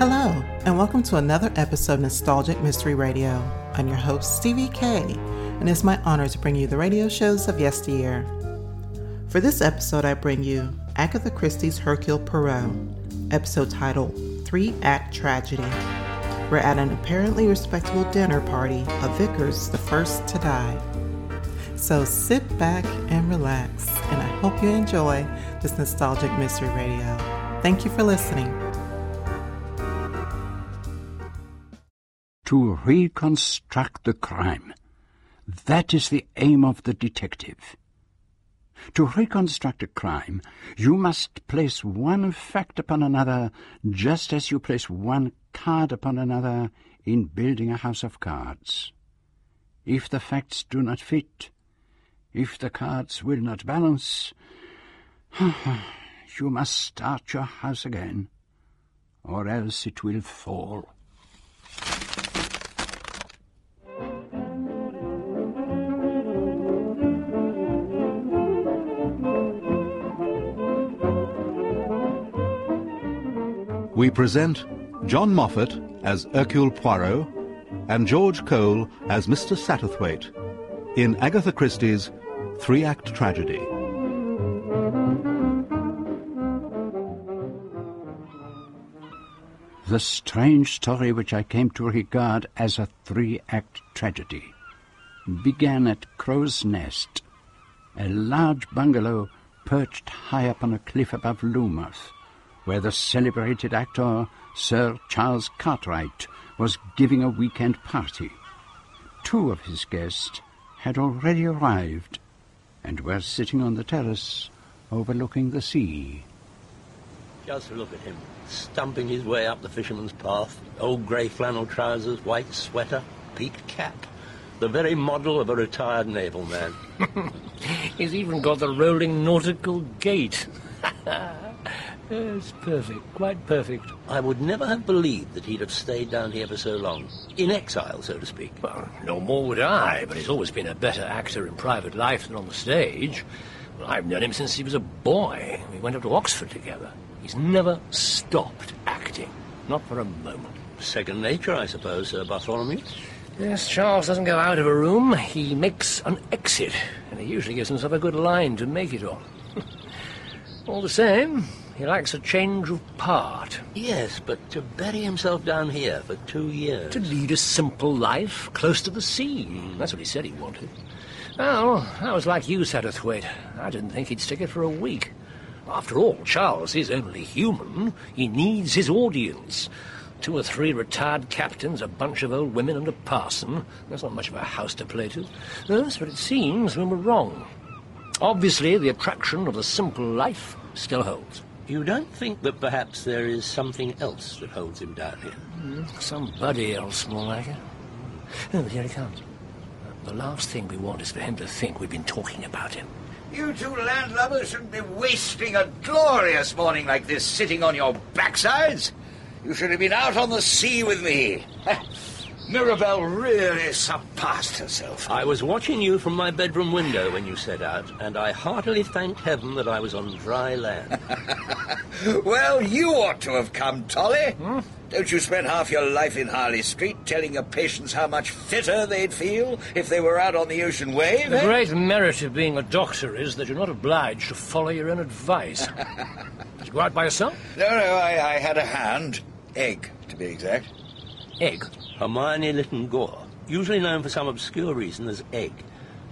Hello, and welcome to another episode of Nostalgic Mystery Radio. I'm your host, Stevie K, and it's my honor to bring you the radio shows of yesteryear. For this episode, I bring you Agatha Christie's Hercule Poirot, episode titled Three Act Tragedy. We're at an apparently respectable dinner party of vicars the first to die. So sit back and relax, and I hope you enjoy this nostalgic mystery radio. Thank you for listening. To reconstruct the crime. That is the aim of the detective. To reconstruct a crime, you must place one fact upon another just as you place one card upon another in building a house of cards. If the facts do not fit, if the cards will not balance, you must start your house again, or else it will fall. We present John Moffat as Hercule Poirot and George Cole as Mr. Satterthwaite in Agatha Christie's Three Act Tragedy. The strange story which I came to regard as a three-act tragedy began at Crow's Nest, a large bungalow perched high up on a cliff above Loomouth, where the celebrated actor Sir Charles Cartwright was giving a weekend party. Two of his guests had already arrived and were sitting on the terrace overlooking the sea. Just look at him, stumping his way up the fisherman's path. Old grey flannel trousers, white sweater, peaked cap. The very model of a retired naval man. He's even got the rolling nautical gait. it's perfect, quite perfect. I would never have believed that he'd have stayed down here for so long. In exile, so to speak. Well, no more would I, but he's always been a better actor in private life than on the stage. Well, I've known him since he was a boy. We went up to Oxford together. He's never stopped acting. Not for a moment. Second nature, I suppose, Sir Bartholomew. Yes, Charles doesn't go out of a room. He makes an exit, and he usually gives himself a good line to make it on. All the same, he likes a change of part. Yes, but to bury himself down here for two years. To lead a simple life, close to the sea. That's what he said he wanted. Well, I was like you, Satterthwaite. I didn't think he'd stick it for a week. After all, Charles is only human. He needs his audience. Two or three retired captains, a bunch of old women, and a parson. That's not much of a house to play to. Yes, but it seems we were wrong. Obviously, the attraction of the simple life still holds. You don't think that perhaps there is something else that holds him down here? Mm, somebody else, more like it. Oh, but here he comes. The last thing we want is for him to think we've been talking about him. You two landlubbers shouldn't be wasting a glorious morning like this sitting on your backsides. You should have been out on the sea with me. Mirabelle really surpassed herself. I was watching you from my bedroom window when you set out, and I heartily thanked heaven that I was on dry land. well, you ought to have come, Tolly. Hmm? Don't you spend half your life in Harley Street telling your patients how much fitter they'd feel if they were out on the ocean wave? The eh? great merit of being a doctor is that you're not obliged to follow your own advice. Did you go out by yourself? No, no, I, I had a hand. Egg, to be exact. Egg? Hermione Lytton Gore, usually known for some obscure reason as Egg.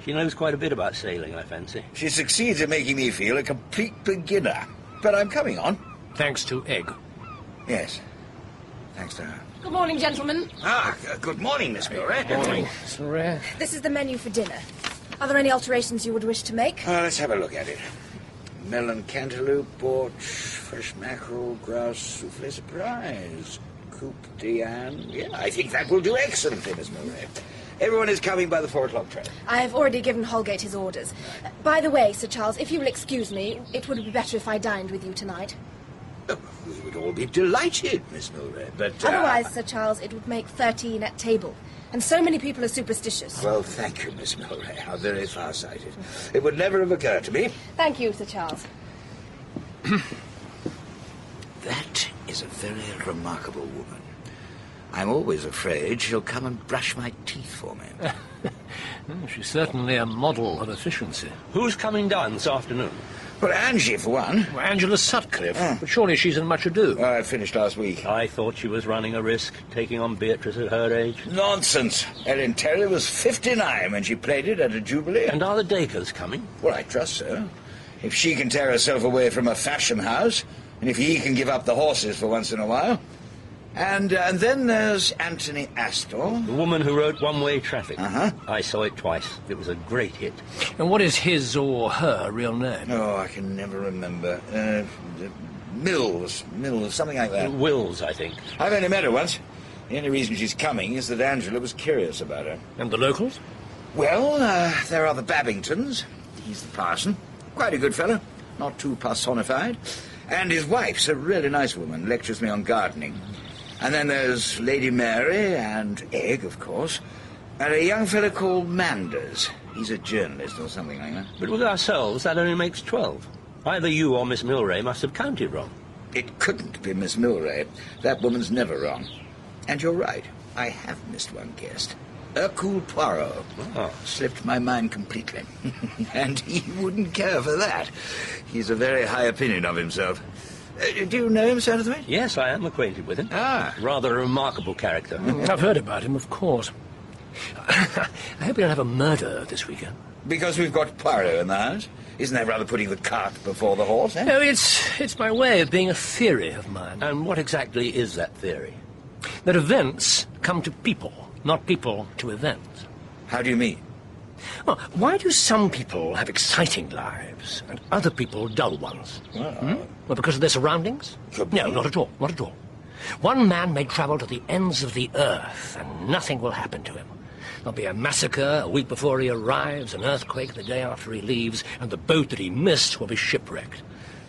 She knows quite a bit about sailing, I fancy. She succeeds in making me feel a complete beginner. But I'm coming on. Thanks to Egg. Yes. Thanks to her. Good morning, gentlemen. Ah, good morning, Miss Milray. Good morning. Sorry. This is the menu for dinner. Are there any alterations you would wish to make? Uh, let's have a look at it. Melon cantaloupe, Bortsch, fresh mackerel, grouse, souffle surprise, coupe d'Anne. Yeah, I think that will do excellently, Miss Milray. Everyone is coming by the four o'clock train. I have already given Holgate his orders. Uh, by the way, Sir Charles, if you will excuse me, it would be better if I dined with you tonight. Oh, we would all be delighted, Miss Milray, but... Uh, Otherwise, Sir Charles, it would make 13 at table. And so many people are superstitious. Well, thank you, Miss Milray. How very far-sighted. It would never have occurred to me. Thank you, Sir Charles. that is a very remarkable woman. I'm always afraid she'll come and brush my teeth for me. She's certainly a model of efficiency. Who's coming down this afternoon? well, Angie, for one. Well, Angela Sutcliffe. Ah. But surely she's in much ado. I finished last week. I thought she was running a risk, taking on Beatrice at her age. Nonsense. Ellen Terry was 59 when she played it at a jubilee. And are the Dacres coming? Well, I trust so. If she can tear herself away from a fashion house, and if he can give up the horses for once in a while. And, uh, and then there's Anthony Astor. The woman who wrote One Way Traffic. Uh-huh. I saw it twice. It was a great hit. And what is his or her real name? Oh, I can never remember. Uh, Mills, Mills, something like that. Wills, I think. I've only met her once. The only reason she's coming is that Angela was curious about her. And the locals? Well, uh, there are the Babingtons. He's the parson. Quite a good fellow. Not too personified. And his wife's a really nice woman. Lectures me on gardening. And then there's Lady Mary and Egg, of course. And a young fellow called Manders. He's a journalist or something like that. But with ourselves, that only makes 12. Either you or Miss Milray must have counted wrong. It couldn't be Miss Milray. That woman's never wrong. And you're right. I have missed one guest. Hercule Poirot. Oh. Slipped my mind completely. and he wouldn't care for that. He's a very high opinion of himself. Uh, do you know him, Satterthwaite? Yes, I am acquainted with him. Ah. Rather a remarkable character. I've heard about him, of course. I hope we don't have a murder this weekend. Because we've got Poirot in the house. Isn't that rather putting the cart before the horse, eh? No, it's, it's my way of being a theory of mine. And what exactly is that theory? That events come to people, not people to events. How do you mean? Well, why do some people have exciting lives and other people dull ones? Hmm? Well, because of their surroundings? No, not at all, not at all. One man may travel to the ends of the earth and nothing will happen to him. There'll be a massacre a week before he arrives, an earthquake the day after he leaves, and the boat that he missed will be shipwrecked.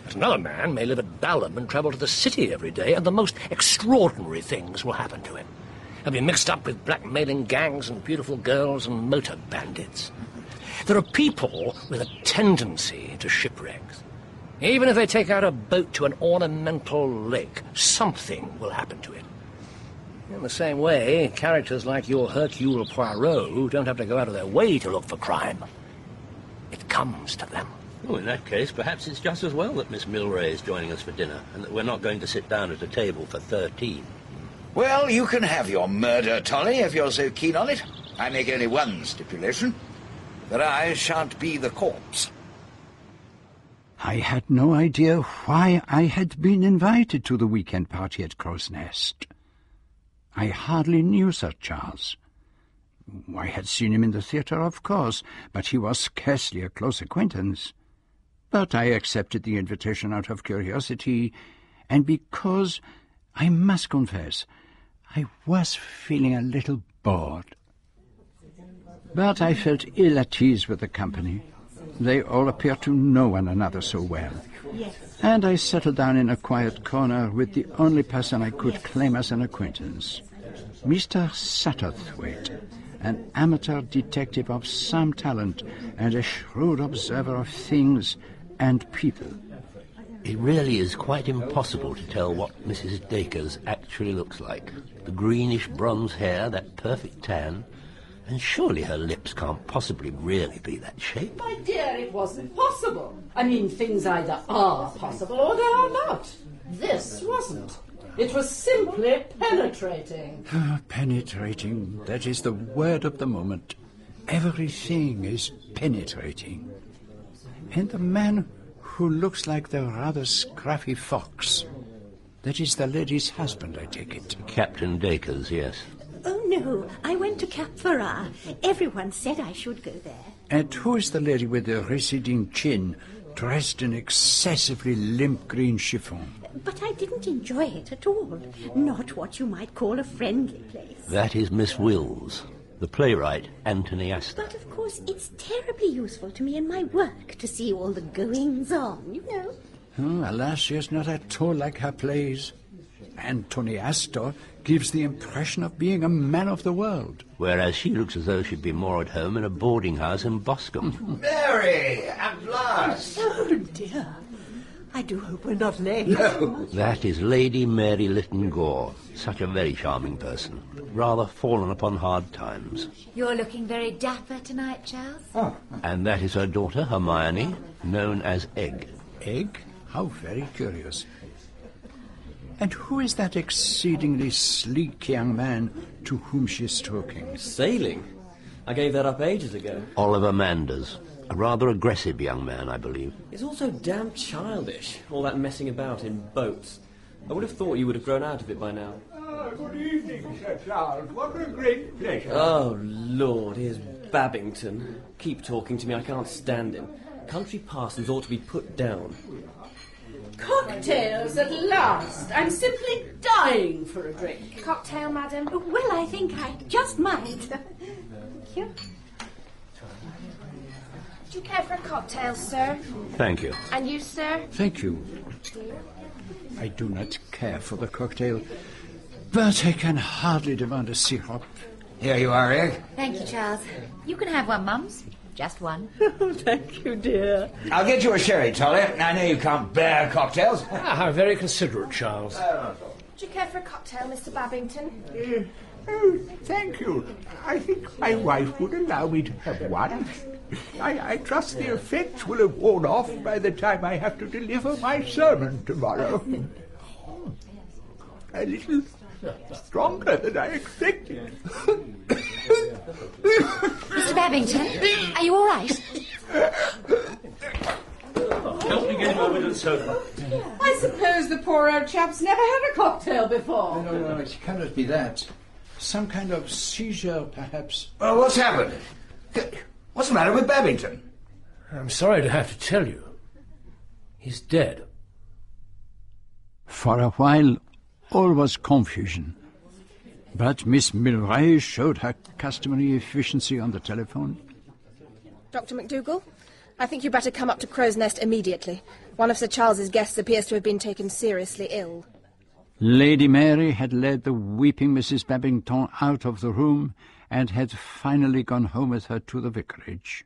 But another man may live at Balham and travel to the city every day, and the most extraordinary things will happen to him. He'll be mixed up with blackmailing gangs and beautiful girls and motor bandits. There are people with a tendency to shipwrecks. Even if they take out a boat to an ornamental lake, something will happen to it. In the same way, characters like your Hercule Poirot don't have to go out of their way to look for crime. It comes to them. Oh, in that case, perhaps it's just as well that Miss Milray is joining us for dinner, and that we're not going to sit down at a table for 13. Well, you can have your murder, Tolly, if you're so keen on it. I make only one stipulation. That I shan't be the corpse. I had no idea why I had been invited to the weekend party at Crow's Nest. I hardly knew Sir Charles. I had seen him in the theatre, of course, but he was scarcely a close acquaintance. But I accepted the invitation out of curiosity, and because, I must confess, I was feeling a little bored. But I felt ill at ease with the company. They all appeared to know one another so well. And I settled down in a quiet corner with the only person I could claim as an acquaintance, Mr. Satterthwaite, an amateur detective of some talent and a shrewd observer of things and people. It really is quite impossible to tell what Mrs. Dacres actually looks like. The greenish bronze hair, that perfect tan, and surely her lips can't possibly really be that shape. My dear, it wasn't possible. I mean, things either are possible or they are not. This wasn't. It was simply penetrating. Ah, penetrating, that is the word of the moment. Everything is penetrating. And the man who looks like the rather scruffy fox, that is the lady's husband, I take it. Captain Dacres, yes. Oh, no. I went to Cap Ferrat. Everyone said I should go there. And who is the lady with the receding chin, dressed in excessively limp green chiffon? But I didn't enjoy it at all. Not what you might call a friendly place. That is Miss Wills, the playwright Anthony Astor. But of course, it's terribly useful to me in my work to see all the goings on, you know. Oh, alas, she is not at all like her plays. Anthony Astor gives the impression of being a man of the world. Whereas she looks as though she'd be more at home in a boarding house in Boscombe. Mary, at last. Oh, dear. I do hope we're not late. No. That is Lady Mary Lytton Gore. Such a very charming person. Rather fallen upon hard times. You're looking very dapper tonight, Charles. Oh. And that is her daughter, Hermione, known as Egg. Egg? How very curious. And who is that exceedingly sleek young man to whom she is talking? Sailing? I gave that up ages ago. Oliver Manders. A rather aggressive young man, I believe. It's also damn childish, all that messing about in boats. I would have thought you would have grown out of it by now. Oh, good evening, Sir Charles. What a great pleasure. Oh, Lord, here's Babington. Keep talking to me, I can't stand him. Country parsons ought to be put down. Cocktails at last. I'm simply dying for a drink. Cocktail, madam. Well, I think I just might. Thank you. Do you care for a cocktail, sir? Thank you. And you, sir? Thank you. I do not care for the cocktail, but I can hardly demand a syrup. Here you are, Egg. Thank you, Charles. You can have one, Mums. Just one. Thank you, dear. I'll get you a sherry, Tolly. I know you can't bear cocktails. Ah, how very considerate, Charles. Do you care for a cocktail, Mr. Babington? Uh, oh, thank you. I think my wife would allow me to have one. I, I trust the effects will have worn off by the time I have to deliver my sermon tomorrow. A little stronger than I expected. Mr. Babington, are you all right? Help me get him over to the sofa. I suppose the poor old chap's never had a cocktail before. No, no, it cannot be that. Some kind of seizure, perhaps. Well, what's happened? What's the matter with Babington? I'm sorry to have to tell you. He's dead. For a while, all was confusion. But Miss Milray showed her customary efficiency on the telephone. Dr. McDougall, I think you'd better come up to Crow's Nest immediately. One of Sir Charles's guests appears to have been taken seriously ill. Lady Mary had led the weeping Mrs. Babington out of the room and had finally gone home with her to the vicarage.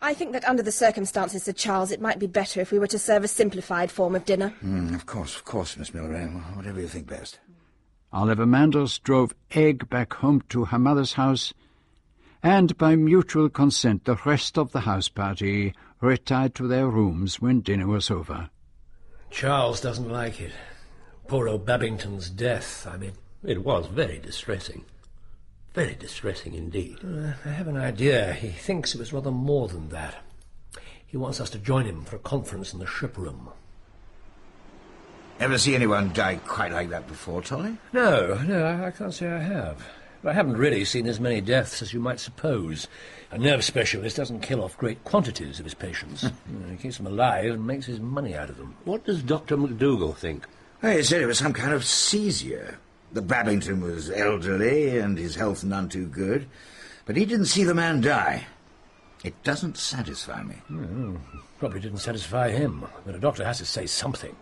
I think that under the circumstances, Sir Charles, it might be better if we were to serve a simplified form of dinner. Mm, of course, of course, Miss Milray. Whatever you think best. Oliver Manders drove Egg back home to her mother's house, and by mutual consent the rest of the house party retired to their rooms when dinner was over. Charles doesn't like it. Poor old Babington's death, I mean. It was very distressing. Very distressing indeed. Uh, I have an idea. He thinks it was rather more than that. He wants us to join him for a conference in the ship room. Ever see anyone die quite like that before, Tolly? No, no, I, I can't say I have. But I haven't really seen as many deaths as you might suppose. A nerve specialist doesn't kill off great quantities of his patients. he keeps them alive and makes his money out of them. What does Dr. McDougall think? Well, he said it was some kind of seizure. The Babington was elderly and his health none too good, but he didn't see the man die. It doesn't satisfy me. Mm, probably didn't satisfy him, but a doctor has to say something.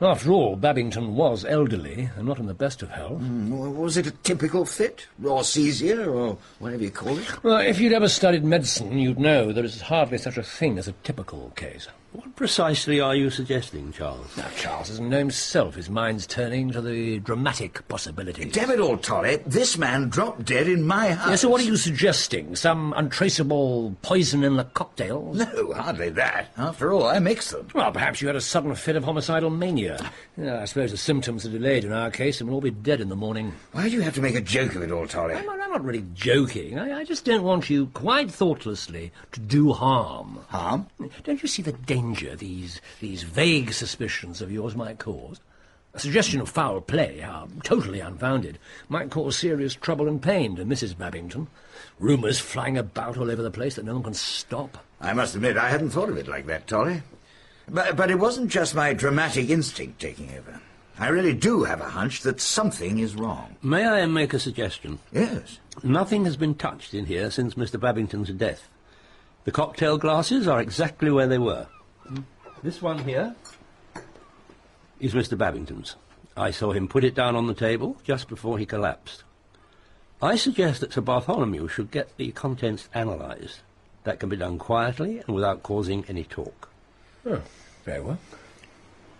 After all, Babington was elderly and not in the best of health. Mm, was it a typical fit, or seizure, or whatever you call it? Well, if you'd ever studied medicine, you'd know there is hardly such a thing as a typical case. What precisely are you suggesting, Charles? Now, Charles doesn't know himself. His mind's turning to the dramatic possibilities. Damn it all, Tolly. This man dropped dead in my house. Yeah, so what are you suggesting? Some untraceable poison in the cocktails? No, hardly that. After all, I mix them. Well, perhaps you had a sudden fit of homicidal mania. Yeah, I suppose the symptoms are delayed in our case and we'll all be dead in the morning. Why do you have to make a joke of it all, Tolly? I'm, I'm not really joking. I, I just don't want you, quite thoughtlessly, to do harm. Harm? Don't you see the danger these, these vague suspicions of yours might cause? A suggestion of foul play, how totally unfounded, might cause serious trouble and pain to Mrs. Babington. Rumours flying about all over the place that no one can stop. I must admit I hadn't thought of it like that, Tolly. But, but it wasn't just my dramatic instinct taking over. I really do have a hunch that something is wrong. May I make a suggestion? Yes. Nothing has been touched in here since Mr. Babington's death. The cocktail glasses are exactly where they were. This one here is Mr. Babington's. I saw him put it down on the table just before he collapsed. I suggest that Sir Bartholomew should get the contents analysed. That can be done quietly and without causing any talk. Oh, very well.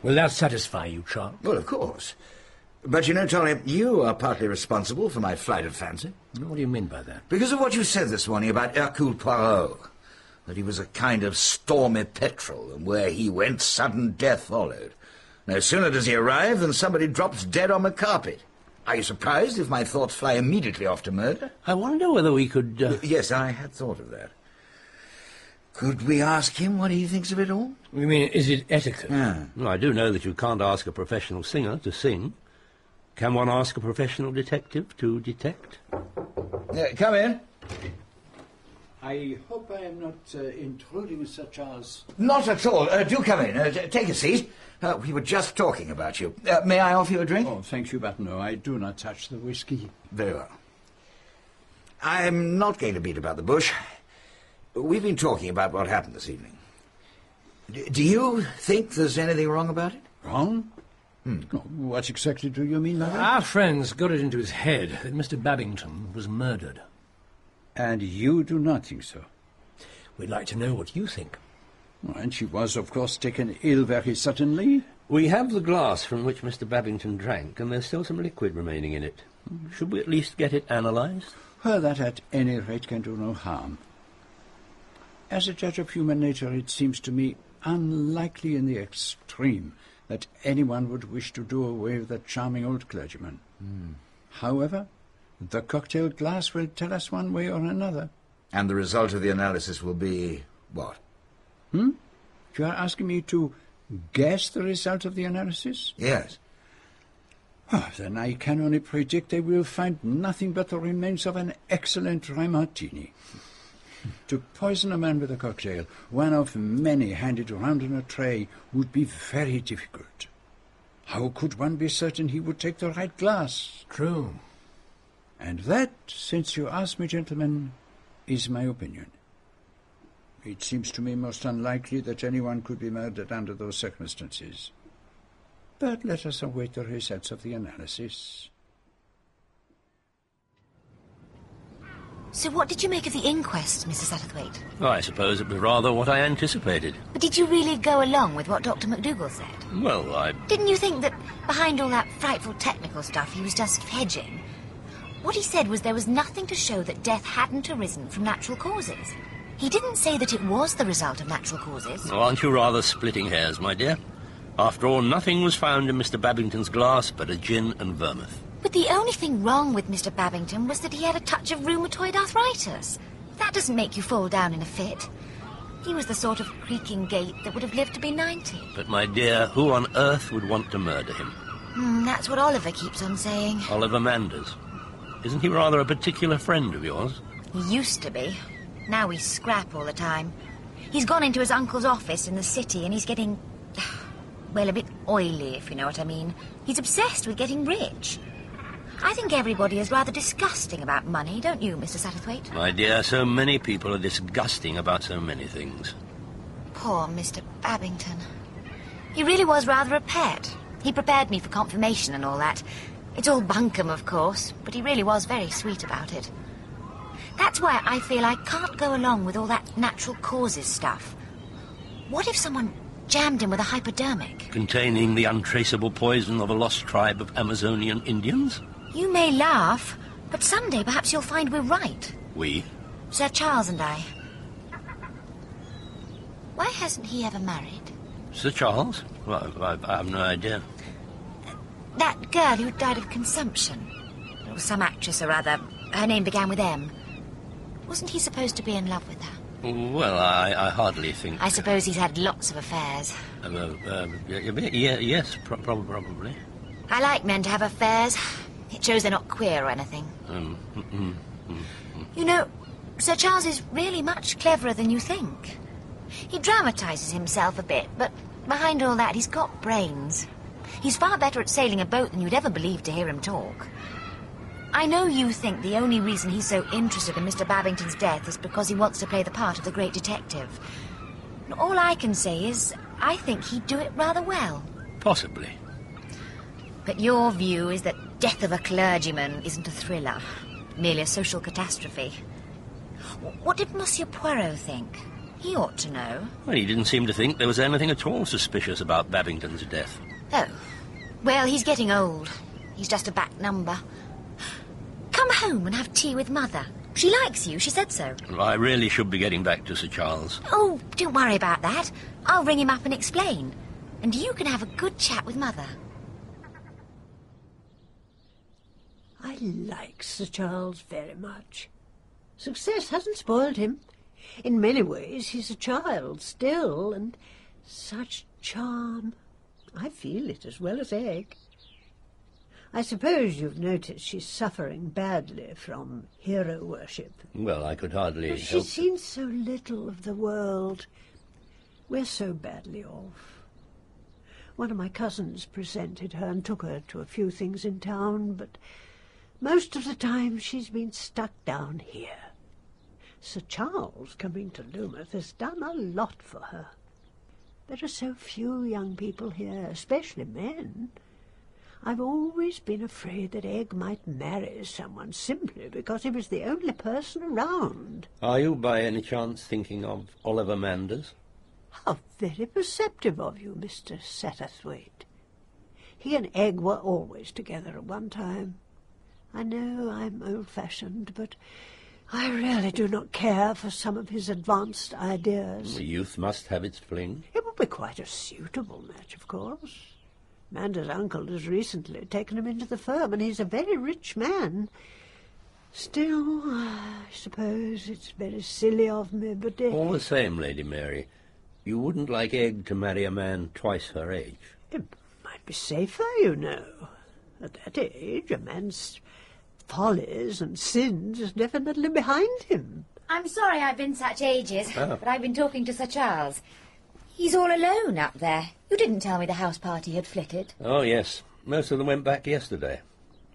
Will that satisfy you, Charles? Well, of course. But you know, Tolly, you are partly responsible for my flight of fancy. What do you mean by that? Because of what you said this morning about Hercule Poirot. That he was a kind of stormy petrel, and where he went, sudden death followed. No sooner does he arrive than somebody drops dead on the carpet. Are you surprised if my thoughts fly immediately off to murder? I wonder whether we could... Uh... Yes, I had thought of that. Could we ask him what he thinks of it all? You mean, is it etiquette? Yeah. Well, I do know that you can't ask a professional singer to sing. Can one ask a professional detective to detect? Yeah, come in. I hope I am not uh, intruding, Sir Charles. Not at all. Uh, do come in. Uh, take a seat. Uh, we were just talking about you. Uh, may I offer you a drink? Oh, thank you, but no, I do not touch the whisky. Very well. I'm not going to beat about the bush. We've been talking about what happened this evening. D- do you think there's anything wrong about it? Wrong? Hmm. What exactly do you mean by that? Our friends got it into his head that Mr. Babington was murdered. And you do not think so? We'd like to know what you think. And she was, of course, taken ill very suddenly. We have the glass from which Mr. Babington drank, and there's still some liquid remaining in it. Should we at least get it analysed? Well, that at any rate can do no harm. As a judge of human nature, it seems to me unlikely in the extreme that anyone would wish to do away with that charming old clergyman. Mm. However, the cocktail glass will tell us one way or another. And the result of the analysis will be what? Hmm? You are asking me to guess the result of the analysis? Yes. Oh, then I can only predict they will find nothing but the remains of an excellent dry martini. to poison a man with a cocktail, one of many handed round on a tray, would be very difficult. How could one be certain he would take the right glass? True. And that, since you ask me, gentlemen, is my opinion. It seems to me most unlikely that anyone could be murdered under those circumstances. But let us await the results of the analysis. So what did you make of the inquest, Mrs. Satterthwaite? Well, I suppose it was rather what I anticipated. But did you really go along with what Dr. McDougall said? Well, I... Didn't you think that behind all that frightful technical stuff he was just hedging? What he said was there was nothing to show that death hadn't arisen from natural causes. He didn't say that it was the result of natural causes. Well, aren't you rather splitting hairs, my dear? After all, nothing was found in Mr. Babington's glass but a gin and vermouth. But the only thing wrong with Mr. Babington was that he had a touch of rheumatoid arthritis. That doesn't make you fall down in a fit. He was the sort of creaking gait that would have lived to be 90. But, my dear, who on earth would want to murder him? Mm, that's what Oliver keeps on saying. Oliver Manders. Isn't he rather a particular friend of yours? He used to be. Now we scrap all the time. He's gone into his uncle's office in the city and he's getting. well, a bit oily, if you know what I mean. He's obsessed with getting rich. I think everybody is rather disgusting about money, don't you, Mr. Satterthwaite? My dear, so many people are disgusting about so many things. Poor Mr. Babington. He really was rather a pet. He prepared me for confirmation and all that. It's all bunkum, of course, but he really was very sweet about it. That's why I feel I can't go along with all that natural causes stuff. What if someone jammed him with a hypodermic? Containing the untraceable poison of a lost tribe of Amazonian Indians? You may laugh, but someday perhaps you'll find we're right. We? Sir Charles and I. Why hasn't he ever married? Sir Charles? Well, I, I have no idea. That girl who died of consumption. It was some actress or other. Her name began with M. Wasn't he supposed to be in love with her? Well, I, I hardly think... I suppose he's had lots of affairs. Uh, uh, yeah, yes, pro probably. I like men to have affairs. It shows they're not queer or anything. Um, mm, mm, mm, you know, Sir Charles is really much cleverer than you think. He dramatises himself a bit, but behind all that, he's got brains. He's far better at sailing a boat than you'd ever believe to hear him talk. I know you think the only reason he's so interested in Mr. Babington's death is because he wants to play the part of the great detective. All I can say is, I think he'd do it rather well. Possibly. But your view is that death of a clergyman isn't a thriller, merely a social catastrophe. What did Monsieur Poirot think? He ought to know. Well, he didn't seem to think there was anything at all suspicious about Babington's death. Oh. Well, he's getting old. He's just a back number. Come home and have tea with Mother. She likes you, she said so. Well, I really should be getting back to Sir Charles. Oh, don't worry about that. I'll ring him up and explain. And you can have a good chat with Mother. I like Sir Charles very much. Success hasn't spoiled him. In many ways, he's a child still, and such charm. I feel it as well as Egg. I suppose you've noticed she's suffering badly from hero worship. Well, I could hardly She's help... seen so little of the world. We're so badly off. One of my cousins presented her and took her to a few things in town, but most of the time she's been stuck down here. Sir Charles coming to Loomouth has done a lot for her. There are so few young people here, especially men. I've always been afraid that Egg might marry someone simply because he was the only person around. Are you by any chance thinking of Oliver Manders? How very perceptive of you, Mr. Satterthwaite. He and Egg were always together at one time. I know I'm old-fashioned, but I really do not care for some of his advanced ideas. The youth must have its fling. It would be quite a suitable match, of course. Mander's uncle has recently taken him into the firm, and he's a very rich man. Still, I suppose it's very silly of me, but... All the same, Lady Mary, you wouldn't like Egg to marry a man twice her age. It might be safer, you know. At that age, a man's follies and sins is definitely behind him. I'm sorry I've been such ages, Oh. but I've been talking to Sir Charles. He's all alone up there. You didn't tell me the house party had flitted. Oh, yes. Most of them went back yesterday.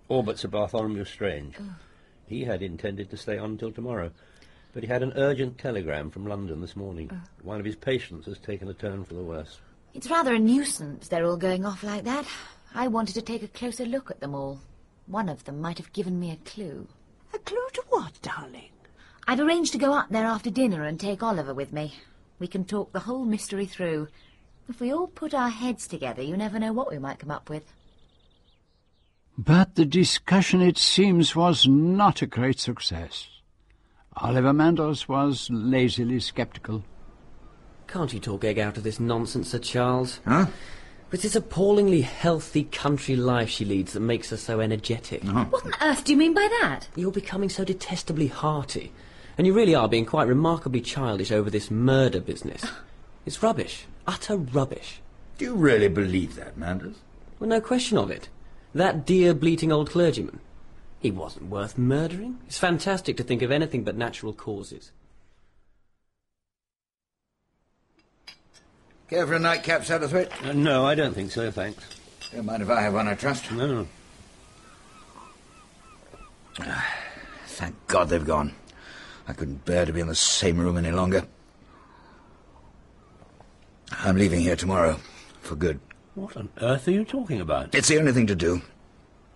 All but Sir Bartholomew Strange. Oh. He had intended to stay on until tomorrow, but he had an urgent telegram from London this morning. Oh. One of his patients has taken a turn for the worse. It's rather a nuisance they're all going off like that. I wanted to take a closer look at them all. One of them might have given me a clue. A clue to what, darling? I've arranged to go up there after dinner and take Oliver with me. We can talk the whole mystery through. If we all put our heads together, you never know what we might come up with. But the discussion, it seems, was not a great success. Oliver Manders was lazily sceptical. Can't you talk Egg out of this nonsense, Sir Charles? Huh? But it's this appallingly healthy country life she leads that makes her so energetic. Uh-huh. What on earth do you mean by that? You're becoming so detestably hearty. And you really are being quite remarkably childish over this murder business. Uh-huh. It's rubbish. Utter rubbish. Do you really believe that, Manders? Well, no question of it. That dear bleating old clergyman. He wasn't worth murdering. It's fantastic to think of anything but natural causes. Care for a nightcap, Satterthwaite? Uh, no, I don't think so, thanks. Don't mind if I have one, I trust. No. Thank God they've gone. I couldn't bear to be in the same room any longer. I'm leaving here tomorrow, for good. What on earth are you talking about? It's the only thing to do.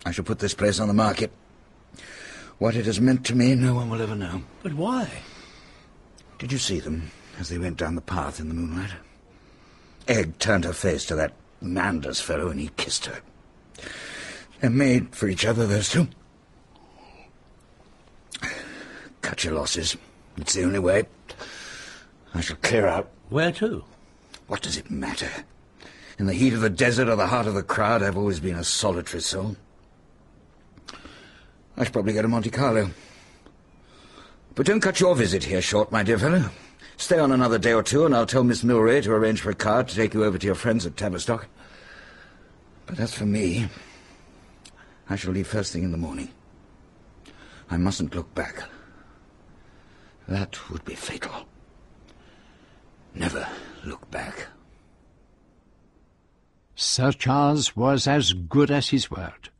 I shall put this place on the market. What it has meant to me, no one will ever know. But why? Did you see them as they went down the path in the moonlight? Egg turned her face to that Manders fellow and he kissed her. They're made for each other, those two. Cut your losses. It's the only way. I shall clear out. Where to? What does it matter? In the heat of the desert or the heart of the crowd, I've always been a solitary soul. I should probably go to Monte Carlo. But don't cut your visit here short, my dear fellow. Stay on another day or two, and I'll tell Miss Milray to arrange for a car to take you over to your friends at Tavistock. But as for me, I shall leave first thing in the morning. I mustn't look back. That would be fatal. Never look back. Sir Charles was as good as his word.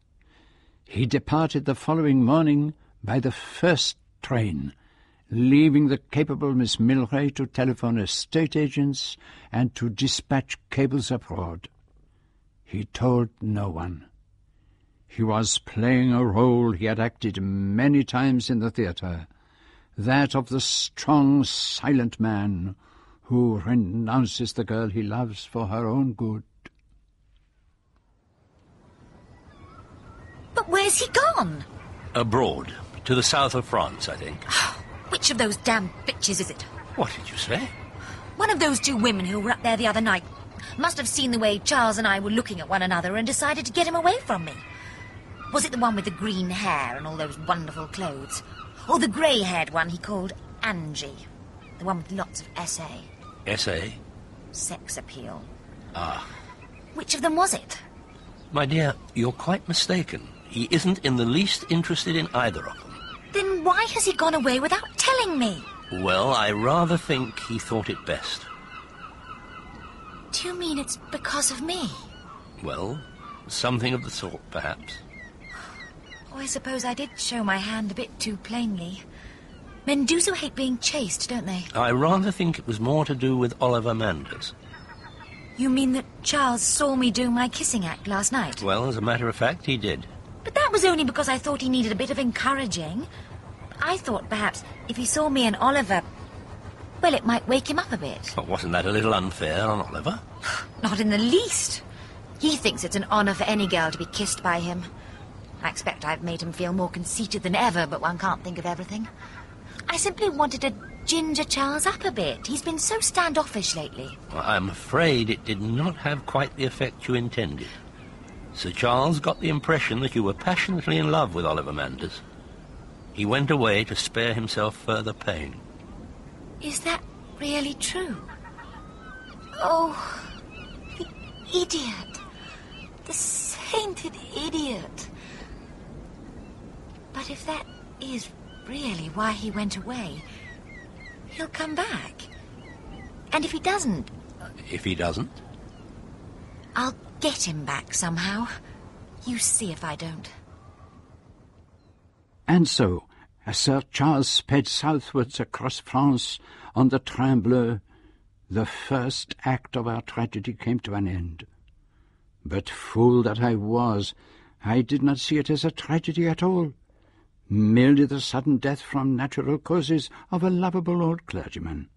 He departed the following morning by the first train, leaving the capable Miss Milray to telephone estate agents and to dispatch cables abroad. He told no one. He was playing a role he had acted many times in the theatre, that of the strong, silent man who renounces the girl he loves for her own good. But where's he gone? Abroad. To the south of France, I think. Oh, Which of those damn bitches is it? What did you say? One of those two women who were up there the other night must have seen the way Charles and I were looking at one another and decided to get him away from me. Was it the one with the green hair and all those wonderful clothes? Or the grey-haired one he called Angie? The one with lots of essay, Essay? sex appeal. Ah. Which of them was it? My dear, you're quite mistaken. He isn't in the least interested in either of them. Then why has he gone away without telling me? Well, I rather think he thought it best. Do you mean it's because of me? Well, something of the sort, perhaps. Oh, I suppose I did show my hand a bit too plainly. Men do so hate being chased, don't they? I rather think it was more to do with Oliver Manders. You mean that Charles saw me do my kissing act last night? Well, as a matter of fact, he did. But that was only because I thought he needed a bit of encouraging. I thought perhaps if he saw me and Oliver, well, it might wake him up a bit. But wasn't that a little unfair on Oliver? Not in the least. He thinks it's an honour for any girl to be kissed by him. I expect I've made him feel more conceited than ever, but one can't think of everything. I simply wanted to ginger Charles up a bit. He's been so standoffish lately. Well, I'm afraid it did not have quite the effect you intended. Sir Charles got the impression that you were passionately in love with Oliver Manders. He went away to spare himself further pain. Is that really true? Oh, the idiot. The sainted idiot. But if that is really why he went away, he'll come back. And if he doesn't, If he doesn't, I'll get him back somehow. You see if I don't. And so, as Sir Charles sped southwards across France on the Train the first act of our tragedy came to an end. But fool that I was, I did not see it as a tragedy at all. Merely the sudden death from natural causes of a lovable old clergyman.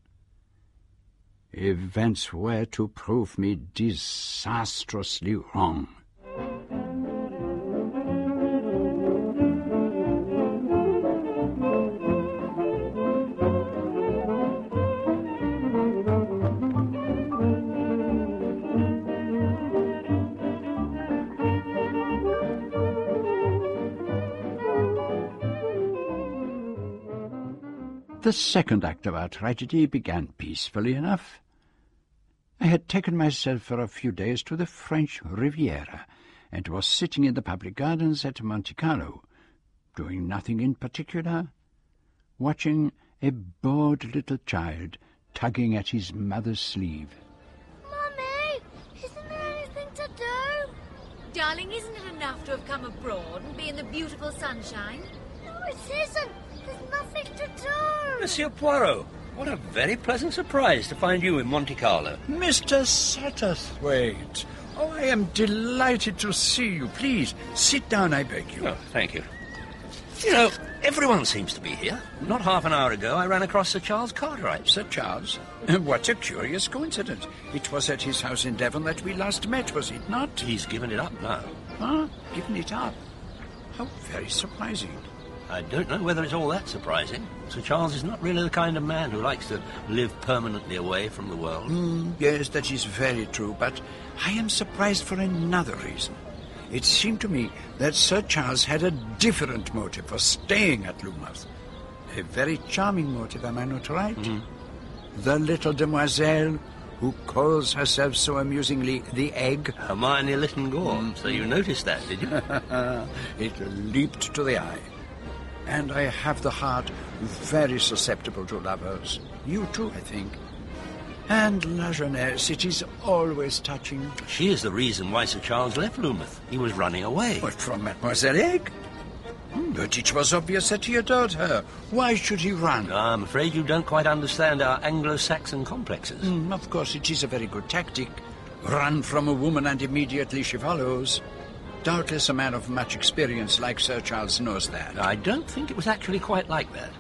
Events were to prove me disastrously wrong. The second act of our tragedy began peacefully enough. I had taken myself for a few days to the French Riviera, and was sitting in the public gardens at Monte Carlo, doing nothing in particular, watching a bored little child tugging at his mother's sleeve. Mummy, isn't there anything to do? Darling, isn't it enough to have come abroad and be in the beautiful sunshine? No, it isn't. There's nothing to do. Monsieur Poirot, what a very pleasant surprise to find you in Monte Carlo. Mr. Satterthwaite. Oh, I am delighted to see you. Please, sit down, I beg you. Oh, thank you. You know, everyone seems to be here. Not half an hour ago, I ran across Sir Charles Cartwright. Sir Charles? What a curious coincidence. It was at his house in Devon that we last met, was it not? He's given it up now. Huh? Given it up? How very surprising. I don't know whether it's all that surprising. Sir Charles is not really the kind of man who likes to live permanently away from the world. Mm, yes, that is very true, but I am surprised for another reason. It seemed to me that Sir Charles had a different motive for staying at Loomouth. A very charming motive, am I not right? The little demoiselle who calls herself so amusingly the egg. Hermione Lytton Gore. So you noticed that, did you? it leaped to the eye. And I have the heart very susceptible to lovers. You too, I think. And La Jeunesse, it is always touching. She is the reason why Sir Charles left Loomouth. He was running away. But from Mademoiselle Egg? Hmm, But it was obvious that he adored her. Why should he run? I'm afraid you don't quite understand our Anglo-Saxon complexes. Mm, of course, it is a very good tactic. Run from a woman and immediately she follows. Doubtless a man of much experience like Sir Charles knows that. I don't think it was actually quite like that.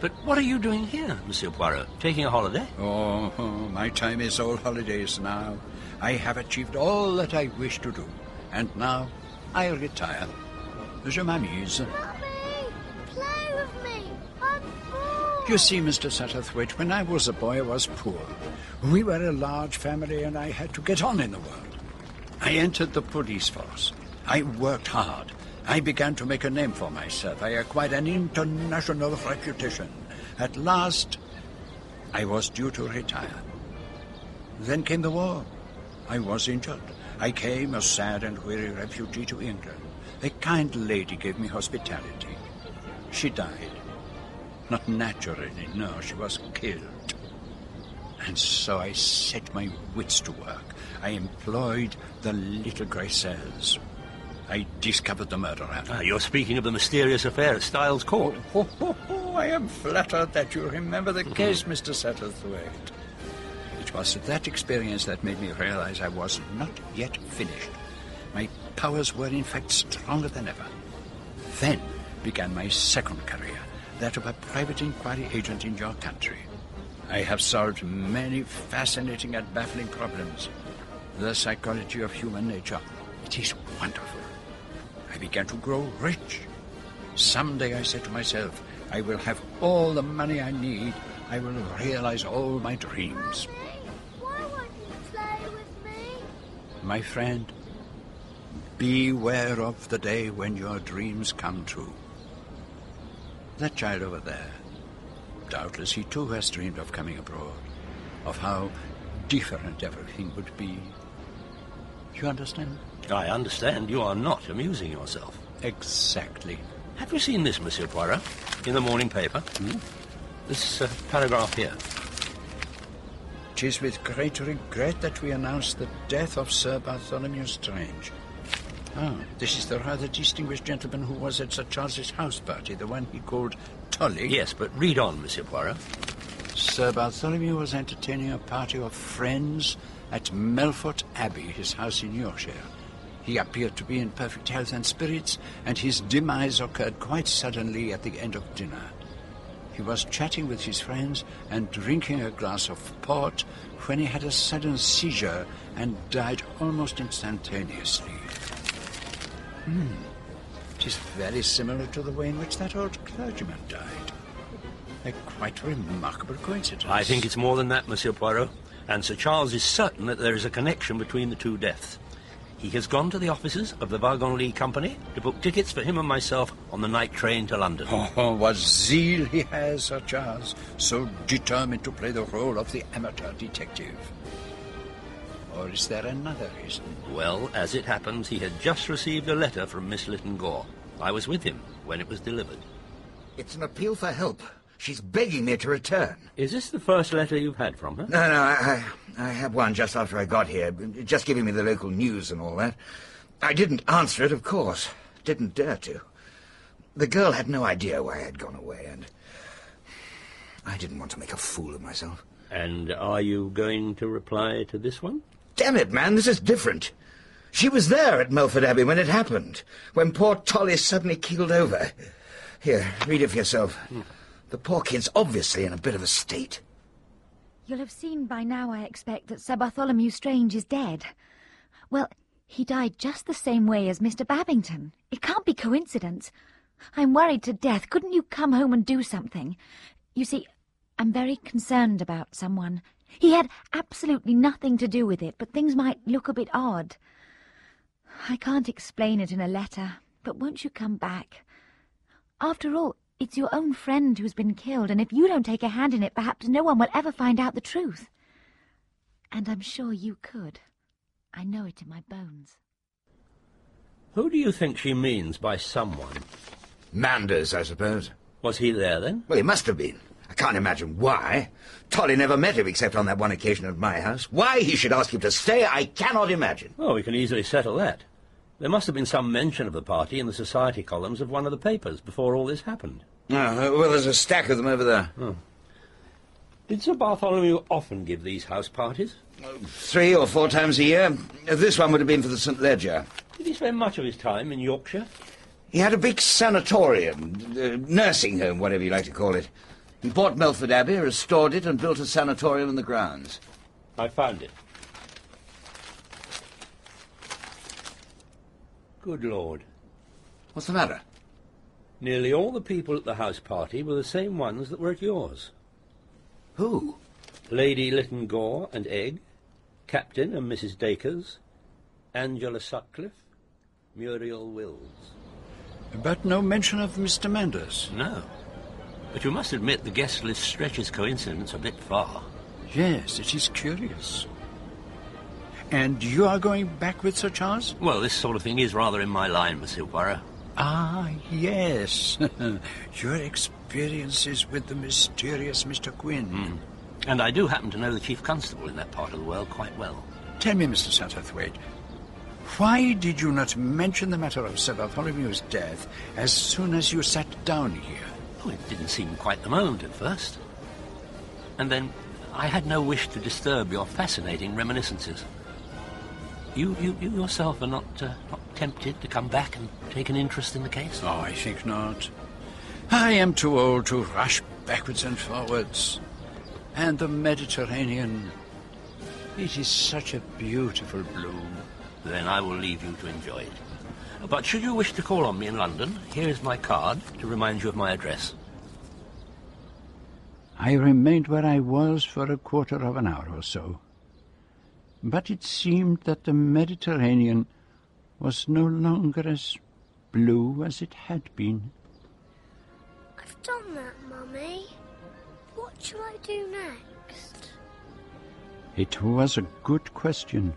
But what are you doing here, Monsieur Poirot? Taking a holiday? Oh, my time is all holidays now. I have achieved all that I wish to do, and now I retire. Je m'amuse. Play with me. I'm bored. You see, Mr. Satterthwaite, when I was a boy, I was poor. We were a large family, and I had to get on in the world. I entered the police force. I worked hard. I began to make a name for myself. I acquired an international reputation. At last, I was due to retire. Then came the war. I was injured. I came a sad and weary refugee to England. A kind lady gave me hospitality. She died. Not naturally, no, she was killed. And so I set my wits to work. I employed the little grey cells. I discovered the murderer. Ah, you're speaking of the mysterious affair at Styles Court. Oh, oh, oh, I am flattered that you remember the case, Mr. Satterthwaite. It was that experience that made me realize I was not yet finished. My powers were, in fact, stronger than ever. Then began my second career, that of a private inquiry agent in your country. I have solved many fascinating and baffling problems. The psychology of human nature. It is wonderful. I began to grow rich. Someday, I said to myself, I will have all the money I need. I will realize all my dreams. Why won't you play with me? My friend, beware of the day when your dreams come true. That child over there, doubtless he too has dreamed of coming abroad, of how different everything would be. You understand? I understand you are not amusing yourself. Exactly. Have you seen this, Monsieur Poirot, in the morning paper? Hmm? This uh, paragraph here. It is with great regret that we announce the death of Sir Bartholomew Strange. Ah, this is the rather distinguished gentleman who was at Sir Charles's house party, the one he called Tolly. Yes, but read on, Monsieur Poirot. Sir Bartholomew was entertaining a party of friends at Melfort Abbey, his house in Yorkshire. He appeared to be in perfect health and spirits, and his demise occurred quite suddenly at the end of dinner. He was chatting with his friends and drinking a glass of port when he had a sudden seizure and died almost instantaneously. Hmm. It is very similar to the way in which that old clergyman died. A quite remarkable coincidence. I think it's more than that, Monsieur Poirot. And Sir Charles is certain that there is a connection between the two deaths. He has gone to the offices of the Wagon Company to book tickets for him and myself on the night train to London. Oh, what zeal he has, Sir Charles. So determined to play the role of the amateur detective. Or is there another reason? Well, as it happens, he had just received a letter from Miss Lytton Gore. I was with him when it was delivered. It's an appeal for help. She's begging me to return. Is this the first letter you've had from her? No, no, I, I, I had one just after I got here, just giving me the local news and all that. I didn't answer it, of course. Didn't dare to. The girl had no idea why I had gone away, and I didn't want to make a fool of myself. And are you going to reply to this one? Damn it, man, this is different. She was there at Melfort Abbey when it happened, when poor Tolly suddenly keeled over. Here, read it for yourself. Hmm. The poor kid's obviously in a bit of a state. You'll have seen by now, I expect, that Sir Bartholomew Strange is dead. Well, he died just the same way as Mr. Babington. It can't be coincidence. I'm worried to death. Couldn't you come home and do something? You see, I'm very concerned about someone. He had absolutely nothing to do with it, but things might look a bit odd. I can't explain it in a letter, but won't you come back? After all, it's your own friend who's been killed, and if you don't take a hand in it, perhaps no one will ever find out the truth. And I'm sure you could. I know it in my bones. Who do you think she means by someone? Manders, I suppose. Was he there, then? Well, he must have been. I can't imagine why. Tolly never met him except on that one occasion at my house. Why he should ask him to stay, I cannot imagine. Oh, we can easily settle that. There must have been some mention of the party in the society columns of one of the papers before all this happened. Oh, well, there's a stack of them over there. Oh. Did Sir Bartholomew often give these house parties? Three or four times a year. This one would have been for the St. Leger. Did he spend much of his time in Yorkshire? He had a big sanatorium, uh, nursing home, whatever you like to call it. He bought Melfort Abbey, restored it, and built a sanatorium in the grounds. I found it. Good Lord. What's the matter? Nearly all the people at the house party were the same ones that were at yours. Who? Lady Lytton Gore and Egg, Captain and Mrs. Dacres, Angela Sutcliffe, Muriel Wills. But no mention of Mr. Manders. No. But you must admit the guest list stretches coincidence a bit far. Yes, it is curious. And you are going back with Sir Charles? Well, this sort of thing is rather in my line, Monsieur Poirot. Ah, yes. Your experiences with the mysterious Mr. Quinn. Mm. And I do happen to know the Chief Constable in that part of the world quite well. Tell me, Mr. Satterthwaite, why did you not mention the matter of Sir Bartholomew's death as soon as you sat down here? Oh, it didn't seem quite the moment at first. And then I had no wish to disturb your fascinating reminiscences. You, you, you yourself are not, uh, not tempted to come back and take an interest in the case? Oh, I think not. I am too old to rush backwards and forwards. And the Mediterranean, it is such a beautiful bloom. Then I will leave you to enjoy it. But should you wish to call on me in London, here is my card to remind you of my address. I remained where I was for a quarter of an hour or so. But it seemed that the Mediterranean was no longer as blue as it had been. I've done that, Mummy. What shall I do next? It was a good question.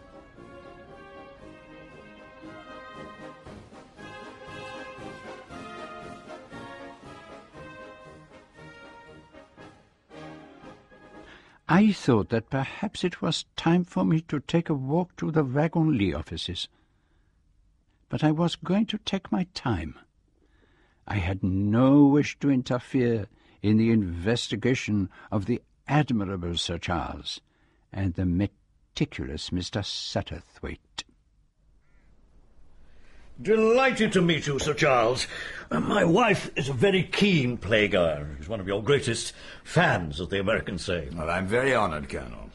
I thought that perhaps it was time for me to take a walk to the Wagon-Lits offices. But I was going to take my time. I had no wish to interfere in the investigation of the admirable Sir Charles and the meticulous Mr. Satterthwaite. Delighted to meet you, Sir Charles. Uh, my wife is a very keen playgoer. She's one of your greatest fans, as the Americans say. Well, I'm very honoured, Colonel.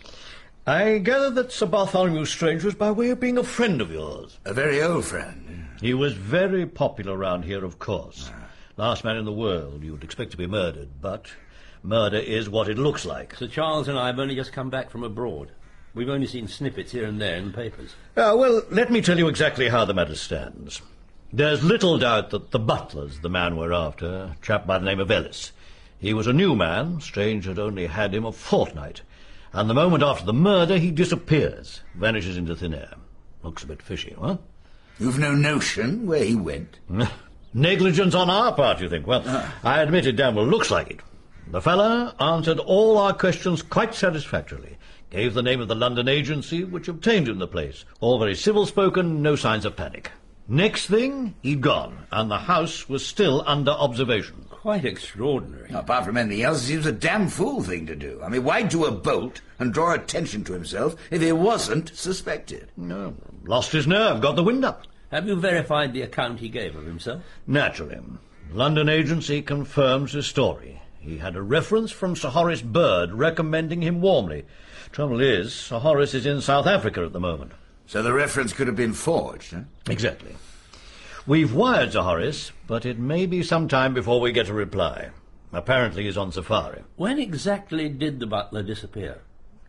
I gather that Sir Bartholomew Strange was by way of being a friend of yours. A very old friend. He was very popular round here, of course. Ah. Last man in the world you would expect to be murdered, but murder is what it looks like. Sir Charles and I have only just come back from abroad. We've only seen snippets here and there in the papers. Uh, well, let me tell you exactly how the matter stands. There's little doubt that the butler's the man we're after, a chap by the name of Ellis. He was a new man, Strange had only had him a fortnight, and the moment after the murder he disappears, vanishes into thin air. Looks a bit fishy, huh? You've no notion where he went? Negligence on our part, you think? Well, uh. I admit it damn well looks like it. The fellow answered all our questions quite satisfactorily gave the name of the London agency which obtained him the place. All very civil-spoken, no signs of panic. Next thing, he'd gone, and the house was still under observation. Quite extraordinary. apart from anything else, it seems a damn fool thing to do. I mean, why do a bolt and draw attention to himself if he wasn't suspected? No, lost his nerve, got the wind up. Have you verified the account he gave of himself? Naturally. London agency confirms his story. He had a reference from Sir Horace Bird recommending him warmly. Trouble is, Sir Horace is in South Africa at the moment. So the reference could have been forged, huh? Exactly. We've wired Sir Horace, but it may be some time before we get a reply. Apparently he's on safari. When exactly did the butler disappear?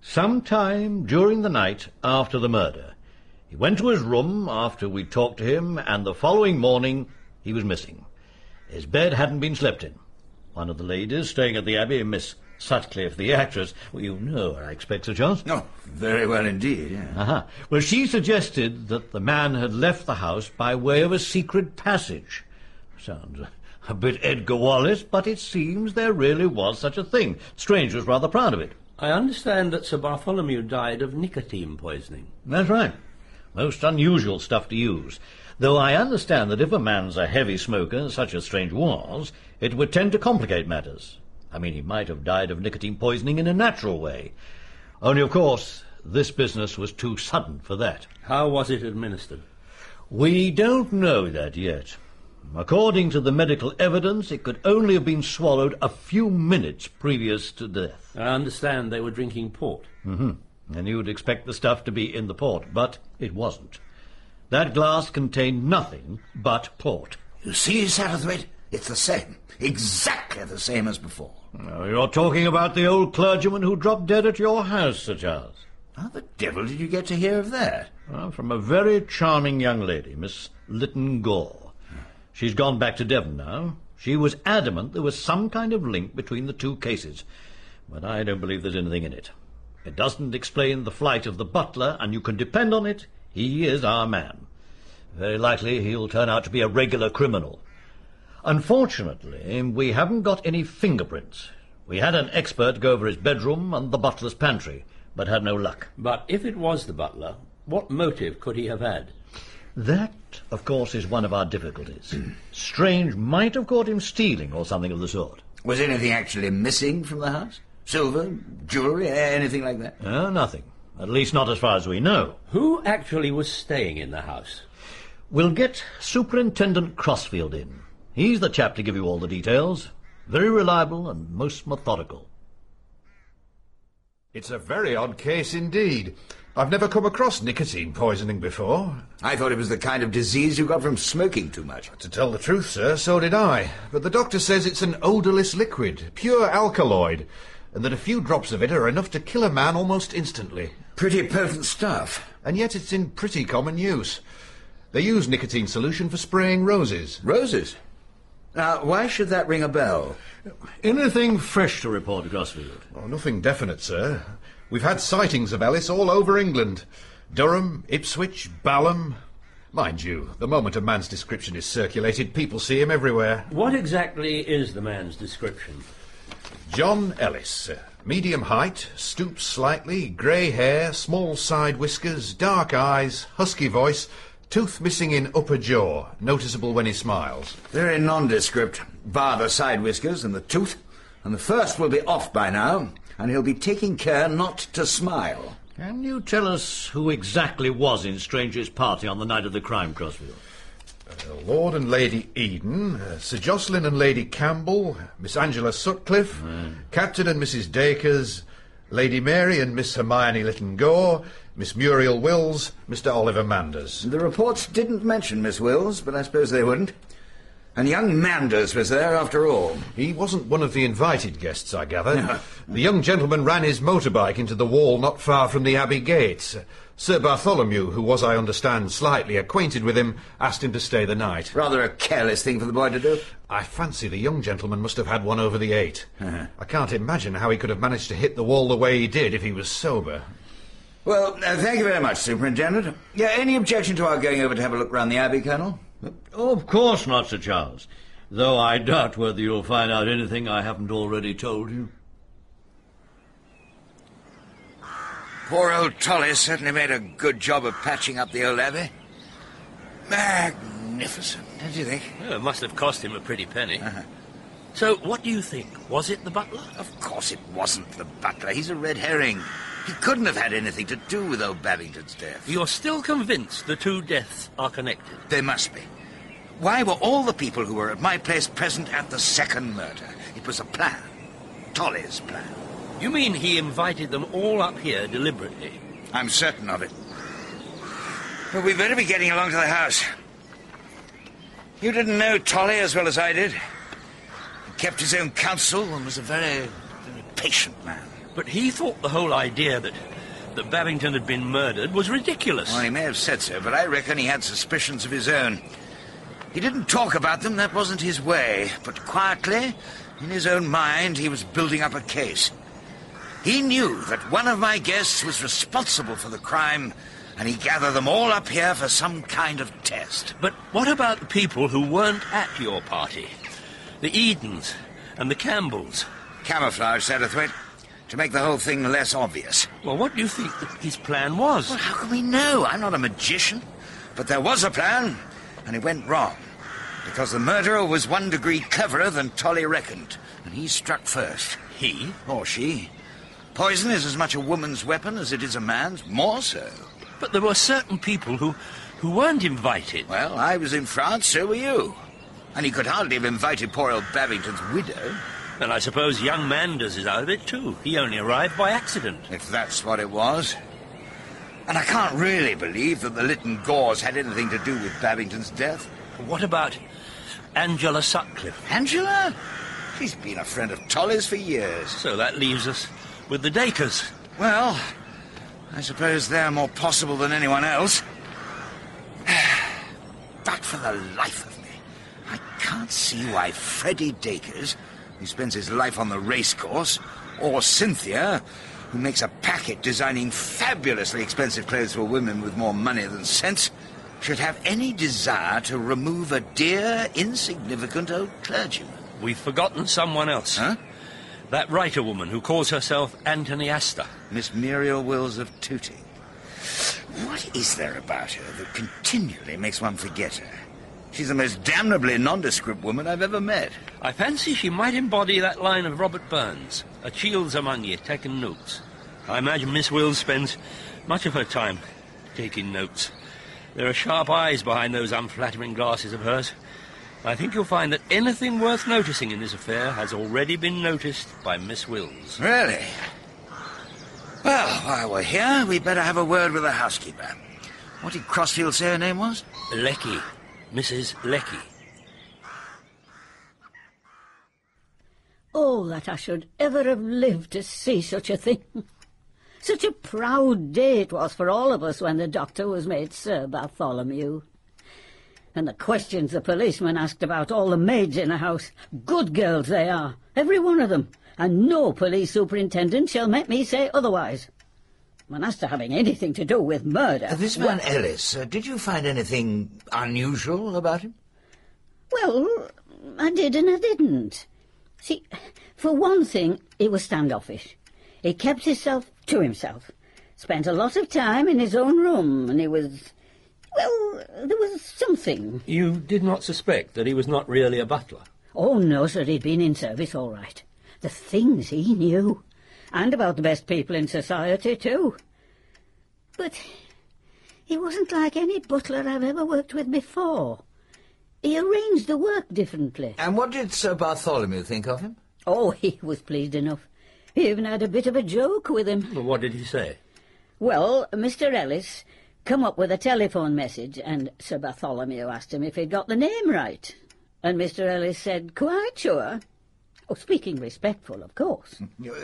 Some time during the night after the murder. He went to his room after we talked to him, and the following morning he was missing. His bed hadn't been slept in. One of the ladies staying at the Abbey, Miss Sutcliffe, the actress. Well, you know her, I expect, Sir Charles? No, oh, very well indeed, yeah. Uh-huh. Well, she suggested that the man had left the house by way of a secret passage. Sounds a bit Edgar Wallace, but it seems there really was such a thing. Strange was rather proud of it. I understand that Sir Bartholomew died of nicotine poisoning. That's right. Most unusual stuff to use. Though I understand that if a man's a heavy smoker, such as Strange was, it would tend to complicate matters. I mean, he might have died of nicotine poisoning in a natural way. Only, of course, this business was too sudden for that. How was it administered? We don't know that yet. According to the medical evidence, it could only have been swallowed a few minutes previous to death. I understand they were drinking port. Mm-hmm. And you'd expect the stuff to be in the port, but it wasn't. That glass contained nothing but port. You see, Satterthwaite? It's the same. Exactly the same as before. You're talking about the old clergyman who dropped dead at your house, Sir Charles. How the devil did you get to hear of that? Well, from a very charming young lady, Miss Lytton Gore. She's gone back to Devon now. She was adamant there was some kind of link between the two cases, but I don't believe there's anything in it. It doesn't explain the flight of the butler, and you can depend on it, he is our man. Very likely he'll turn out to be a regular criminal. Unfortunately, we haven't got any fingerprints. We had an expert go over his bedroom and the butler's pantry, but had no luck. But if it was the butler, what motive could he have had? That, of course, is one of our difficulties. Strange might have caught him stealing or something of the sort. Was anything actually missing from the house? Silver, jewellery, anything like that? Uh, nothing. At least not as far as we know. Who actually was staying in the house? We'll get Superintendent Crossfield in. He's the chap to give you all the details. Very reliable and most methodical. It's a very odd case indeed. I've never come across nicotine poisoning before. I thought it was the kind of disease you got from smoking too much. To tell the truth, sir, so did I. But the doctor says it's an odourless liquid, pure alkaloid, and that a few drops of it are enough to kill a man almost instantly. Pretty potent stuff. And yet it's in pretty common use. They use nicotine solution for spraying roses. Roses? Now, why should that ring a bell? Anything fresh to report, Crossfield? Oh, nothing definite, sir. We've had sightings of Ellis all over England. Durham, Ipswich, Balham. Mind you, the moment a man's description is circulated, people see him everywhere. What exactly is the man's description? John Ellis. Medium height, stoops slightly, grey hair, small side whiskers, dark eyes, husky voice, tooth missing in upper jaw, noticeable when he smiles. Very nondescript, bar the side whiskers and the tooth. And the first will be off by now, and he'll be taking care not to smile. Can you tell us who exactly was in Strange's party on the night of the crime, Crossfield? Uh, Lord and Lady Eden, uh, Sir Jocelyn and Lady Campbell, Miss Angela Sutcliffe, Captain and Mrs. Dacres, Lady Mary and Miss Hermione Lytton Gore, Miss Muriel Wills, Mr. Oliver Manders. The reports didn't mention Miss Wills, but I suppose they wouldn't. And young Manders was there after all. He wasn't one of the invited guests, I gather. the young gentleman ran his motorbike into the wall not far from the Abbey gates. Sir Bartholomew, who was, I understand, slightly acquainted with him, asked him to stay the night. Rather a careless thing for the boy to do. I fancy the young gentleman must have had one over the 8 Uh-huh. I can't imagine how he could have managed to hit the wall the way he did if he was sober. Well, uh, thank you very much, Superintendent. Yeah, any objection to our going over to have a look round the Abbey, Colonel? Oh, of course not, Sir Charles. Though I doubt whether you'll find out anything I haven't already told you. Poor old Tolly certainly made a good job of patching up the old Abbey. Magnificent, don't you think? Well, it must have cost him a pretty penny. Uh-huh. So, what do you think? Was it the butler? Of course it wasn't the butler. He's a red herring. He couldn't have had anything to do with old Babington's death. You're still convinced the two deaths are connected? They must be. Why were all the people who were at my place present at the second murder? It was a plan. Tolly's plan. You mean he invited them all up here deliberately? I'm certain of it. But we better be getting along to the house. You didn't know Tolly as well as I did. He kept his own counsel and was a very, very patient man. But he thought the whole idea that that Babington had been murdered was ridiculous. Well, he may have said so, but I reckon he had suspicions of his own. He didn't talk about them, that wasn't his way. But quietly, in his own mind, he was building up a case. He knew that one of my guests was responsible for the crime, and he gathered them all up here for some kind of test. But what about the people who weren't at your party? The Edens and the Campbells. Camouflage, Satterthwaite, to make the whole thing less obvious. Well, what do you think his plan was? Well, how can we know? I'm not a magician. But there was a plan, and it went wrong. Because the murderer was one degree cleverer than Tolly reckoned, and he struck first. He? Or she. Poison is as much a woman's weapon as it is a man's, more so. But there were certain people who, who weren't invited. Well, I was in France, so were you. And he could hardly have invited poor old Babington's widow. And I suppose young Manders is out of it, too. He only arrived by accident. If that's what it was. And I can't really believe that the Lytton Gores had anything to do with Babington's death. What about Angela Sutcliffe? Angela? She's been a friend of Tolly's for years. So that leaves us with the Dacres. Well, I suppose they're more possible than anyone else. but for the life of me, I can't see why Freddie Dacres, who spends his life on the racecourse, or Cynthia, who makes a packet designing fabulously expensive clothes for women with more money than sense, should have any desire to remove a dear, insignificant old clergyman. We've forgotten someone else. Huh? That writer woman who calls herself Anthony Astor. Miss Muriel Wills of Tooting. What is there about her that continually makes one forget her? She's the most damnably nondescript woman I've ever met. I fancy she might embody that line of Robert Burns. A chield's among ye, taking notes. I imagine Miss Wills spends much of her time taking notes. There are sharp eyes behind those unflattering glasses of hers. I think you'll find that anything worth noticing in this affair has already been noticed by Miss Wills. Really? Well, while we're here, we'd better have a word with the housekeeper. What did Crossfield say her name was? Leckie. Mrs. Leckie. Oh, that I should ever have lived to see such a thing. Such a proud day it was for all of us when the doctor was made Sir Bartholomew. And the questions the policeman asked about all the maids in the house. Good girls they are, every one of them, and no police superintendent shall make me say otherwise. When as to having anything to do with murder... Uh, this man Ellis, uh, did you find anything unusual about him? Well, I did and I didn't. See, for one thing, he was standoffish. He kept himself to himself, spent a lot of time in his own room, and he was... Well, there was something. You did not suspect that he was not really a butler? Oh, no, sir, he'd been in service all right. The things he knew. And about the best people in society, too. But he wasn't like any butler I've ever worked with before. He arranged the work differently. And what did Sir Bartholomew think of him? Oh, he was pleased enough. He even had a bit of a joke with him. What did he say? Well, Mr. Ellis come up with a telephone message, and Sir Bartholomew asked him if he'd got the name right. And Mr. Ellis said, quite sure. Oh, speaking respectful, of course.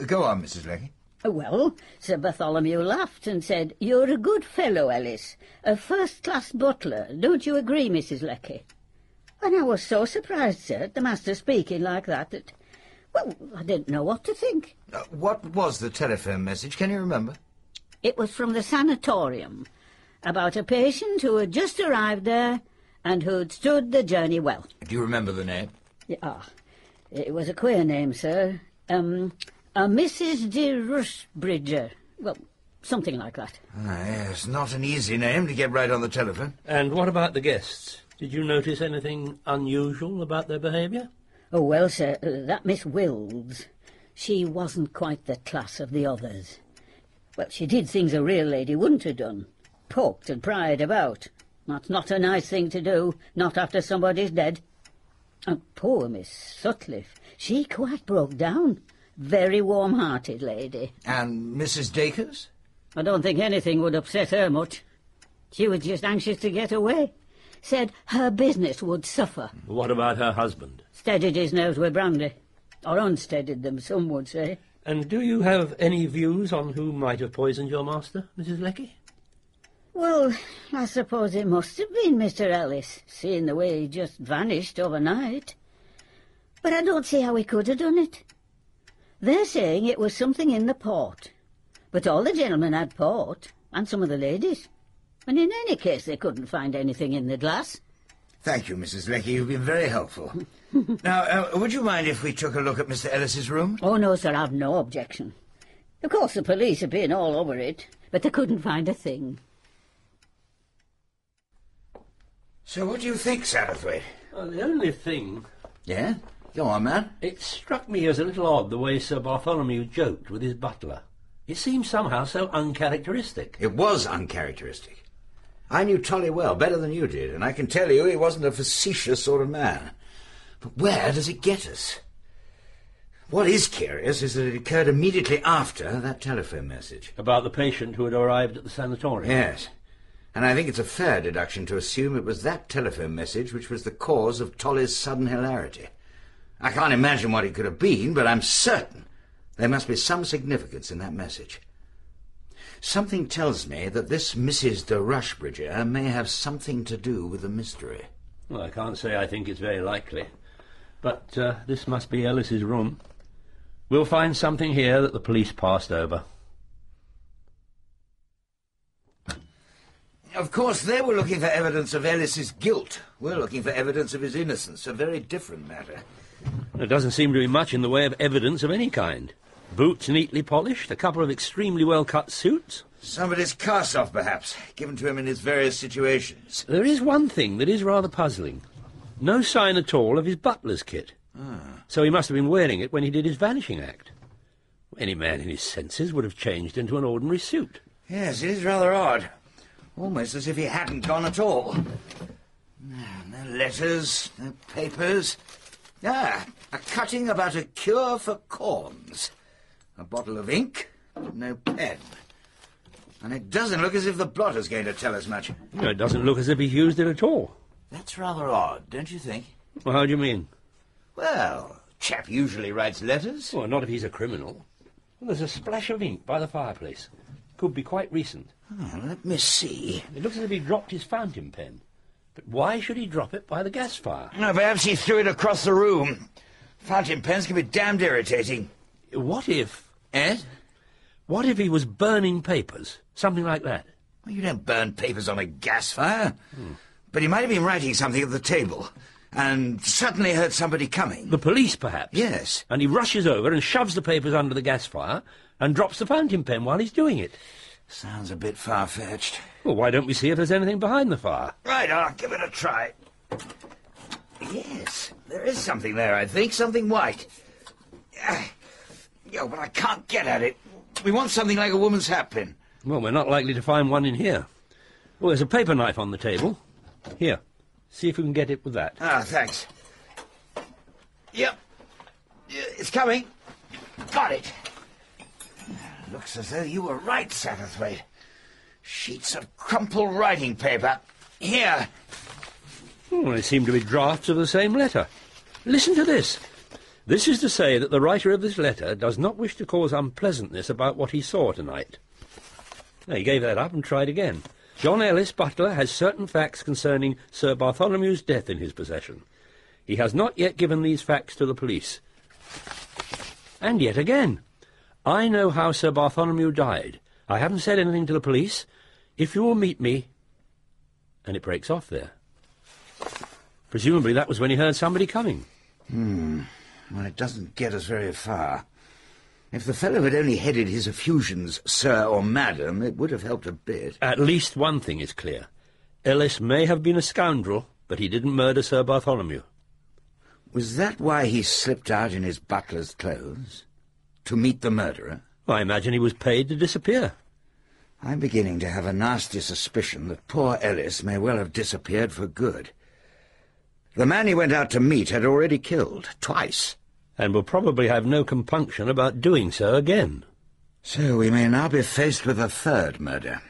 Go on, Mrs. Leckie. Well, Sir Bartholomew laughed and said, You're a good fellow, Ellis. A first-class butler. Don't you agree, Mrs. Leckie? And I was so surprised, sir, at the master speaking like that, that, well, I didn't know what to think. Uh, what was the telephone message? Can you remember? It was from the sanatorium, about a patient who had just arrived there and who'd stood the journey well. Do you remember the name? Yeah, ah, it was a queer name, sir. Um, a Mrs. de Rushbridger. Well, something like that. Ah, yes, not an easy name to get right on the telephone. And what about the guests? Did you notice anything unusual about their behaviour? Oh, well, sir, uh, that Miss Wills, she wasn't quite the class of the others. Well, she did things a real lady wouldn't have done. Poked and pried about. That's not a nice thing to do, not after somebody's dead. And poor Miss Sutcliffe, she quite broke down. Very warm-hearted lady. And Mrs. Dacres? I don't think anything would upset her much. She was just anxious to get away. Said her business would suffer. What about her husband? Steadied his nerves with brandy. Or unsteadied them, some would say. And do you have any views on who might have poisoned your master, Mrs. Leckie? Well, I suppose it must have been Mr. Ellis, seeing the way he just vanished overnight. But I don't see how he could have done it. They're saying it was something in the port. But all the gentlemen had port, and some of the ladies. And in any case, they couldn't find anything in the glass. Thank you, Mrs. Leckie. You've been very helpful. now, uh, would you mind if we took a look at Mr. Ellis's room? Oh, no, sir, I've no objection. Of course, the police have been all over it, but they couldn't find a thing. So what do you think, Satterthwaite? Well, the only thing... Yeah? Go on, man. It struck me as a little odd the way Sir Bartholomew joked with his butler. It seemed somehow so uncharacteristic. It was uncharacteristic. I knew Tolly well, better than you did, and I can tell you he wasn't a facetious sort of man. But where does it get us? What is curious is that it occurred immediately after that telephone message. About the patient who had arrived at the sanatorium? Yes. And I think it's a fair deduction to assume it was that telephone message which was the cause of Tolly's sudden hilarity. I can't imagine what it could have been, but I'm certain there must be some significance in that message. Something tells me that this Mrs. de Rushbridger may have something to do with the mystery. Well, I can't say I think it's very likely. But uh, this must be Ellis's room. We'll find something here that the police passed over. Of course, they were looking for evidence of Ellis's guilt. We're looking for evidence of his innocence. A very different matter. There doesn't seem to be much in the way of evidence of any kind. Boots neatly polished, a couple of extremely well-cut suits. Somebody's cast off, perhaps, given to him in his various situations. There is one thing that is rather puzzling. No sign at all of his butler's kit. Ah. So he must have been wearing it when he did his vanishing act. Any man in his senses would have changed into an ordinary suit. Yes, it is rather odd. Almost as if he hadn't gone at all. No, no letters, no papers. Ah, a cutting about a cure for corns. A bottle of ink, no pen. And it doesn't look as if the blotter's going to tell us much. No, it doesn't look as if he's used it at all. That's rather odd, don't you think? Well, how do you mean? Well, chap usually writes letters. Well, not if he's a criminal. Well, there's a splash of ink by the fireplace. Could be quite recent. Oh, let me see. It looks as if he dropped his fountain pen. But why should he drop it by the gas fire? No, perhaps he threw it across the room. Fountain pens can be damned irritating. What if... Eh? What if he was burning papers? Something like that. Well, you don't burn papers on a gas fire. But he might have been writing something at the table and suddenly heard somebody coming. The police, perhaps? Yes. And he rushes over and shoves the papers under the gas fire and drops the fountain pen while he's doing it. Sounds a bit far-fetched. Well, why don't we see if there's anything behind the fire? Right, I'll give it a try. Yes, there is something there, I think. Something white. Ah, Yo, but I can't get at it. We want something like a woman's hatpin. Well, we're not likely to find one in here. Well, there's a paper knife on the table. Here. See if we can get it with that. Ah, thanks. Yep. Yeah, It's coming. Got it. Looks as though you were right, Satterthwaite. Sheets of crumpled writing paper. Here. Oh, they seem to be drafts of the same letter. Listen to this. This is to say that the writer of this letter does not wish to cause unpleasantness about what he saw tonight. Now, he gave that up and tried again. John Ellis, butler, has certain facts concerning Sir Bartholomew's death in his possession. He has not yet given these facts to the police. And yet again. I know how Sir Bartholomew died. I haven't said anything to the police. If you will meet me... And it breaks off there. Presumably that was when he heard somebody coming. Hmm. Well, it doesn't get us very far. If the fellow had only headed his effusions Sir or Madam, it would have helped a bit. At least one thing is clear. Ellis may have been a scoundrel, but he didn't murder Sir Bartholomew. Was that why he slipped out in his butler's clothes? To meet the murderer? I imagine he was paid to disappear. I'm beginning to have a nasty suspicion that poor Ellis may well have disappeared for good. The man he went out to meet had already killed, twice. And will probably have no compunction about doing so again. So we may now be faced with a third murder.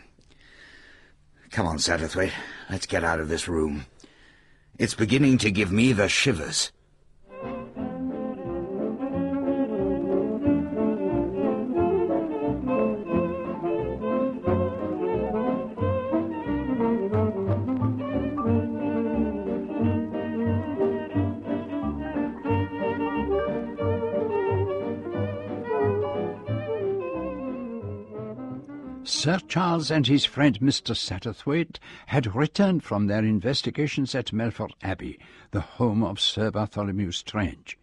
Come on, Satterthwaite. Let's get out of this room. It's beginning to give me the shivers. Sir Charles and his friend Mr. Satterthwaite had returned from their investigations at Melfort Abbey, the home of Sir Bartholomew Strange.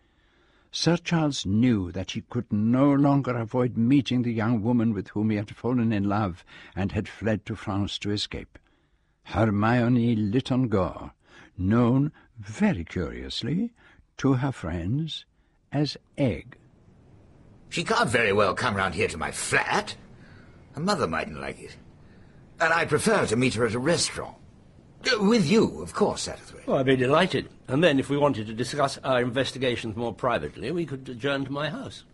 Sir Charles knew that he could no longer avoid meeting the young woman with whom he had fallen in love and had fled to France to escape. Hermione Lytton Gore, known, very curiously, to her friends as Egg. She can't very well come round here to my flat. Her mother mightn't like it. And I prefer to meet her at a restaurant. Uh, With you, of course, Satterthwaite. Oh, I'd be delighted. And then, if we wanted to discuss our investigations more privately, we could adjourn to my house.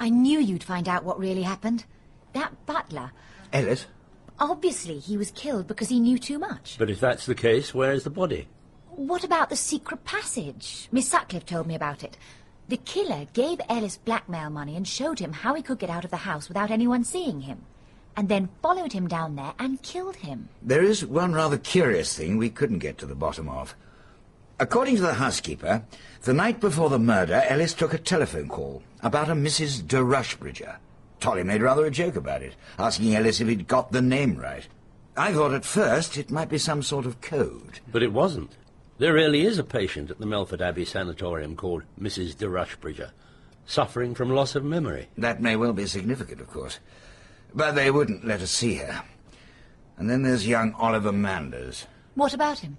I knew you'd find out what really happened. That butler, Ellis? obviously he was killed because he knew too much. But if that's the case, where is the body? What about the secret passage? Miss Sutcliffe told me about it. The killer gave Ellis blackmail money and showed him how he could get out of the house without anyone seeing him. And then followed him down there and killed him. There is one rather curious thing we couldn't get to the bottom of. According to the housekeeper, the night before the murder, Ellis took a telephone call about a Mrs. de Rushbridger. Tolly made rather a joke about it, asking Ellis if he'd got the name right. I thought at first it might be some sort of code. But it wasn't. There really is a patient at the Melfort Abbey Sanatorium called Mrs. de Rushbridger, suffering from loss of memory. That may well be significant, of course. But they wouldn't let us see her. And then there's young Oliver Manders. What about him?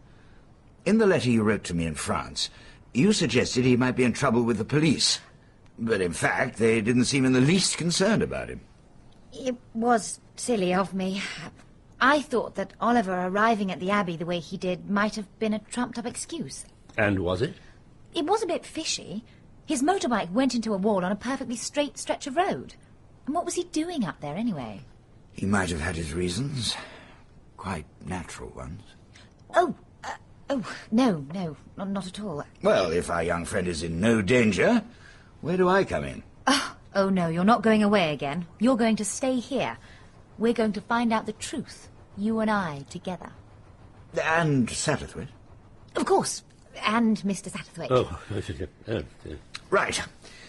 In the letter you wrote to me in France, you suggested he might be in trouble with the police. But in fact, they didn't seem in the least concerned about him. It was silly of me. I thought that Oliver arriving at the Abbey the way he did might have been a trumped-up excuse. And was it? It was a bit fishy. His motorbike went into a wall on a perfectly straight stretch of road. And what was he doing up there anyway? He might have had his reasons. Quite natural ones. Oh, uh, oh, no, no, not, not at all. Well, if our young friend is in no danger, where do I come in? Oh, no, you're not going away again. You're going to stay here. We're going to find out the truth, you and I together. And Satterthwaite? Of course, and Mr. Satterthwaite. Oh, oh, oh. Right.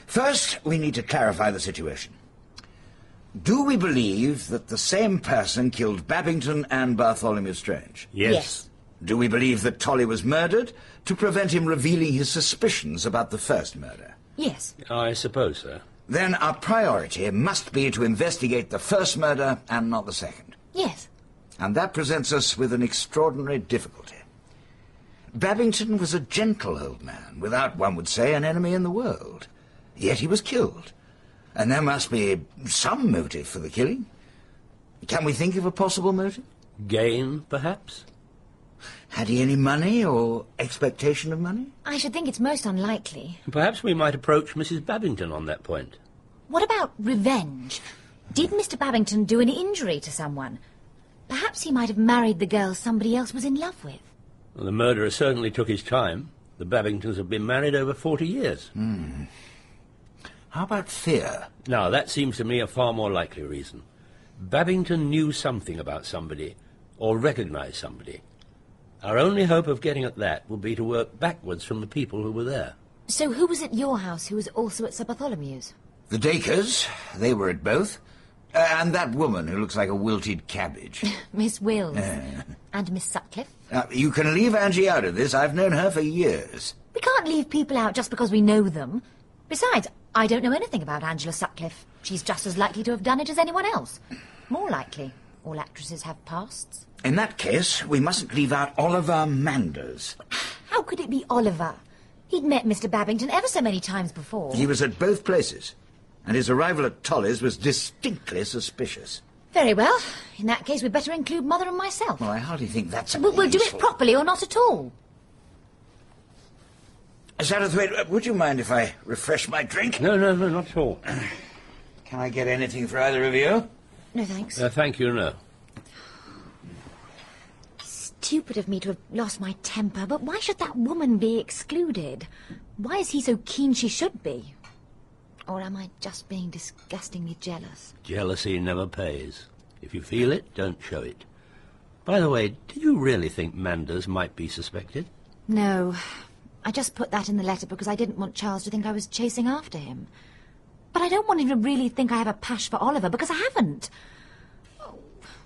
First, we need to clarify the situation. Do we believe that the same person killed Babington and Bartholomew Strange? Yes. Yes. Do we believe that Tolly was murdered to prevent him revealing his suspicions about the first murder? Yes. I suppose so. Then our priority must be to investigate the first murder and not the second. Yes. And that presents us with an extraordinary difficulty. Babington was a gentle old man, without, one would say, an enemy in the world. Yet he was killed. And there must be some motive for the killing. Can we think of a possible motive? Gain, perhaps? Had he any money or expectation of money? I should think it's most unlikely. Perhaps we might approach Mrs. Babington on that point. What about revenge? Did Mr. Babington do any injury to someone? Perhaps he might have married the girl somebody else was in love with. Well, the murderer certainly took his time. The Babingtons have been married over 40 years. Hmm. How about fear? Now, that seems to me a far more likely reason. Babington knew something about somebody, or recognized somebody. Our only hope of getting at that will be to work backwards from the people who were there. So who was at your house who was also at Sir Bartholomew's? The Dacres, they were at both. Uh, and that woman who looks like a wilted cabbage. Miss Wills. Uh, And Miss Sutcliffe. now, you can leave Angie out of this. I've known her for years. We can't leave people out just because we know them. Besides, I don't know anything about Angela Sutcliffe. She's just as likely to have done it as anyone else. More likely. All actresses have pasts. In that case, we mustn't leave out Oliver Manders. How could it be Oliver? He'd met Mr. Babington ever so many times before. He was at both places, and his arrival at Tolly's was distinctly suspicious. Very well. In that case, we'd better include Mother and myself. Well, I hardly think that's a We'll, we'll do it properly or not at all. Satterthwaite, uh, would you mind if I refresh my drink? No, no, no, not at all. Can I get anything for either of you? No, thanks. Uh, thank you, no. Stupid of me to have lost my temper, but why should that woman be excluded? Why is he so keen she should be? Or am I just being disgustingly jealous? Jealousy never pays. If you feel it, don't show it. By the way, did you really think Manders might be suspected? No. I just put that in the letter because I didn't want Charles to think I was chasing after him. But I don't want him to really think I have a pash for Oliver because I haven't. Oh,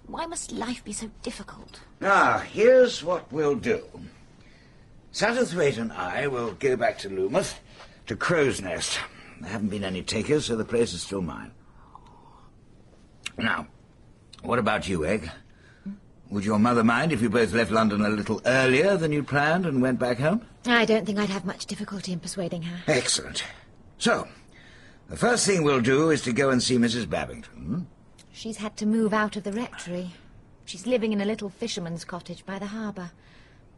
why must life be so difficult? Now, here's what we'll do. Satterthwaite and I will go back to Loomouth, to Crow's Nest. There haven't been any takers, so the place is still mine. Now, what about you, Egg? Would your mother mind if you both left London a little earlier than you'd planned and went back home? I don't think I'd have much difficulty in persuading her. Excellent. So, the first thing we'll do is to go and see Mrs. Babington. She's had to move out of the rectory. She's living in a little fisherman's cottage by the harbour.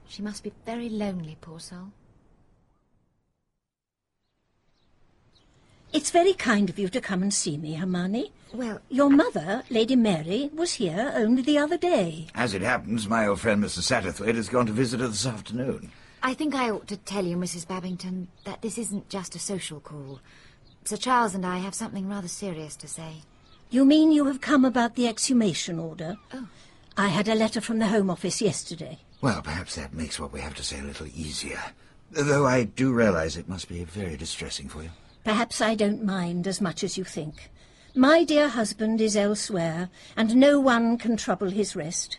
She must be very lonely, poor soul. It's very kind of you to come and see me, Hermione. Well, Your mother, Lady Mary, was here only the other day. As it happens, my old friend Mr. Satterthwaite has gone to visit her this afternoon. I think I ought to tell you, Mrs. Babington, that this isn't just a social call. Sir Charles and I have something rather serious to say. You mean you have come about the exhumation order? Oh. I had a letter from the Home Office yesterday. Well, perhaps that makes what we have to say a little easier. Though I do realize it must be very distressing for you. Perhaps I don't mind as much as you think. My dear husband is elsewhere, and no one can trouble his rest.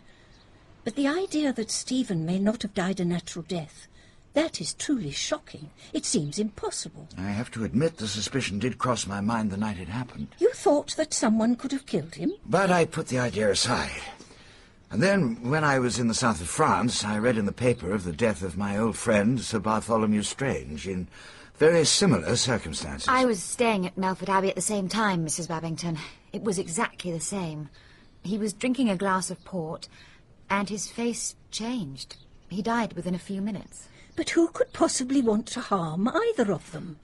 But the idea that Stephen may not have died a natural death, that is truly shocking. It seems impossible. I have to admit the suspicion did cross my mind the night it happened. You thought that someone could have killed him? But I put the idea aside. And then, when I was in the south of France, I read in the paper of the death of my old friend, Sir Bartholomew Strange, in very similar circumstances. I was staying at Melfort Abbey at the same time, Mrs. Babington. It was exactly the same. He was drinking a glass of port, and his face changed. He died within a few minutes. But who could possibly want to harm either of them?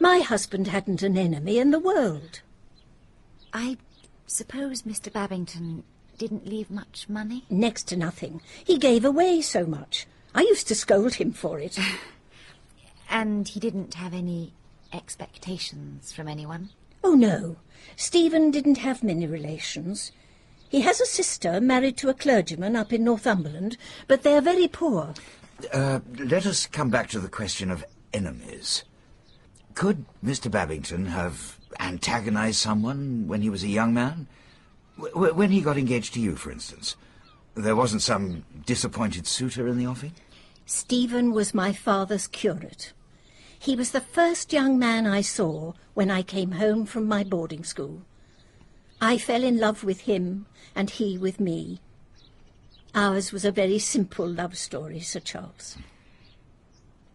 My husband hadn't an enemy in the world. I suppose Mr. Babington didn't leave much money? Next to nothing. He gave away so much. I used to scold him for it. And he didn't have any expectations from anyone? Oh, no. Stephen didn't have many relations. He has a sister married to a clergyman up in Northumberland, but they're very poor. Uh, let us come back to the question of enemies. Could Mr. Babington have antagonized someone when he was a young man? W- when he got engaged to you, for instance. There wasn't some disappointed suitor in the offing? Stephen was my father's curate. He was the first young man I saw when I came home from my boarding school. I fell in love with him, and he with me. Ours was a very simple love story, Sir Charles.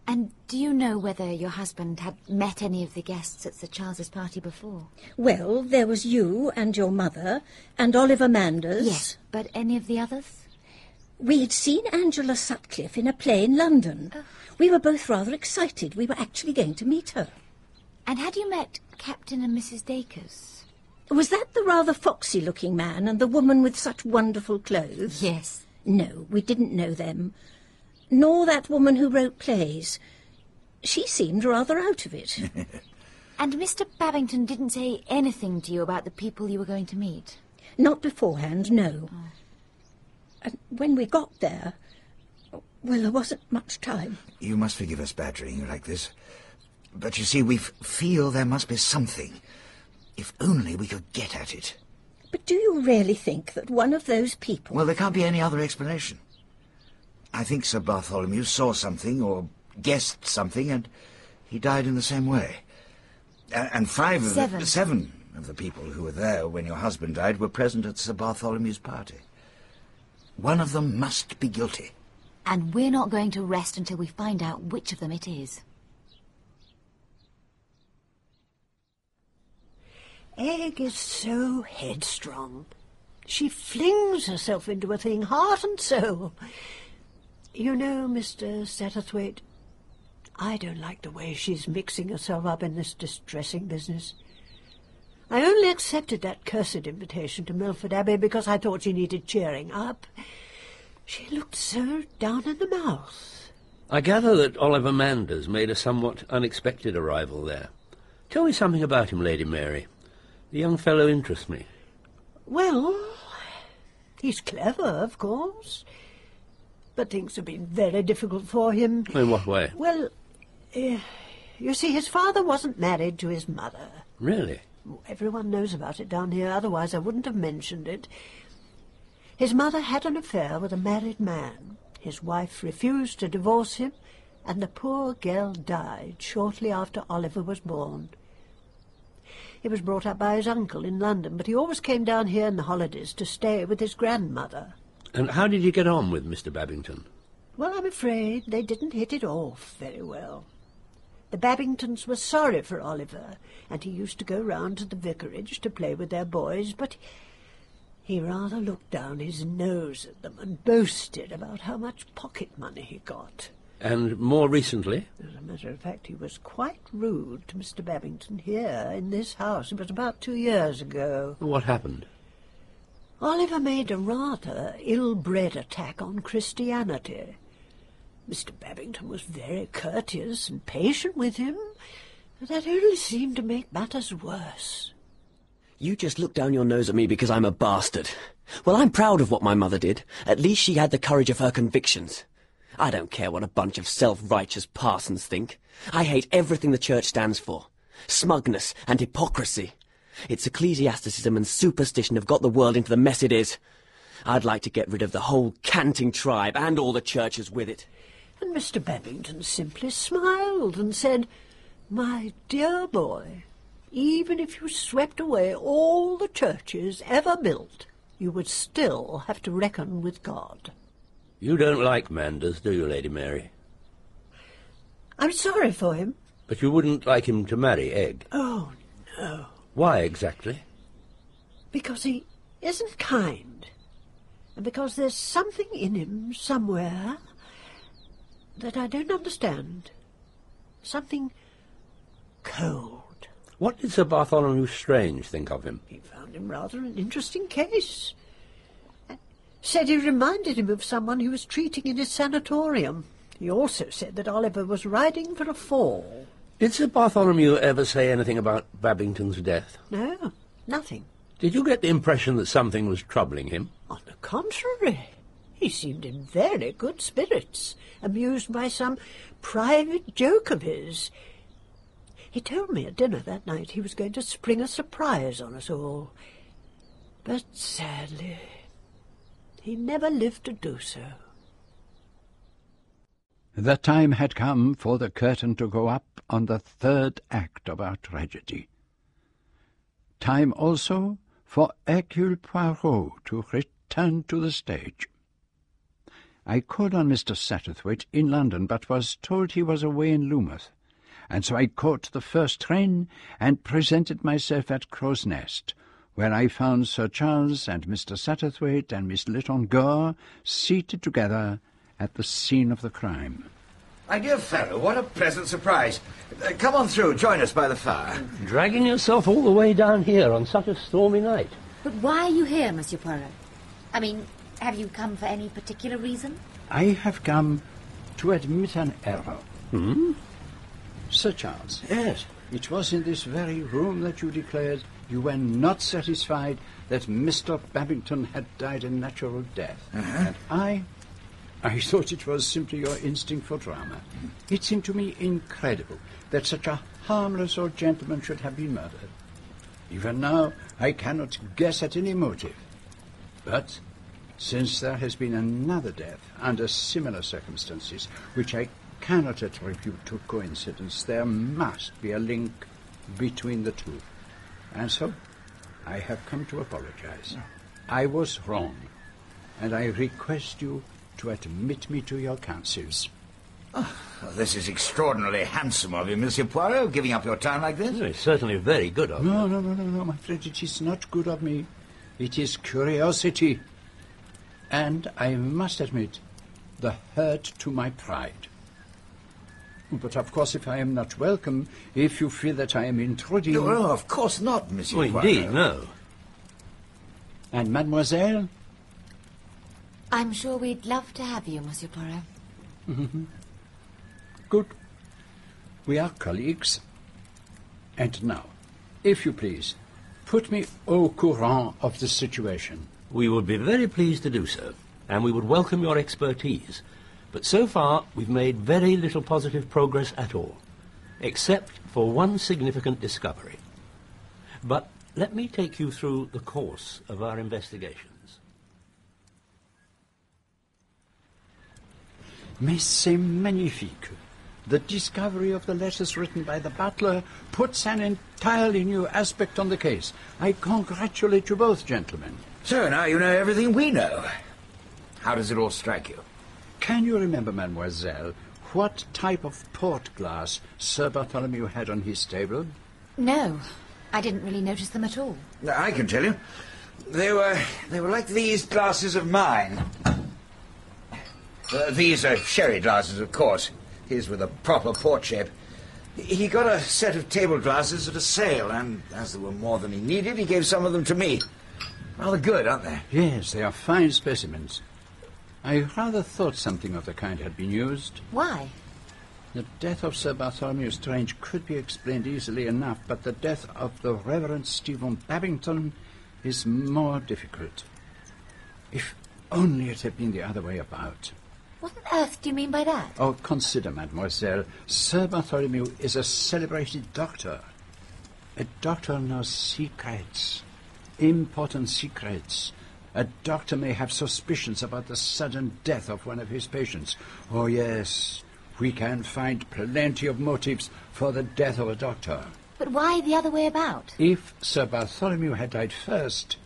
And do you know whether your husband had met any of the guests at Sir Charles's party before? Well, there was you and your mother, and Oliver Manders. Yes, but any of the others? We had seen Angela Sutcliffe in a play in London. Oh. We were both rather excited. We were actually going to meet her. And had you met Captain and Mrs. Dacres? Was that the rather foxy-looking man and the woman with such wonderful clothes? Yes. No, we didn't know them. Nor that woman who wrote plays. She seemed rather out of it. And Mr. Babington didn't say anything to you about the people you were going to meet? Not beforehand, no. Oh. And when we got there, well, there wasn't much time. You must forgive us badgering you like this. But you see, we f- feel there must be something. If only we could get at it. But do you really think that one of those people... Well, there can't be any other explanation. I think Sir Bartholomew saw something or guessed something, and he died in the same way. And five of Seven. the seven of the people who were there when your husband died were present at Sir Bartholomew's party. One of them must be guilty. And we're not going to rest until we find out which of them it is. Egg is so headstrong. She flings herself into a thing, heart and soul. You know, Mr. Satterthwaite, I don't like the way she's mixing herself up in this distressing business. I only accepted that cursed invitation to Melfort Abbey because I thought she needed cheering up. She looked so down in the mouth. I gather that Oliver Manders made a somewhat unexpected arrival there. Tell me something about him, Lady Mary. The young fellow interests me. Well, he's clever, of course. But things have been very difficult for him. In what way? Well, eh, you see, his father wasn't married to his mother. Really? Everyone knows about it down here, otherwise I wouldn't have mentioned it. His mother had an affair with a married man. His wife refused to divorce him, and the poor girl died shortly after Oliver was born. He was brought up by his uncle in London, but he always came down here in the holidays to stay with his grandmother. And how did you get on with Mr. Babington? Well, I'm afraid they didn't hit it off very well. The Babingtons were sorry for Oliver, and he used to go round to the vicarage to play with their boys, but He rather looked down his nose at them and boasted about how much pocket money he got. And more recently? As a matter of fact, he was quite rude to Mr. Babington here in this house. It was about two years ago. What happened? Oliver made a rather ill-bred attack on Christianity. Mr. Babington was very courteous and patient with him, but that only seemed to make matters worse. You just look down your nose at me because I'm a bastard. Well, I'm proud of what my mother did. At least she had the courage of her convictions. I don't care what a bunch of self-righteous parsons think. I hate everything the church stands for. Smugness and hypocrisy. Its ecclesiasticism and superstition have got the world into the mess it is. I'd like to get rid of the whole canting tribe and all the churches with it. And Mr. Babington simply smiled and said, My dear boy, even if you swept away all the churches ever built, you would still have to reckon with God. You don't like Manders, do you, Lady Mary? I'm sorry for him. But you wouldn't like him to marry Egg. Oh, no. Why exactly? Because he isn't kind. And because there's something in him somewhere that I don't understand. Something cold. What did Sir Bartholomew Strange think of him? He found him rather an interesting case. Said he reminded him of someone he was treating in his sanatorium. He also said that Oliver was riding for a fall. Did Sir Bartholomew ever say anything about Babington's death? No, nothing. Did you get the impression that something was troubling him? On the contrary, he seemed in very good spirits, amused by some private joke of his. He told me at dinner that night he was going to spring a surprise on us all. But sadly, he never lived to do so. The time had come for the curtain to go up on the third act of our tragedy. Time also for Hercule Poirot to return to the stage. I called on Mr. Satterthwaite in London, but was told he was away in Loomouth, and so I caught the first train and presented myself at Crow's Nest, where I found Sir Charles and Mr. Satterthwaite and Miss Lytton Gore seated together at the scene of the crime. My dear fellow, what a pleasant surprise. Uh, come on through, join us by the fire. Dragging yourself all the way down here on such a stormy night. But why are you here, Monsieur Poirot? I mean, have you come for any particular reason? I have come to admit an error. Hmm? Sir Charles. Yes. It was in this very room that you declared you were not satisfied that Mr. Babington had died a natural death. Uh-huh. And I I thought it was simply your instinct for drama. It seemed to me incredible that such a harmless old gentleman should have been murdered. Even now, I cannot guess at any motive. But since there has been another death under similar circumstances, which I cannot attribute to coincidence, there must be a link between the two. And so, I have come to apologize. I was wrong, and I request you to admit me to your counsels. Oh, well, this is extraordinarily handsome of you, Monsieur Poirot, giving up your time like this. It's certainly very good of you. No, no, no, no, no, my friend, it is not good of me. It is curiosity. And I must admit, the hurt to my pride. But of course, if I am not welcome, if you feel that I am intruding... No, no, of course not, Monsieur Oh, Poirot. indeed, no. And mademoiselle? I'm sure we'd love to have you, Monsieur Poirot. Mhm. Good. We are colleagues. And now, if you please, put me au courant of the situation. We would be very pleased to do so, and we would welcome your expertise. But so far, we've made very little positive progress at all, except for one significant discovery. But let me take you through the course of our investigations. Mais c'est magnifique. The discovery of the letters written by the butler puts an entirely new aspect on the case. I congratulate you both, gentlemen. So now you know everything we know. How does it all strike you? Can you remember, mademoiselle, what type of port glass Sir Bartholomew had on his table? No, I didn't really notice them at all. I can tell you. They were they were like these glasses of mine. Uh, these are sherry glasses, of course. His were the proper port shape. He got a set of table glasses at a sale, and as there were more than he needed, he gave some of them to me. Rather good, aren't they? Yes, they are fine specimens. I rather thought something of the kind had been used. Why? The death of Sir Bartholomew Strange could be explained easily enough, but the death of the Reverend Stephen Babington is more difficult. If only it had been the other way about. What on earth do you mean by that? Oh, consider, mademoiselle. Sir Bartholomew is a celebrated doctor. A doctor knows secrets, important secrets. A doctor may have suspicions about the sudden death of one of his patients. Oh, yes, we can find plenty of motives for the death of a doctor. But why the other way about? If Sir Bartholomew had died first,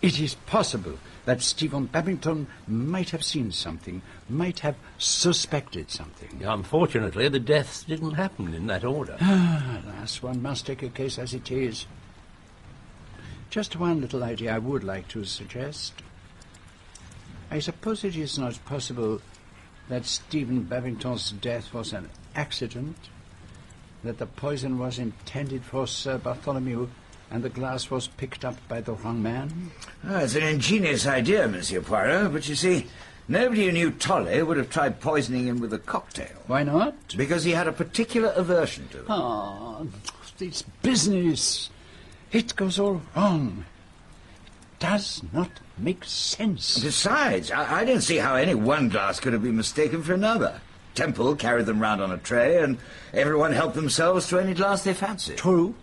it is possible that Stephen Babington might have seen something, might have suspected something. Unfortunately, the deaths didn't happen in that order. Ah, alas, one must take a case as it is. Just one little idea I would like to suggest. I suppose it is not possible that Stephen Babington's death was an accident, that the poison was intended for Sir Bartholomew and the glass was picked up by the wrong man? Ah, it's an ingenious idea, Monsieur Poirot, but you see, nobody who knew Tolly would have tried poisoning him with a cocktail. Why not? Because he had a particular aversion to it. Ah, this business. It goes all wrong. It does not make sense. Besides, I, I don't see how any one glass could have been mistaken for another. Temple carried them round on a tray, and everyone helped themselves to any glass they fancied. True.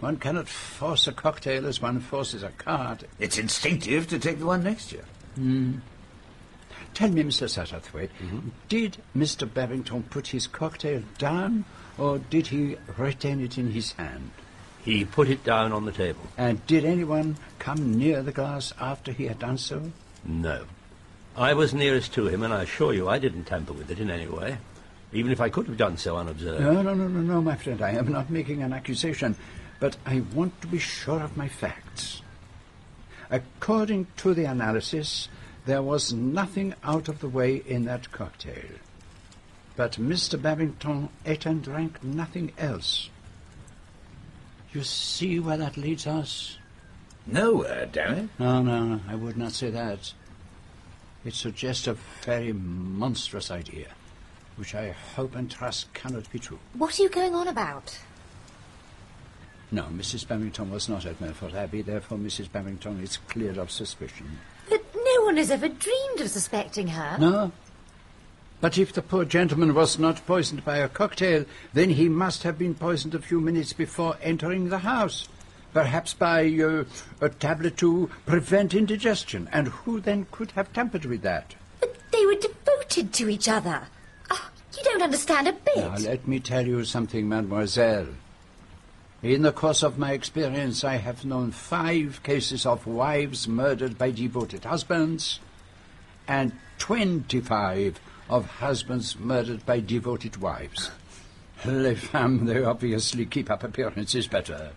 One cannot force a cocktail as one forces a card. It's instinctive to take the one next to you. Hmm. Tell me, Mr. Satterthwaite, did Mr. Babington put his cocktail down, or did he retain it in his hand? He put it down on the table. And did anyone come near the glass after he had done so? No. I was nearest to him, and I assure you I didn't tamper with it in any way, even if I could have done so unobserved. No, no, no, no, no, my friend. I am not making an accusation, but I want to be sure of my facts. According to the analysis, there was nothing out of the way in that cocktail. But Mr. Babington ate and drank nothing else. You see where that leads us? Nowhere, damn it. No, no, I would not say that. It suggests a very monstrous idea, which I hope and trust cannot be true. What are you going on about? No, Mrs. Babington was not at Melfort Abbey, therefore Mrs. Babington is cleared of suspicion. But no one has ever dreamed of suspecting her. No? But if the poor gentleman was not poisoned by a cocktail, then he must have been poisoned a few minutes before entering the house. Perhaps by uh, a tablet to prevent indigestion. And who then could have tampered with that? But they were devoted to each other. Oh, you don't understand a bit. Now, let me tell you something, mademoiselle. In the course of my experience, I have known five cases of wives murdered by devoted husbands, and twenty-five of husbands murdered by devoted wives. Les femmes, they obviously keep up appearances better.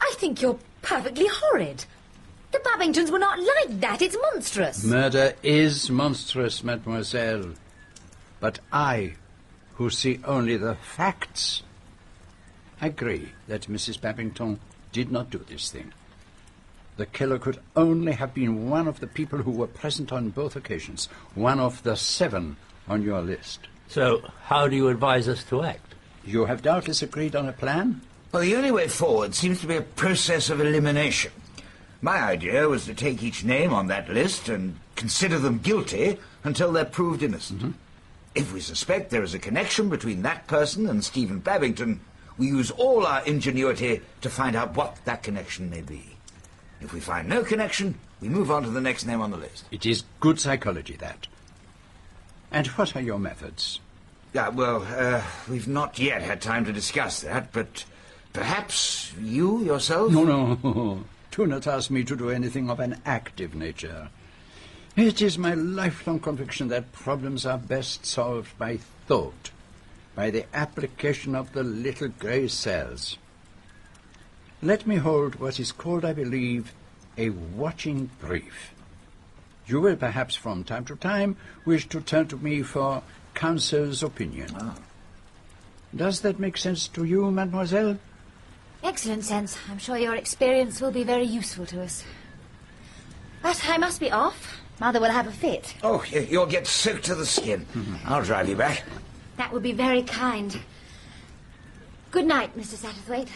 I think you're perfectly horrid. The Babingtons were not like that. It's monstrous. Murder is monstrous, mademoiselle. But I, who see only the facts, agree that Mrs. Babington did not do this thing. The killer could only have been one of the people who were present on both occasions, one of the seven on your list. So, how do you advise us to act? You have doubtless agreed on a plan? Well, the only way forward seems to be a process of elimination. My idea was to take each name on that list and consider them guilty until they're proved innocent. Mm-hmm. If we suspect there is a connection between that person and Stephen Babington, we use all our ingenuity to find out what that connection may be. If we find no connection, we move on to the next name on the list. It is good psychology, that. And what are your methods? Yeah, well, uh, we've not yet had time to discuss that, but perhaps you yourself? No, no. Do not ask me to do anything of an active nature. It is my lifelong conviction that problems are best solved by thought, by the application of the little grey cells. Let me hold what is called, I believe, a watching brief. You will perhaps from time to time wish to turn to me for counsel's opinion. Ah. Does that make sense to you, mademoiselle? Excellent sense. I'm sure your experience will be very useful to us. But I must be off. Mother will have a fit. Oh, you'll get soaked to the skin. Mm-hmm. I'll drive you back. That would be very kind. Good night, Mr. Satterthwaite.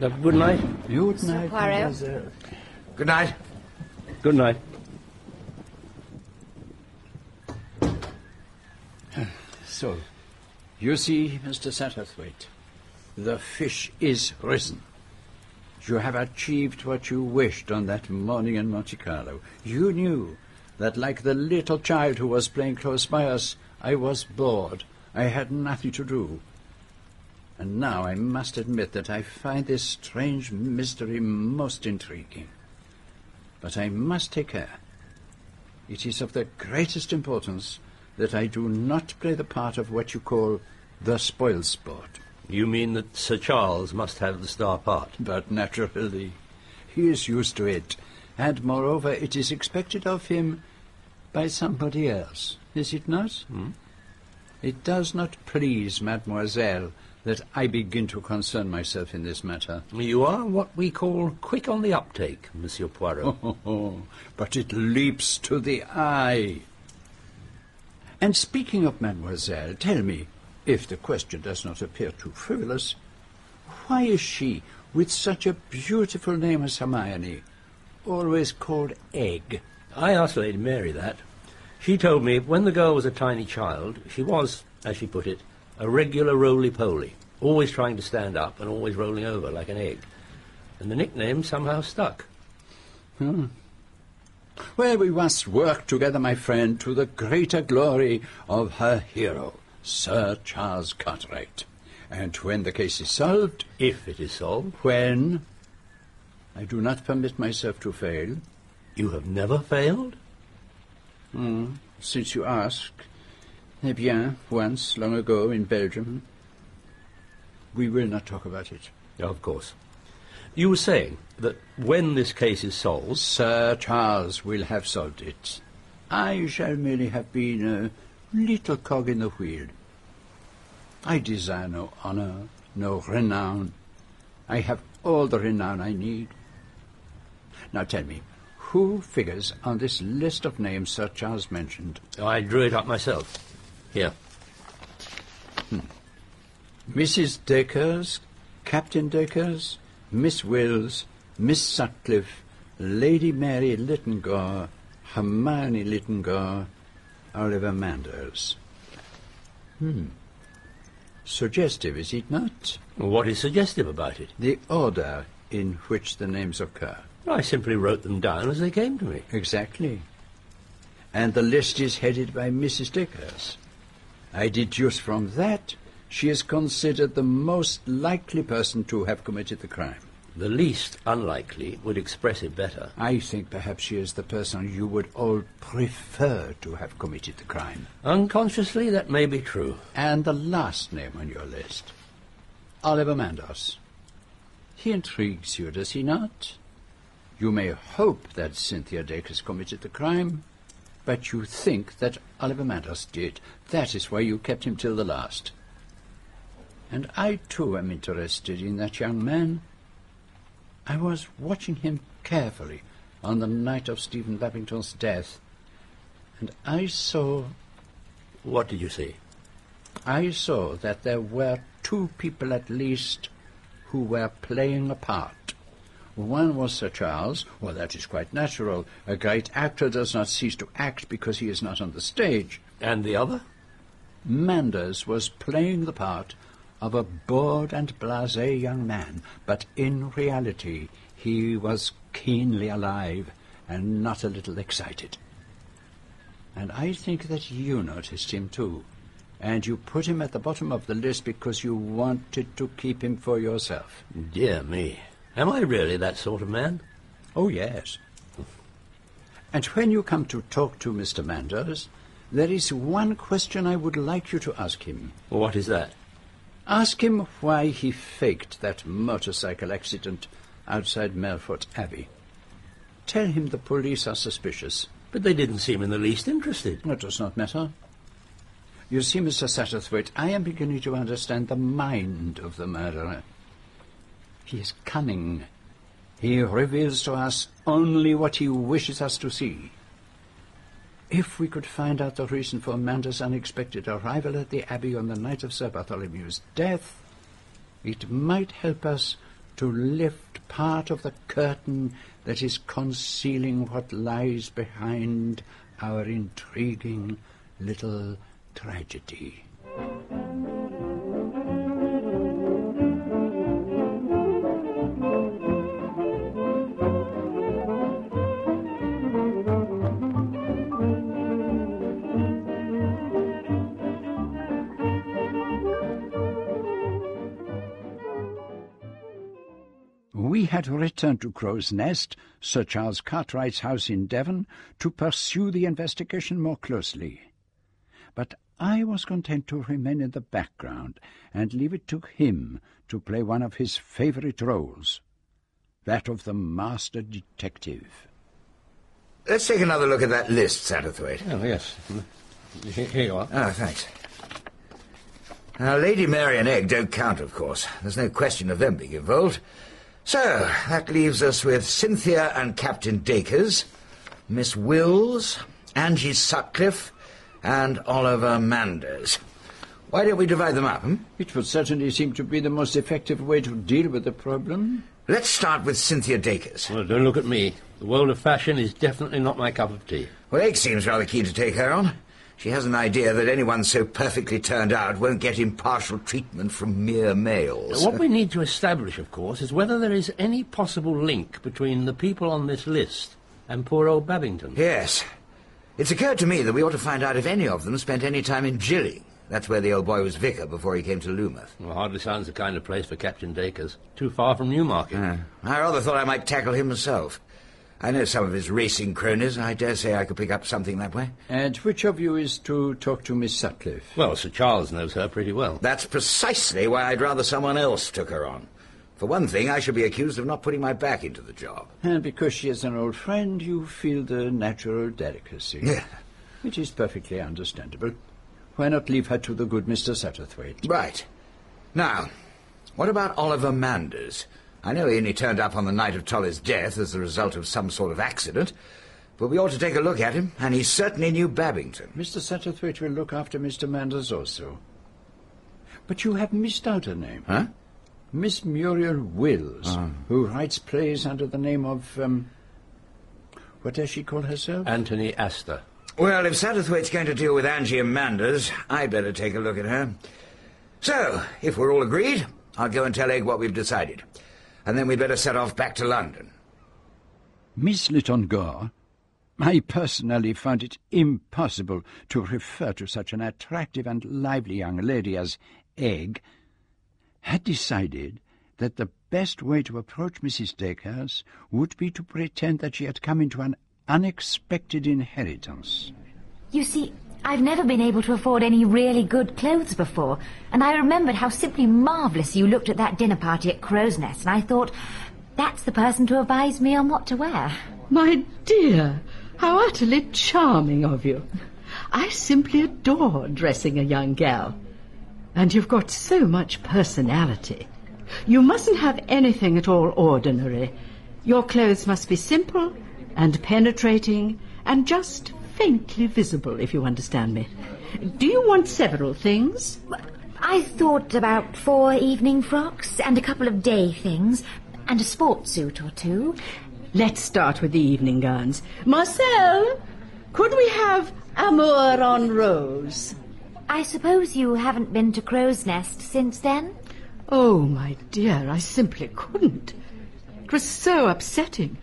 Good night. Good night. Poirot. Good night. Good night. So, you see, Mr. Satterthwaite, the fish is risen. You have achieved what you wished on that morning in Monte Carlo. You knew that, like the little child who was playing close by us, I was bored. I had nothing to do. And now I must admit that I find this strange mystery most intriguing. But I must take care. It is of the greatest importance that I do not play the part of what you call the spoil sport. You mean that Sir Charles must have the star part? But naturally, he is used to it, and moreover, it is expected of him by somebody else, is it not? Hmm? It does not please mademoiselle that I begin to concern myself in this matter. You are what we call quick on the uptake, Monsieur Poirot. Oh, but it leaps to the eye. And speaking of mademoiselle, tell me, if the question does not appear too frivolous, why is she, with such a beautiful name as Hermione, always called Egg? I asked Lady Mary that. She told me when the girl was a tiny child, she was, as she put it, a regular roly-poly, always trying to stand up and always rolling over like an egg. And the nickname somehow stuck. Hmm. Well, we must work together, my friend, to the greater glory of her hero, Sir Charles Cartwright. And when the case is solved... If it is solved. When... I do not permit myself to fail. You have never failed? Hmm. Since you ask... Eh bien, once, long ago, in Belgium. We will not talk about it. Of course. You were saying that when this case is solved... Sir Charles will have solved it. I shall merely have been a little cog in the wheel. I desire no honor, no renown. I have all the renown I need. Now tell me, who figures on this list of names Sir Charles mentioned? I drew it up myself. Here. Hmm. Mrs. Dacres, Captain Dacres, Miss Wills, Miss Sutcliffe, Lady Mary Lytton Gore, Hermione Lytton Gore, Oliver Manders. Hmm. Suggestive, is it not? What is suggestive about it? The order in which the names occur. I simply wrote them down as they came to me. Exactly. And the list is headed by Mrs. Dacres. I deduce from that she is considered the most likely person to have committed the crime. The least unlikely would express it better. I think perhaps she is the person you would all prefer to have committed the crime. Unconsciously, that may be true. And the last name on your list, Oliver Manders. He intrigues you, does he not? You may hope that Cynthia Dacres committed the crime, but you think that Oliver Manders did. That is why you kept him till the last. And I, too, am interested in that young man. I was watching him carefully on the night of Stephen Babington's death, and I saw... What did you see? I saw that there were two people at least who were playing a part. One was Sir Charles. Well, that is quite natural. A great actor does not cease to act because he is not on the stage. And the other? Manders was playing the part of a bored and blasé young man, but in reality he was keenly alive and not a little excited. And I think that you noticed him too, and you put him at the bottom of the list because you wanted to keep him for yourself. Dear me. Am I really that sort of man? Oh, yes. And when you come to talk to Mr. Manders, there is one question I would like you to ask him. What is that? Ask him why he faked that motorcycle accident outside Melfort Abbey. Tell him the police are suspicious. But they didn't seem in the least interested. That does not matter. You see, Mr. Satterthwaite, I am beginning to understand the mind of the murderer. He is cunning. He reveals to us only what he wishes us to see. If we could find out the reason for Manders' unexpected arrival at the Abbey on the night of Sir Bartholomew's death, it might help us to lift part of the curtain that is concealing what lies behind our intriguing little tragedy. Had returned to Crow's Nest, Sir Charles Cartwright's house in Devon, to pursue the investigation more closely. But I was content to remain in the background and leave it to him to play one of his favourite roles, that of the master detective. Let's take another look at that list, Satterthwaite. Oh, yes. Here you are. Ah, thanks. Now, Lady Mary and Egg don't count, of course. There's no question of them being involved. So, that leaves us with Cynthia and Captain Dacres, Miss Wills, Angie Sutcliffe, and Oliver Manders. Why don't we divide them up, hmm? It would certainly seem to be the most effective way to deal with the problem. Let's start with Cynthia Dacres. Well, don't look at me. The world of fashion is definitely not my cup of tea. Well, Egg seems rather keen to take her on. She has an idea that anyone so perfectly turned out won't get impartial treatment from mere males. What we need to establish, of course, is whether there is any possible link between the people on this list and poor old Babington. Yes. It's occurred to me that we ought to find out if any of them spent any time in Gilling. That's where the old boy was vicar before he came to Loomouth. Well, hardly sounds the kind of place for Captain Dacres. Too far from Newmarket. Uh, I rather thought I might tackle him myself. I know some of his racing cronies. and I dare say I could pick up something that way. And which of you is to talk to Miss Sutcliffe? Well, Sir Charles knows her pretty well. That's precisely why I'd rather someone else took her on. For one thing, I should be accused of not putting my back into the job. And because she is an old friend, you feel the natural delicacy. Yeah. Which is perfectly understandable. Why not leave her to the good Mr. Satterthwaite? Right. Now, what about Oliver Manders? I know he only turned up on the night of Tolly's death as the result of some sort of accident, but we ought to take a look at him, and he certainly knew Babington. Mr. Satterthwaite will look after Mr. Manders also. But you have missed out a name. Huh? Miss Muriel Wills, Ah. who writes plays under the name of, um, what does she call herself? Anthony Astor. Well, if Satterthwaite's going to deal with Angie and Manders, I'd better take a look at her. So, if we're all agreed, I'll go and tell Egg what we've decided. And then we'd better set off back to London. Miss Lytton Gore, I personally found it impossible to refer to such an attractive and lively young lady as Egg, had decided that the best way to approach Mrs. Dacres would be to pretend that she had come into an unexpected inheritance. You see, I've never been able to afford any really good clothes before, and I remembered how simply marvellous you looked at that dinner party at Crow's Nest, and I thought, that's the person to advise me on what to wear. My dear, how utterly charming of you. I simply adore dressing a young gal. And you've got so much personality. You mustn't have anything at all ordinary. Your clothes must be simple and penetrating and just faintly visible, if you understand me. Do you want several things? I thought about four evening frocks and a couple of day things and a sports suit or two. Let's start with the evening gowns. Marcel, could we have Amour en Rose? I suppose you haven't been to Crow's Nest since then? Oh, my dear, I simply couldn't. It was so upsetting.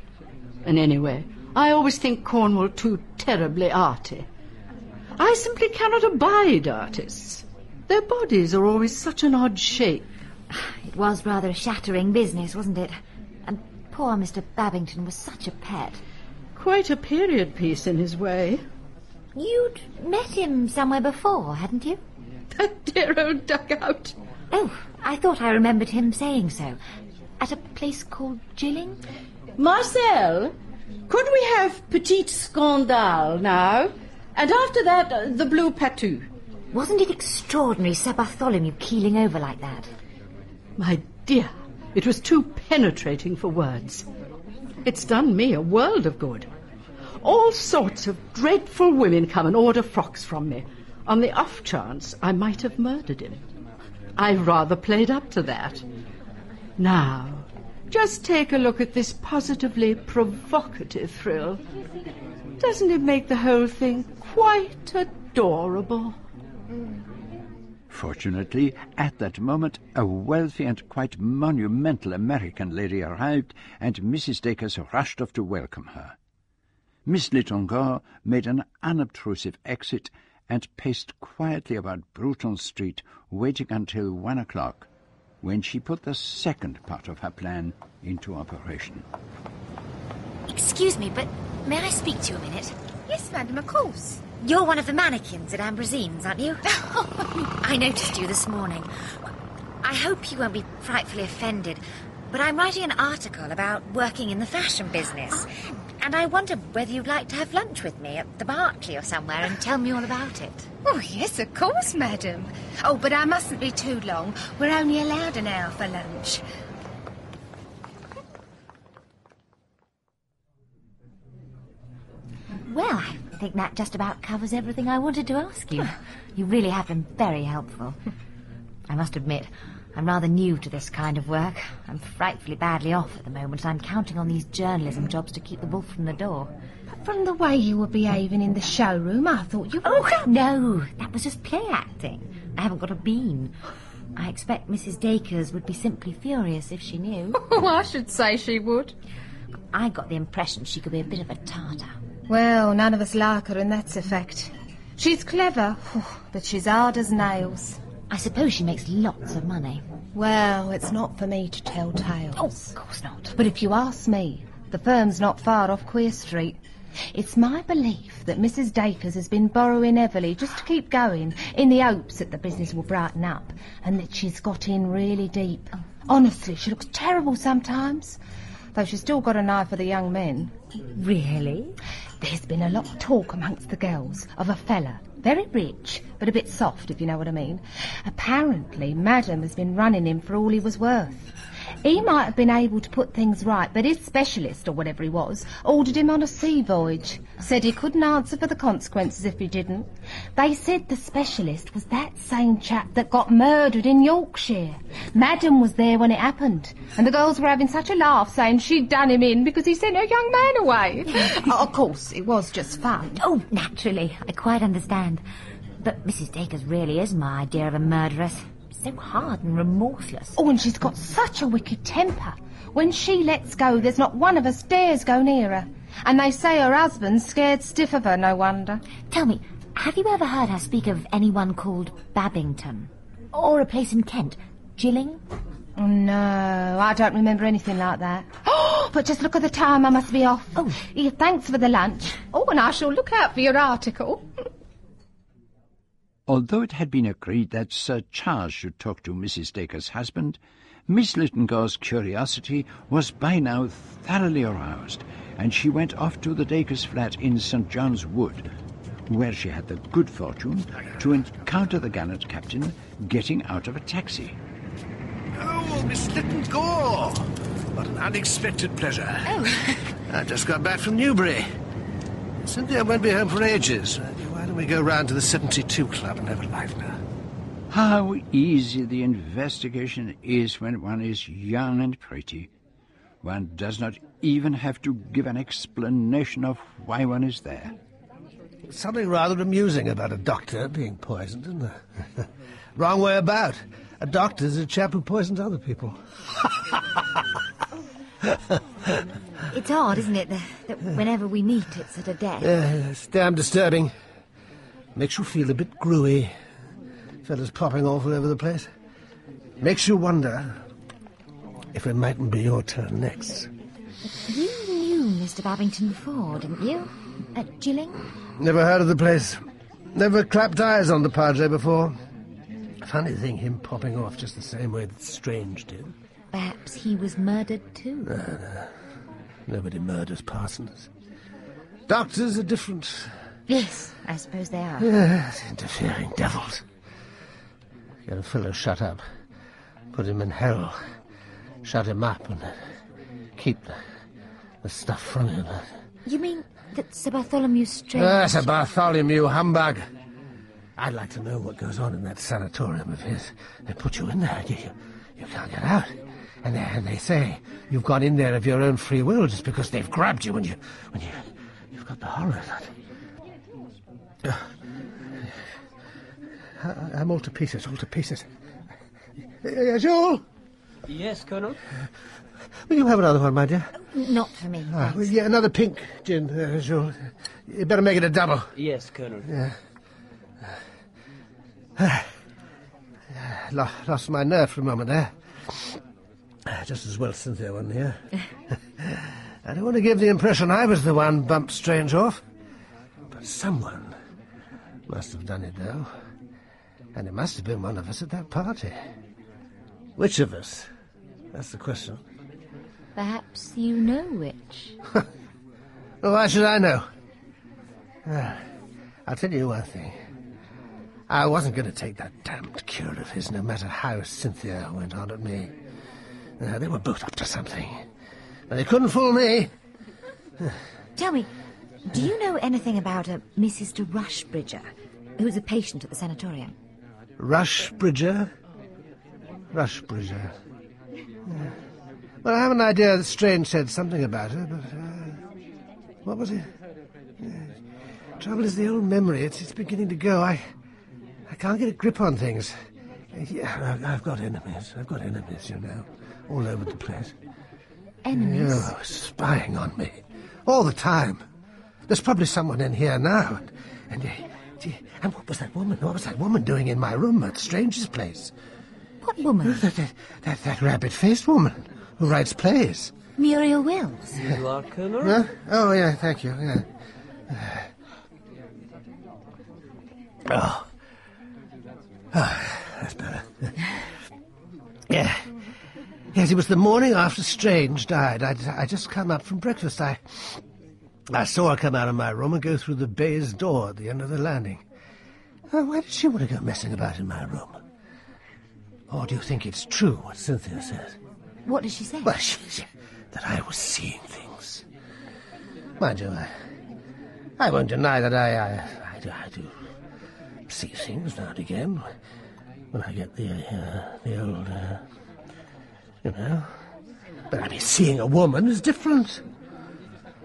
And anyway, I always think Cornwall too terribly arty. I simply cannot abide artists. Their bodies are always such an odd shape. It was rather a shattering business, wasn't it? And poor Mr. Babington was such a pet. Quite a period piece in his way. You'd met him somewhere before, hadn't you? That dear old dugout. Oh, I thought I remembered him saying so. At a place called Gilling? Marcel, Could we have Petite Scandale now? And after that, uh, the Blue Patou. Wasn't it extraordinary, Sir Bartholomew keeling over like that? My dear, it was too penetrating for words. It's done me a world of good. All sorts of dreadful women come and order frocks from me, on the off chance I might have murdered him. I rather played up to that. Now, just take a look at this positively provocative frill. Doesn't it make the whole thing quite adorable? Fortunately, at that moment, a wealthy and quite monumental American lady arrived, and Mrs. Dacres rushed off to welcome her. Miss Lytton made an unobtrusive exit and paced quietly about Bruton Street, waiting until one o'clock, when she put the second part of her plan into operation. Excuse me, but may I speak to you a minute? Yes, madam, of course. You're one of the mannequins at Ambrosine's, aren't you? I noticed you this morning. I hope you won't be frightfully offended, but I'm writing an article about working in the fashion business. Oh, and I wonder whether you'd like to have lunch with me at the Berkeley or somewhere and tell me all about it. Oh, yes, of course, madam. Oh, but I mustn't be too long. We're only allowed an hour for lunch. Well, I think that just about covers everything I wanted to ask you. you really have been very helpful. I must admit, I'm rather new to this kind of work. I'm frightfully badly off at the moment, and I'm counting on these journalism jobs to keep the wolf from the door. But from the way you were behaving in the showroom, I thought you were... Oh, no, that was just play acting. I haven't got a bean. I expect Mrs. Dacres would be simply furious if she knew. Oh, I should say she would. I got the impression she could be a bit of a tartar. Well, none of us like her, and that's a fact. She's clever, but she's hard as nails. I suppose she makes lots of money. Well, it's not for me to tell tales. Oh, of course not. But if you ask me, the firm's not far off Queer Street. It's my belief that Mrs. Dacres has been borrowing heavily just to keep going, in the hopes that the business will brighten up, and that she's got in really deep. Honestly, she looks terrible sometimes, though she's still got an eye for the young men. Really? There's been a lot of talk amongst the girls of a fella, very rich, but a bit soft, if you know what I mean. Apparently, Madam has been running him for all he was worth. He might have been able to put things right, but his specialist, or whatever he was, ordered him on a sea voyage. Said he couldn't answer for the consequences if he didn't. They said the specialist was that same chap that got murdered in Yorkshire. Madam was there when it happened, and the girls were having such a laugh saying she'd done him in because he sent her young man away. of course, it was just fun. Oh, naturally. I quite understand. But Mrs. Dacres really is my idea of a murderess. So hard and remorseless. Oh, and she's got such a wicked temper. When she lets go, there's not one of us dares go near her. And they say her husband's scared stiff of her, no wonder. Tell me, have you ever heard her speak of anyone called Babington? Or a place in Kent? Gilling? Oh, no, I don't remember anything like that. Oh, but just look at the time, I must be off. Oh, thanks for the lunch. Oh, and I shall look out for your article. Although it had been agreed that Sir Charles should talk to Mrs. Dacre's husband, Miss Lytton Gore's curiosity was by now thoroughly aroused, and she went off to the Dacres' flat in St. John's Wood, where she had the good fortune to encounter the gallant captain getting out of a taxi. Oh, Miss Lytton Gore! What an unexpected pleasure. Oh. I just got back from Newbury. Cynthia won't be home for ages. Why don't we go round to the 72 Club and have a life now? How easy the investigation is when one is young and pretty. One does not even have to give an explanation of why one is there. Something rather amusing about a doctor being poisoned, isn't there? Wrong way about. A doctor's a chap who poisons other people. It's odd, isn't it, that, that whenever we meet, it's at a death. Yeah, it's damn disturbing. Makes you feel a bit gruey. Fellas popping off all over the place. Makes you wonder if it mightn't be your turn next. You knew Mr. Babington before, didn't you? At Gilling? Never heard of the place. Never clapped eyes on the Padre before. Funny thing, him popping off just the same way that Strange did. Perhaps he was murdered too. No, no. Nobody murders parsons. Doctors are different. Yes, I suppose they are. Yes, interfering devils. Get a fellow shut up. Put him in hell. Shut him up and keep the, the stuff from him. You mean that Sir Bartholomew Strange... Ah, Sir Bartholomew humbug. I'd like to know what goes on in that sanatorium of his. They put you in there. You, you, you can't get out. And they, and they say you've gone in there of your own free will just because they've grabbed you when you when you you've got the horror of that. I, I'm all to pieces, all to pieces. Uh, Joel, Yes, Colonel? will you have another one, my dear? Not for me. Ah, well, yeah, another pink gin, uh, Joel. You better make it a double. Yes, Colonel. Yeah. Lo- lost my nerve for a moment there. Just as well Cynthia wasn't here. I don't want to give the impression I was the one bumped Strange off. But someone must have done it, though. And it must have been one of us at that party. Which of us? That's the question. Perhaps you know which. Well, why should I know? Ah, I'll tell you one thing. I wasn't going to take that damned cure of his, no matter how Cynthia went on at me. Uh, they were both up to something. But they couldn't fool me. Tell me, do you know anything about a Mrs. de Rushbridger, who was a patient at the sanatorium? Rushbridger? Rushbridger. Yeah. Well, I have an idea that Strange said something about her, but... Uh, what was it? Yeah. Trouble is the old memory. It's, it's beginning to go. I... I can't get a grip on things. Yeah, I've got enemies. I've got enemies, you know, all over the place. Enemies? Oh, spying on me. All the time. There's probably someone in here now. And, and, uh, and what was that woman? What was that woman doing in my room at Strange's place? What woman? That, that, that, that rabbit-faced woman who writes plays. Muriel Wills. You are, Colonel? Huh? Oh, yeah, thank you, yeah. Oh. Oh, that's better. yeah. Yes, it was the morning after Strange died. I'd, I'd just come up from breakfast. I, I saw her come out of my room and go through the baize door at the end of the landing. Uh, why did she want to go messing about in my room? Or do you think it's true what Cynthia says? What did she say? Well, she said that I was seeing things. Mind you, I, I won't deny that I, I, I, do, I do see things now and again when I get the, uh, the old, uh, you know. But I mean, seeing a woman is different.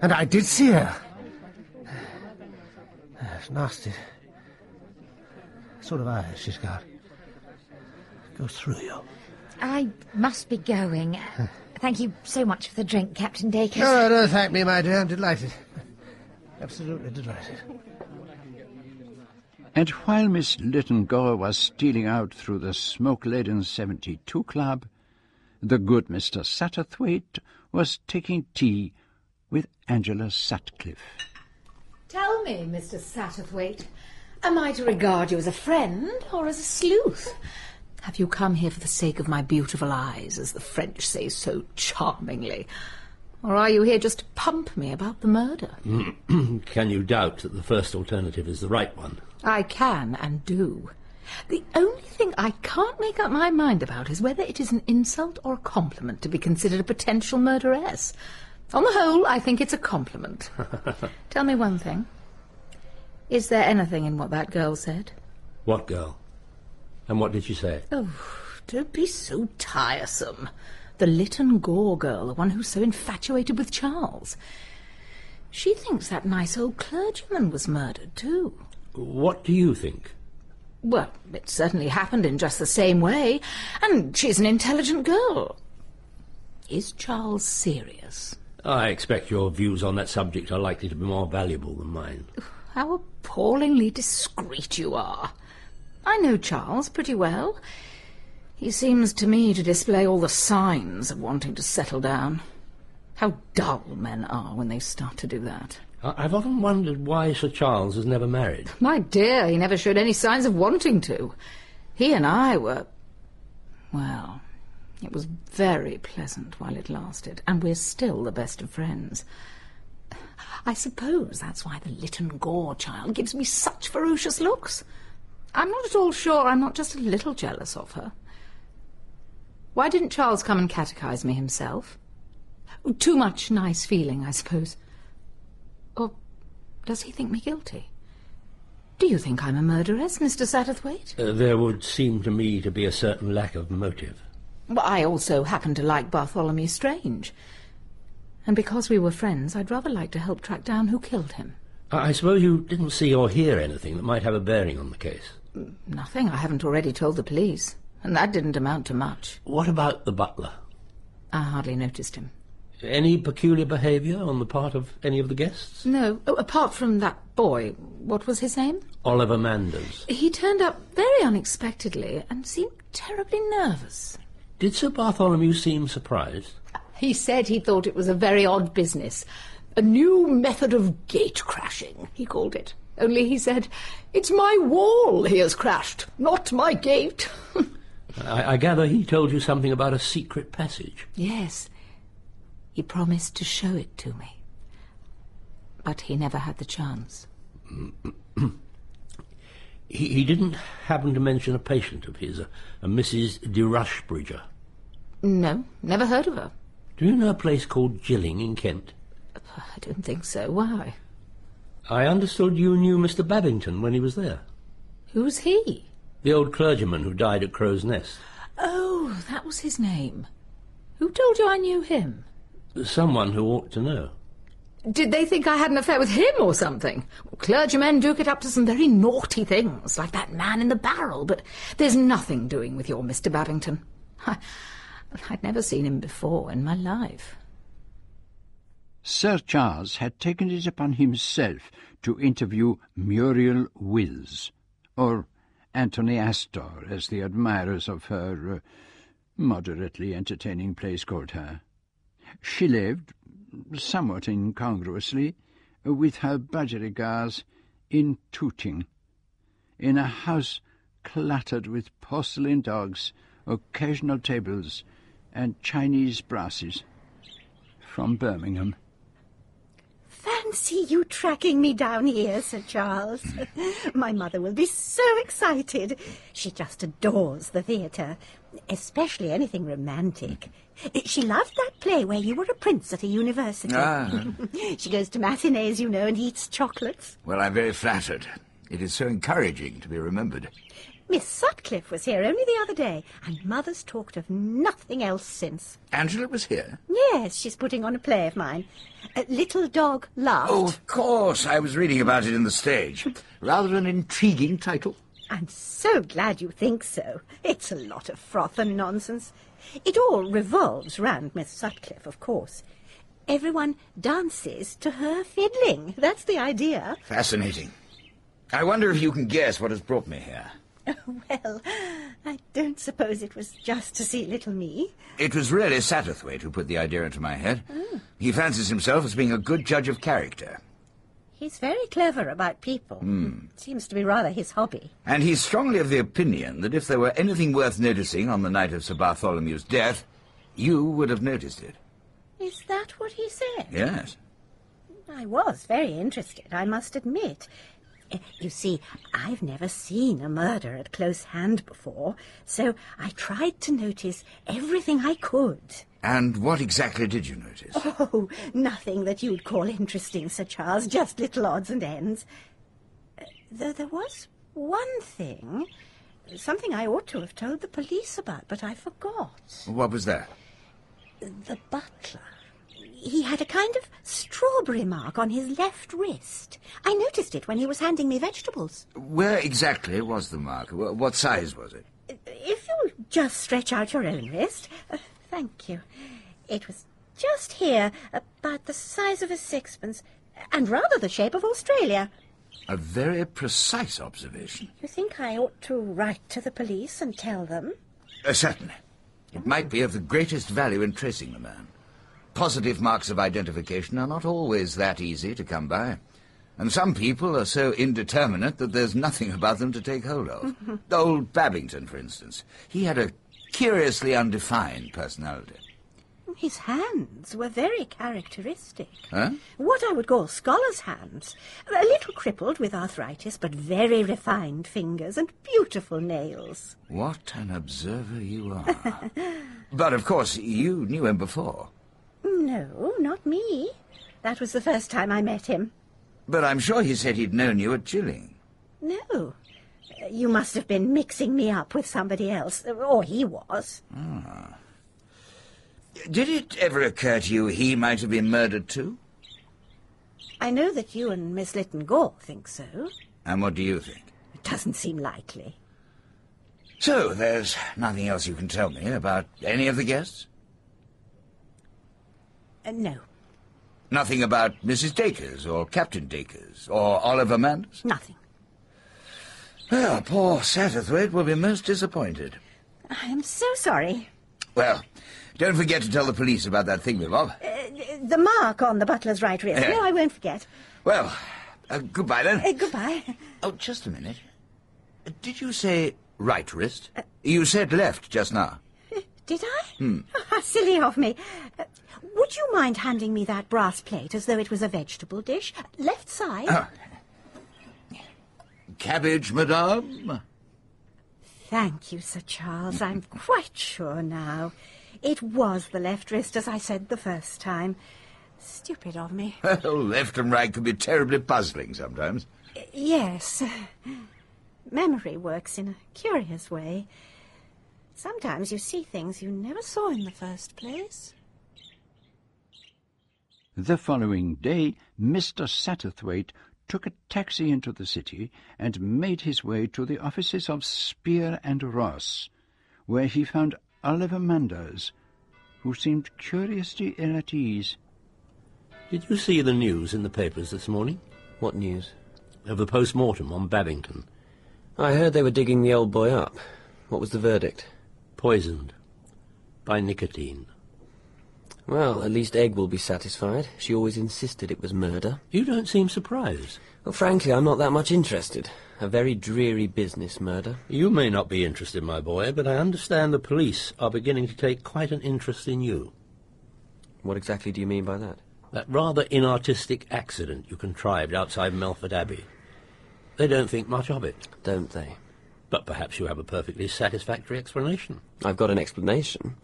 And I did see her. It's nasty. Sort of eyes she's got. Goes through you. I must be going. Thank you so much for the drink, Captain Dacre. No, no, thank me, my dear. I'm delighted. Absolutely delighted. And while Miss Lytton Gore was stealing out through the smoke-laden 72 Club, the good Mr. Satterthwaite was taking tea with Angela Sutcliffe. Tell me, Mr. Satterthwaite, am I to regard you as a friend or as a sleuth? Have you come here for the sake of my beautiful eyes, as the French say so charmingly? Or are you here just to pump me about the murder? Can you doubt that the first alternative is the right one? I can and do. The only thing I can't make up my mind about is whether it is an insult or a compliment to be considered a potential murderess. On the whole, I think it's a compliment. Tell me one thing. Is there anything in what that girl said? What girl? And what did she say? Oh, don't be so tiresome. The Lytton Gore girl, the one who's so infatuated with Charles. She thinks that nice old clergyman was murdered, too. What do you think? Well, it certainly happened in just the same way, and she's an intelligent girl. Is Charles serious? I expect your views on that subject are likely to be more valuable than mine. How appallingly discreet you are. I know Charles pretty well. He seems to me to display all the signs of wanting to settle down. How dull men are when they start to do that. I've often wondered why Sir Charles has never married. My dear, he never showed any signs of wanting to. He and I were. Well, It was very pleasant while it lasted, and we're still the best of friends. I suppose that's why the Lytton Gore child gives me such ferocious looks. I'm not at all sure I'm not just a little jealous of her. Why didn't Charles come and catechize me himself? Too much nice feeling, I suppose. Does he think me guilty? Do you think I'm a murderess, Mr. Satterthwaite? Uh, there would seem to me to be a certain lack of motive. Well, I also happen to like Bartholomew Strange. And because we were friends, I'd rather like to help track down who killed him. I, I suppose you didn't see or hear anything that might have a bearing on the case. Nothing I haven't already told the police. And that didn't amount to much. What about the butler? I hardly noticed him. Any peculiar behaviour on the part of any of the guests? No, oh, apart from that boy. What was his name? Oliver Manders. He turned up very unexpectedly and seemed terribly nervous. Did Sir Bartholomew seem surprised? He said he thought it was a very odd business. A new method of gate crashing, he called it. Only he said, It's my wall he has crashed, not my gate. I, I gather he told you something about a secret passage. yes. He promised to show it to me. But he never had the chance. He, he didn't happen to mention a patient of his, a, a Mrs. de Rushbridger. No, never heard of her. Do you know a place called Gilling in Kent? I don't think so. Why? I understood you knew Mr. Babington when he was there. Who's he? The old clergyman who died at Crow's Nest. Oh, that was his name. Who told you I knew him? Someone who ought to know. Did they think I had an affair with him or something? Clergymen do get up to some very naughty things, like that man in the barrel, but there's nothing doing with your Mr. Babington. I, I'd never seen him before in my life. Sir Charles had taken it upon himself to interview Muriel Wills, or Anthony Astor, as the admirers of her uh, moderately entertaining place called her. She lived, somewhat incongruously, with her budgerigars in Tooting, in a house cluttered with porcelain dogs, occasional tables, and Chinese brasses from Birmingham. Fancy you tracking me down here, Sir Charles. My mother will be so excited. She just adores the theatre, especially anything romantic. She loved that play where you were a prince at a university. Ah. she goes to matinees, you know, and eats chocolates. Well, I'm very flattered. It is so encouraging to be remembered. Miss Sutcliffe was here only the other day, and Mother's talked of nothing else since. Angela was here? Yes, she's putting on a play of mine. A Little Dog Laughed. Oh, of course. I was reading about it in the stage. Rather an intriguing title. I'm so glad you think so. It's a lot of froth and nonsense. It all revolves round Miss Sutcliffe, of course. Everyone dances to her fiddling. That's the idea. Fascinating. I wonder if you can guess what has brought me here. Well, I don't suppose it was just to see little me. It was really Satterthwaite who put the idea into my head. Oh. He fancies himself as being a good judge of character. He's very clever about people. Hmm. Seems to be rather his hobby. And he's strongly of the opinion that if there were anything worth noticing on the night of Sir Bartholomew's death, you would have noticed it. Is that what he said? Yes. I was very interested, I must admit. You see, I've never seen a murder at close hand before, so I tried to notice everything I could. And what exactly did you notice? Oh, nothing that you'd call interesting, Sir Charles, just little odds and ends. Uh, Though there was one thing, something I ought to have told the police about, but I forgot. What was that? The butler. He had a kind of strawberry mark on his left wrist. I noticed it when he was handing me vegetables. Where exactly was the mark? What size was it? If you just stretch out your own wrist. Uh, thank you. It was just here, about the size of a sixpence, and rather the shape of Australia. A very precise observation. You think I ought to write to the police and tell them? Uh, certainly. It might be of the greatest value in tracing the man. Positive marks of identification are not always that easy to come by. And some people are so indeterminate that there's nothing about them to take hold of. Old Babington, for instance. He had a curiously undefined personality. His hands were very characteristic. Huh? What I would call scholar's hands. A little crippled with arthritis, but very refined fingers and beautiful nails. What an observer you are. but of course, you knew him before. No, not me. That was the first time I met him. But I'm sure he said he'd known you at Gilling. No. You must have been mixing me up with somebody else, or he was. Ah. Did it ever occur to you he might have been murdered too? I know that you and Miss Lytton Gore think so. And what do you think? It doesn't seem likely. So, there's nothing else you can tell me about any of the guests? Uh, no, Nothing about Mrs. Dacres or Captain Dacres or Oliver Manders? nothing. Well, poor Satterthwaite will be most disappointed. I am so sorry. Well, don't forget to tell the police about that thing, Bob. Uh, the mark on the butler's right wrist. Yeah. No, I won't forget. Well, uh, goodbye then. Uh, goodbye. Oh, just a minute. Uh, Did you say right wrist? You said left just now. Did I? Hmm. How silly of me. Uh, would you mind handing me that brass plate as though it was a vegetable dish? Left side? Ah. Cabbage, madame? Thank you, Sir Charles. I'm quite sure now. It was the left wrist, as I said the first time. Stupid of me. Well, left and right can be terribly puzzling sometimes. Yes. Memory works in a curious way. Sometimes you see things you never saw in the first place. The following day, Mr. Satterthwaite took a taxi into the city and made his way to the offices of Spear and Ross, where he found Oliver Manders, who seemed curiously ill at ease. Did you see the news in the papers this morning? What news? Of the post-mortem on Babington. I heard they were digging the old boy up. What was the verdict? Poisoned. By nicotine. Well, at least Egg will be satisfied. She always insisted it was murder. You don't seem surprised. Well, frankly, I'm not that much interested. A very dreary business, murder. You may not be interested, my boy, but I understand the police are beginning to take quite an interest in you. What exactly do you mean by that? That rather inartistic accident you contrived outside Melfort Abbey. They don't think much of it. Don't they? But perhaps you have a perfectly satisfactory explanation. I've got an explanation.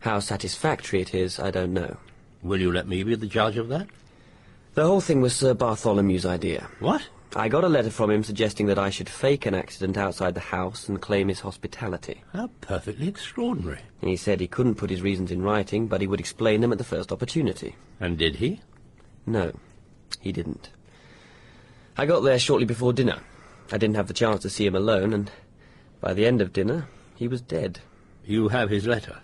How satisfactory it is, I don't know. Will you let me be the judge of that? The whole thing was Sir Bartholomew's idea. What? I got a letter from him suggesting that I should fake an accident outside the house and claim his hospitality. How perfectly extraordinary. He said he couldn't put his reasons in writing, but he would explain them at the first opportunity. And did he? No, he didn't. I got there shortly before dinner. I didn't have the chance to see him alone, and by the end of dinner, he was dead. You have his letter?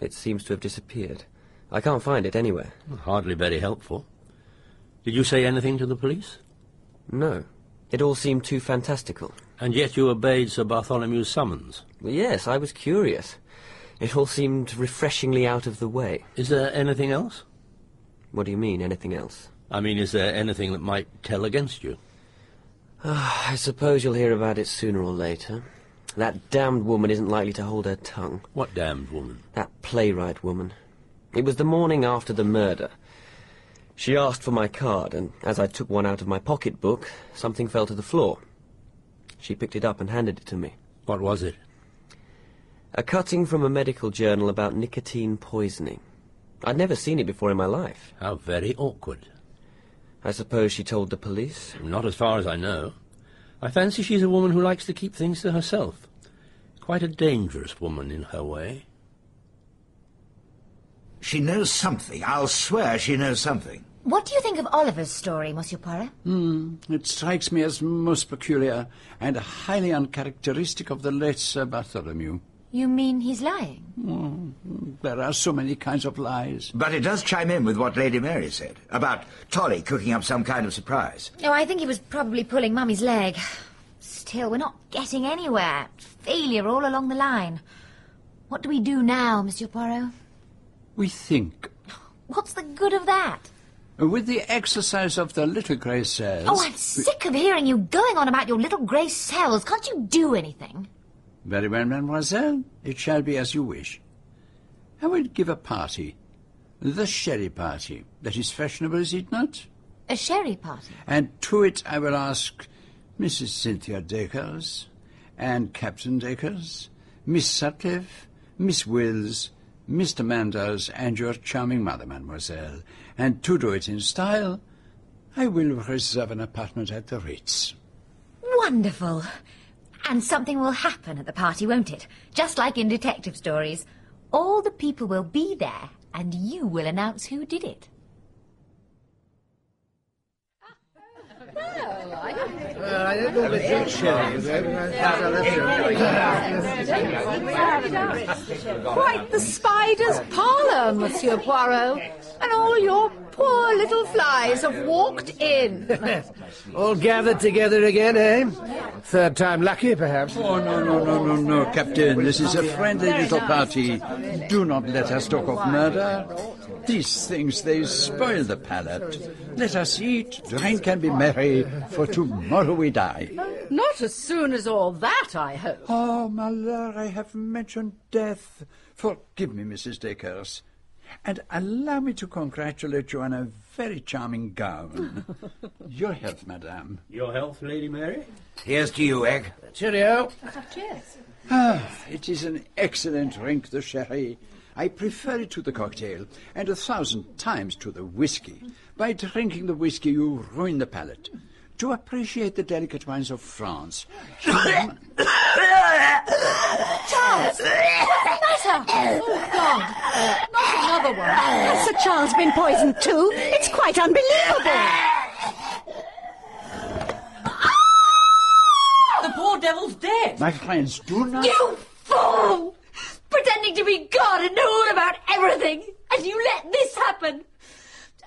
It seems to have disappeared. I can't find it anywhere. Hardly very helpful. Did you say anything to the police? No. It all seemed too fantastical. And yet you obeyed Sir Bartholomew's summons? Yes, I was curious. It all seemed refreshingly out of the way. Is there anything else? What do you mean, anything else? I mean, is there anything that might tell against you? Ah, I suppose you'll hear about it sooner or later. That damned woman isn't likely to hold her tongue. What damned woman? That playwright woman. It was the morning after the murder. She asked for my card, and as I took one out of my pocketbook, something fell to the floor. She picked it up and handed it to me. What was it? A cutting from a medical journal about nicotine poisoning. I'd never seen it before in my life. How very awkward. I suppose she told the police? Not as far as I know. I fancy she's a woman who likes to keep things to herself. Quite a dangerous woman in her way. She knows something. I'll swear she knows something. What do you think of Oliver's story, Monsieur Poirot? Hmm, it strikes me as most peculiar and highly uncharacteristic of the late Sir Bartholomew. You mean he's lying? Hmm, there are so many kinds of lies. But it does chime in with what Lady Mary said about Tolly cooking up some kind of surprise. Oh, I think he was probably pulling Mummy's leg. Still, we're not getting anywhere. Failure all along the line. What do we do now, Monsieur Poirot? We think. What's the good of that? With the exercise of the little grey cells... Oh, I'm sick of hearing you going on about your little grey cells. Can't you do anything? Very well, mademoiselle. It shall be as you wish. I will give a party. The sherry party. That is fashionable, is it not? A sherry party? And to it I will ask Mrs. Cynthia Dacres, and Captain Dacres, Miss Sutcliffe, Miss Wills, Mr. Manders, and your charming mother, mademoiselle. And to do it in style, I will reserve an apartment at the Ritz. Wonderful. And something will happen at the party, won't it? Just like in detective stories. All the people will be there, and you will announce who did it. Well, I don't know. Quite the spider's parlour, Monsieur Poirot. And all your poor little flies have walked in. All gathered together again, eh? Third time lucky, perhaps. Oh, no, no, no, no, no, Captain. This is a friendly little party. Do not let us talk of murder. These things, they spoil the palate. Let us eat, drink, and be merry, for tomorrow we die. Not as soon as all that, I hope. Oh, my lord, I have mentioned death. Forgive me, Mrs. Dacres. And allow me to congratulate you on a very charming gown. Your health, madame. Your health, Lady Mary? Here's to you, Egg. Cheerio. Cheers. Ah, it is an excellent drink, the sherry. I prefer it to the cocktail, and a thousand times to the whiskey. By drinking the whiskey, you ruin the palate. To appreciate the delicate wines of France. Charles! What's the matter? Oh, God. Not another one. Has Sir Charles been poisoned too? It's quite unbelievable. The poor devil's dead. My friends, do not. You fool! Pretending to be God and know all about everything, and you let this happen.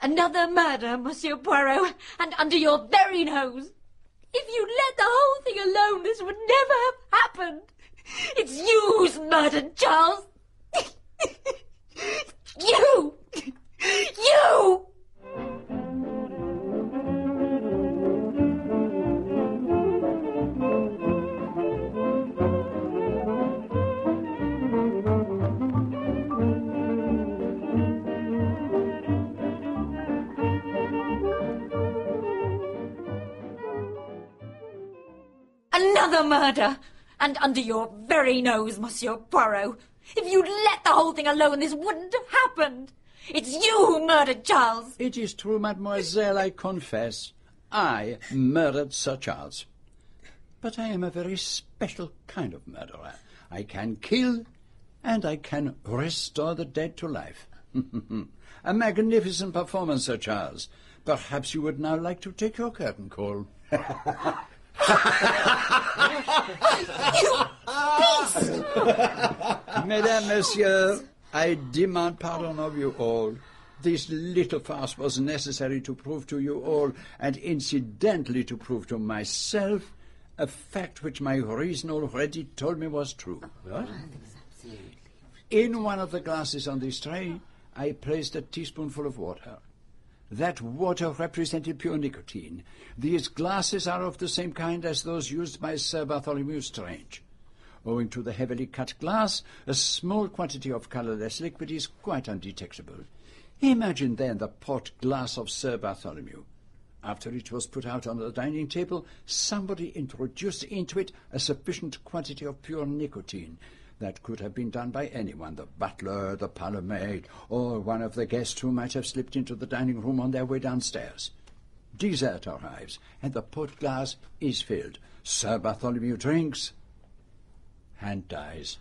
Another murder, Monsieur Poirot, and under your very nose. If you'd let the whole thing alone, this would never have happened. It's you who's murdered Charles. you! You! Murder! And under your very nose, Monsieur Poirot. If you'd let the whole thing alone, this wouldn't have happened. It's you who murdered Charles. It is true, mademoiselle, I confess. I murdered Sir Charles. But I am a very special kind of murderer. I can kill, and I can restore the dead to life. a magnificent performance, Sir Charles. Perhaps you would now like to take your curtain call. Mesdames, Messieurs, I demand pardon of you all. This little farce was necessary to prove to you all, and incidentally to prove to myself, a fact which my reason already told me was true. What? In one of the glasses on this tray, I placed a teaspoonful of water. That water represented pure nicotine. These glasses are of the same kind as those used by Sir Bartholomew Strange. Owing to the heavily cut glass, a small quantity of colourless liquid is quite undetectable. Imagine then the pot glass of Sir Bartholomew. After it was put out on the dining table, somebody introduced into it a sufficient quantity of pure nicotine. That could have been done by anyone, the butler, the parlour maid, or one of the guests who might have slipped into the dining room on their way downstairs. Dessert arrives, and the port glass is filled. Sir Bartholomew drinks and dies.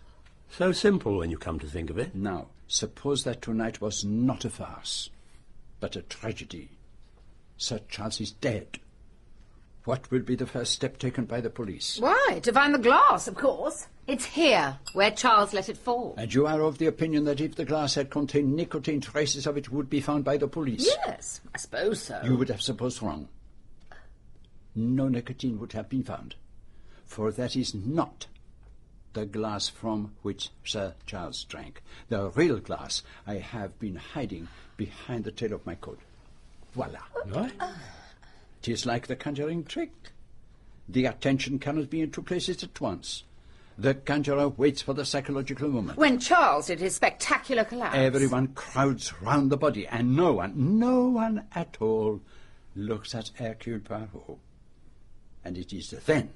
So simple when you come to think of it. Now, suppose that tonight was not a farce, but a tragedy. Sir Charles is dead. What will be the first step taken by the police? Why, to find the glass, of course. It's here, where Charles let it fall. And you are of the opinion that if the glass had contained nicotine, traces of it would be found by the police? Yes, I suppose so. You would have supposed wrong. No nicotine would have been found, for that is not the glass from which Sir Charles drank. The real glass I have been hiding behind the tail of my coat. Voila. What? Tis like the conjuring trick. The attention cannot be in two places at once. The conjurer waits for the psychological moment. When Charles did his spectacular collapse. Everyone crowds round the body, and no one, no one at all, looks at Hercule Poirot. And it is then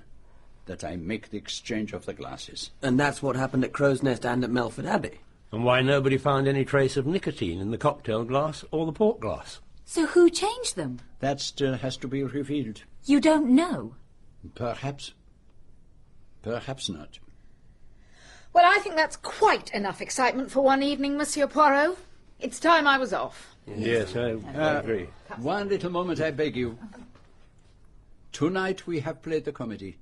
that I make the exchange of the glasses. And that's what happened at Crow's Nest and at Melfort Abbey. And why nobody found any trace of nicotine in the cocktail glass or the port glass? So who changed them? That still has to be revealed. You don't know. Perhaps. Perhaps not. Well, I think that's quite enough excitement for one evening, Monsieur Poirot. It's time I was off. Yes, I, I Uh, agree. One little moment, I beg you. Tonight we have played the comedy,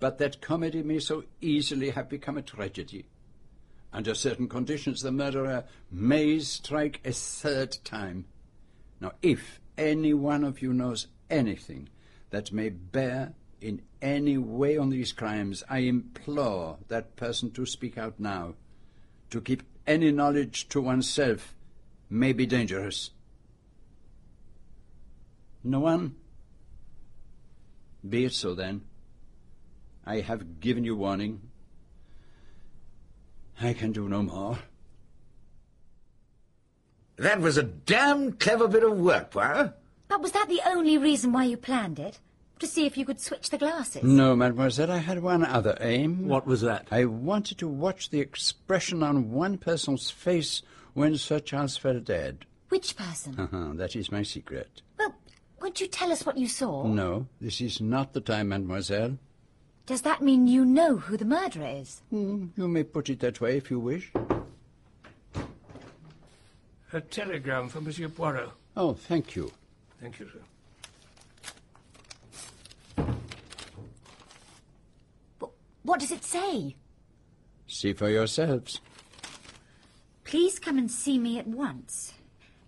but that comedy may so easily have become a tragedy. Under certain conditions, the murderer may strike a third time. Now, if any one of you knows anything that may bear in any way on these crimes, I implore that person to speak out now. To keep any knowledge to oneself may be dangerous. No one? Be it so then. I have given you warning. I can do no more. That was a damn clever bit of work, Poirot. But was that the only reason why you planned it? To see if you could switch the glasses? No, mademoiselle, I had one other aim. What was that? I wanted to watch the expression on one person's face when Sir Charles fell dead. Which person? Uh-huh, that is my secret. Well, won't you tell us what you saw? No, this is not the time, mademoiselle. Does that mean you know who the murderer is? Hmm, you may put it that way if you wish. A telegram for Monsieur Poirot. Oh, thank you. Thank you, sir. What does it say? See for yourselves. Please come and see me at once.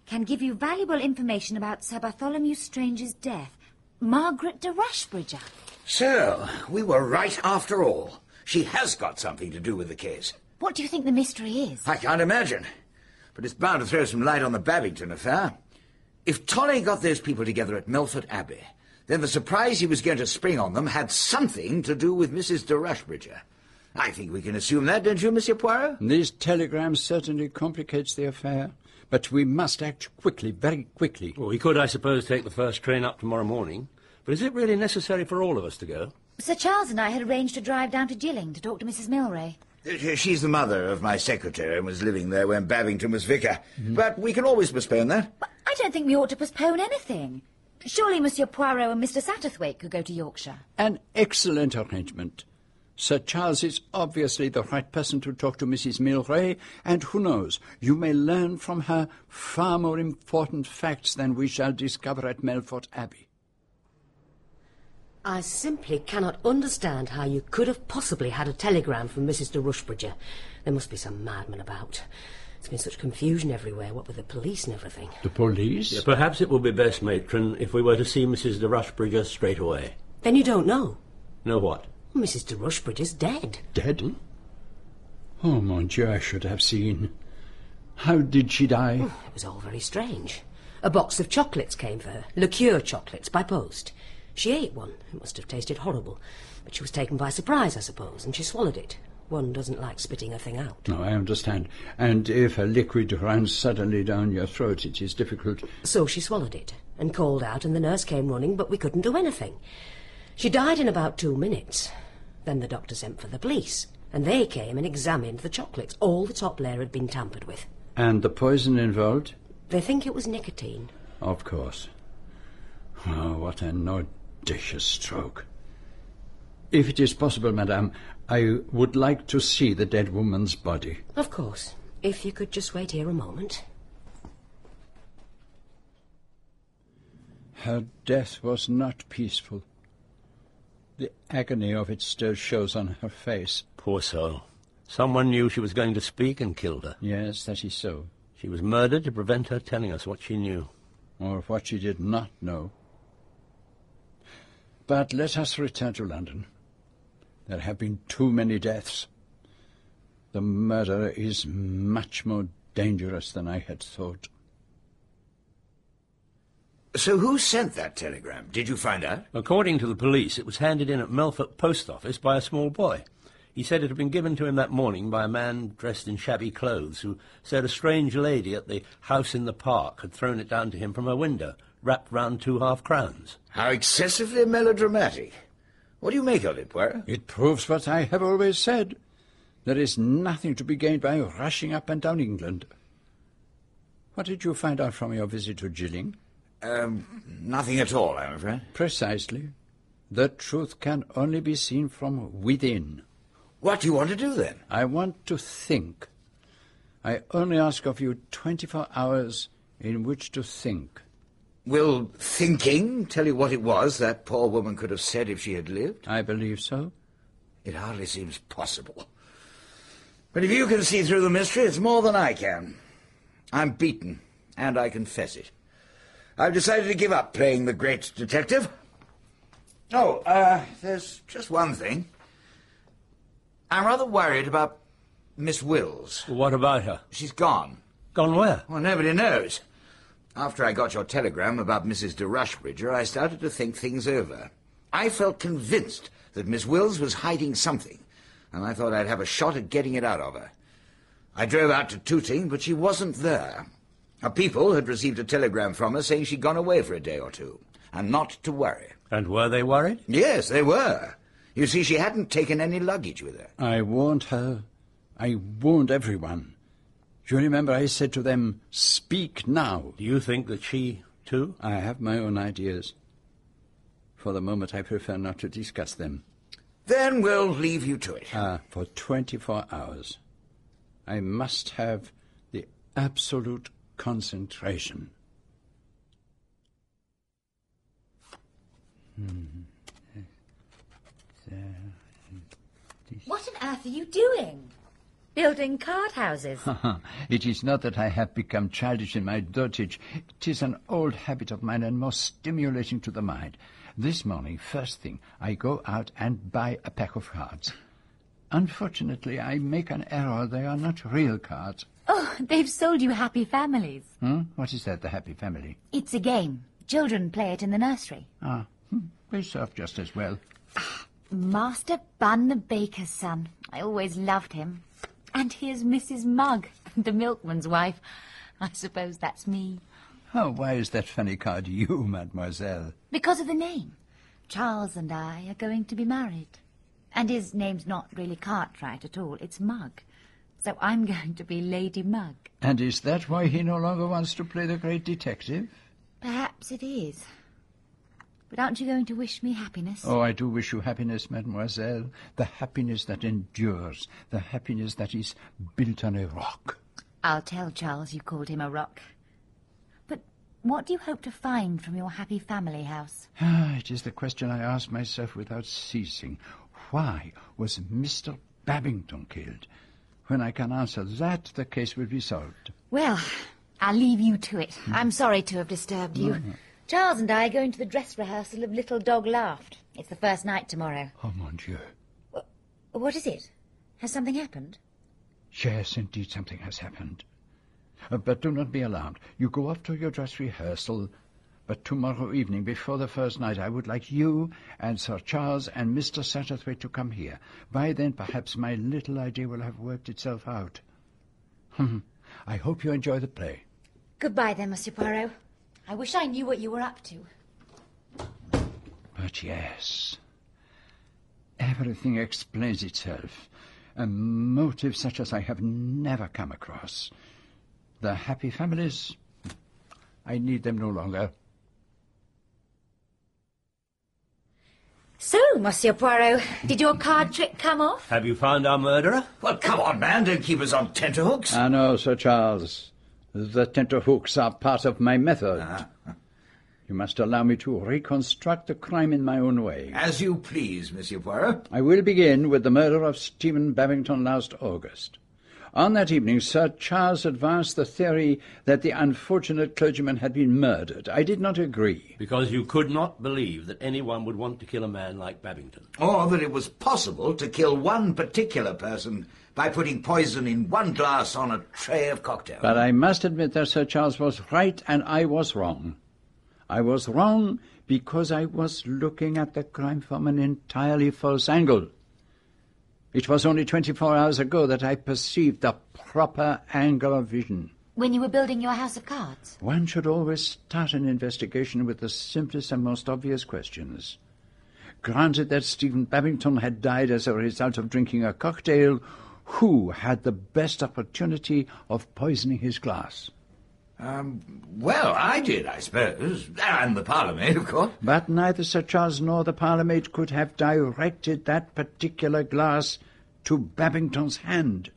Can give you valuable information about Sir Bartholomew Strange's death. Margaret de Rushbridger. So, we were right after all. She has got something to do with the case. What do you think the mystery is? I can't imagine. But it's bound to throw some light on the Babington affair. If Tolly got those people together at Melfort Abbey, then the surprise he was going to spring on them had something to do with Mrs. de Rushbridger. I think we can assume that, don't you, Monsieur Poirot? This telegram certainly complicates the affair, but we must act quickly, very quickly. Well, we could, I suppose, take the first train up tomorrow morning. But is it really necessary for all of us to go? Sir Charles and I had arranged to drive down to Gilling to talk to Mrs. Milray. Uh, She's the mother of my secretary and was living there when Babington was vicar. But we can always postpone that. I don't think we ought to postpone anything. Surely Monsieur Poirot and Mr. Satterthwaite could go to Yorkshire. An excellent arrangement. Sir Charles is obviously the right person to talk to Mrs. Milray, and who knows, you may learn from her far more important facts than we shall discover at Melfort Abbey. I simply cannot understand how you could have possibly had a telegram from Mrs. de Rushbridger. There must be some madman about. There's been such confusion everywhere, what with the police and everything. The police? Yeah, perhaps it would be best, matron, if we were to see Mrs. de Rushbridger straight away. Then you don't know. Know what? Mrs. de Rushbridger's dead. Dead? Oh, mon Dieu, I should have seen. How did she die? Hmm, it was all very strange. A box of chocolates came for her, liqueur chocolates, by post. She ate one. It must have tasted horrible. But she was taken by surprise, I suppose, and she swallowed it. One doesn't like spitting a thing out. No, I understand. And if a liquid runs suddenly down your throat, it is difficult. So she swallowed it and called out, and the nurse came running, but we couldn't do anything. She died in about two minutes. Then the doctor sent for the police, and they came and examined the chocolates. All the top layer had been tampered with. And the poison involved? They think it was nicotine. Of course. Oh, what an audacious stroke. If it is possible, madame, I would like to see the dead woman's body. Of course. If you could just wait here a moment. Her death was not peaceful. The agony of it still shows on her face. Poor soul. Someone knew she was going to speak and killed her. Yes, that is so. She was murdered to prevent her telling us what she knew. Or what she did not know. But let us return to London. There have been too many deaths. The murderer is much more dangerous than I had thought. So who sent that telegram? Did you find out? According to the police, it was handed in at Melfort Post Office by a small boy. He said it had been given to him that morning by a man dressed in shabby clothes who said a strange lady at the house in the park had thrown it down to him from her window, wrapped round two half crowns. How excessively melodramatic. What do you make of it, Poirot? It proves what I have always said. There is nothing to be gained by rushing up and down England. What did you find out from your visit to Gilling? Um, nothing at all, I'm afraid. Precisely. The truth can only be seen from within. What do you want to do, then? I want to think. I only ask of you 24 hours in which to think. Will thinking tell you what it was that poor woman could have said if she had lived? I believe so. It hardly seems possible. But if you can see through the mystery, it's more than I can. I'm beaten, and I confess it. I've decided to give up playing the great detective. Oh, uh, there's just one thing. I'm rather worried about Miss Wills. What about her? She's gone. Gone where? Well, nobody knows. After I got your telegram about Mrs. de Rushbridger, I started to think things over. I felt convinced that Miss Wills was hiding something, and I thought I'd have a shot at getting it out of her. I drove out to Tooting, but she wasn't there. Her people had received a telegram from her saying she'd gone away for a day or two, and not to worry. And were they worried? Yes, they were. You see, she hadn't taken any luggage with her. I warned her. I warned everyone. Do you remember I said to them, speak now? Do you think that she, too? I have my own ideas. For the moment, I prefer not to discuss them. Then we'll leave you to it. Ah, for 24 hours. I must have the absolute concentration. What on earth are you doing? Building card houses. it is not that I have become childish in my dotage. It is an old habit of mine and most stimulating to the mind. This morning, first thing, I go out and buy a pack of cards. Unfortunately, I make an error. They are not real cards. Oh, they've sold you Happy Families. Hmm? What is that, the happy family? It's a game. Children play it in the nursery. Ah, hmm, they serve just as well. Master Bun the baker's son. I always loved him. And here's Mrs. Mugg, the milkman's wife. I suppose that's me. Oh, why is that funny card you, mademoiselle? Because of the name. Charles and I are going to be married. And his name's not really Cartwright at all, it's Mugg. So I'm going to be Lady Mugg. And is that why he no longer wants to play the great detective? Perhaps it is. But aren't you going to wish me happiness? Oh, I do wish you happiness, mademoiselle. The happiness that endures. The happiness that is built on a rock. I'll tell Charles you called him a rock. But what do you hope to find from your happy family house? Ah, it is the question I ask myself without ceasing. Why was Mr. Babington killed? When I can answer that, the case will be solved. Well, I'll leave you to it. I'm sorry to have disturbed you. No, no. Charles and I are going to the dress rehearsal of Little Dog Laughed. It's the first night tomorrow. Oh, mon Dieu. What is it? Has something happened? Yes, indeed, something has happened. Uh, but do not be alarmed. You go off to your dress rehearsal. But tomorrow evening, before the first night, I would like you and Sir Charles and Mr. Satterthwaite to come here. By then, perhaps my little idea will have worked itself out. I hope you enjoy the play. Goodbye then, Monsieur Poirot. I wish I knew what you were up to. But yes, everything explains itself. A motive such as I have never come across. The happy families, I need them no longer. So, Monsieur Poirot, did your card trick come off? Have you found our murderer? Well, come on, man, don't keep us on tenterhooks. Ah, I know, Sir Charles. The tenterhooks are part of my method. Ah. You must allow me to reconstruct the crime in my own way. As you please, Monsieur Poirot. I will begin with the murder of Stephen Babington last August. On that evening, Sir Charles advanced the theory that the unfortunate clergyman had been murdered. I did not agree. Because you could not believe that anyone would want to kill a man like Babington. Or that it was possible to kill one particular person by putting poison in one glass on a tray of cocktails. But I must admit that Sir Charles was right and I was wrong. I was wrong because I was looking at the crime from an entirely false angle. It was only 24 hours ago that I perceived the proper angle of vision. When you were building your house of cards? One should always start an investigation with the simplest and most obvious questions. Granted that Stephen Babington had died as a result of drinking a cocktail, who had the best opportunity of poisoning his glass? Um, well, I did, I suppose. And the Parlourmaid, of course. But neither Sir Charles nor the Parlourmaid could have directed that particular glass to Babington's hand.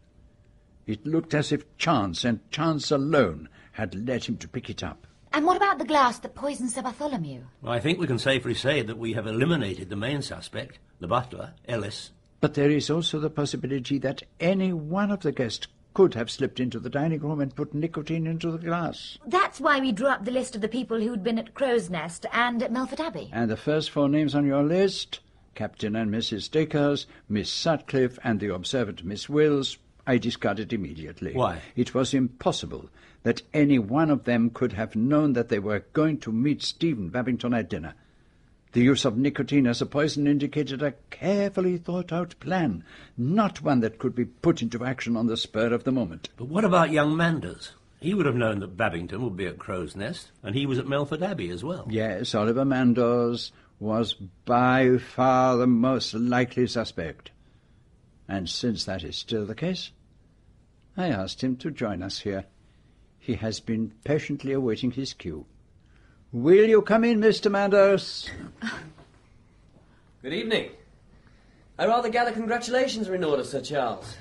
It looked as if chance, and chance alone, had led him to pick it up. And what about the glass that poisoned Sir Bartholomew? I think we can safely say that we have eliminated the main suspect, the butler, Ellis. But there is also the possibility that any one of the guests could have slipped into the dining room and put nicotine into the glass. That's why we drew up the list of the people who'd been at Crow's Nest and at Melfort Abbey. And the first four names on your list, Captain and Mrs. Dacres, Miss Sutcliffe, and the observant Miss Wills, I discarded immediately. Why? It was impossible that any one of them could have known that they were going to meet Stephen Babington at dinner. The use of nicotine as a poison indicated a carefully thought-out plan, not one that could be put into action on the spur of the moment. But what about young Manders? He would have known that Babington would be at Crow's Nest, and he was at Melfort Abbey as well. Yes, Oliver Manders was by far the most likely suspect. And since that is still the case, I asked him to join us here. He has been patiently awaiting his cue. Will you come in, Mr. Manders? Good evening. I rather gather congratulations are in order, Sir Charles.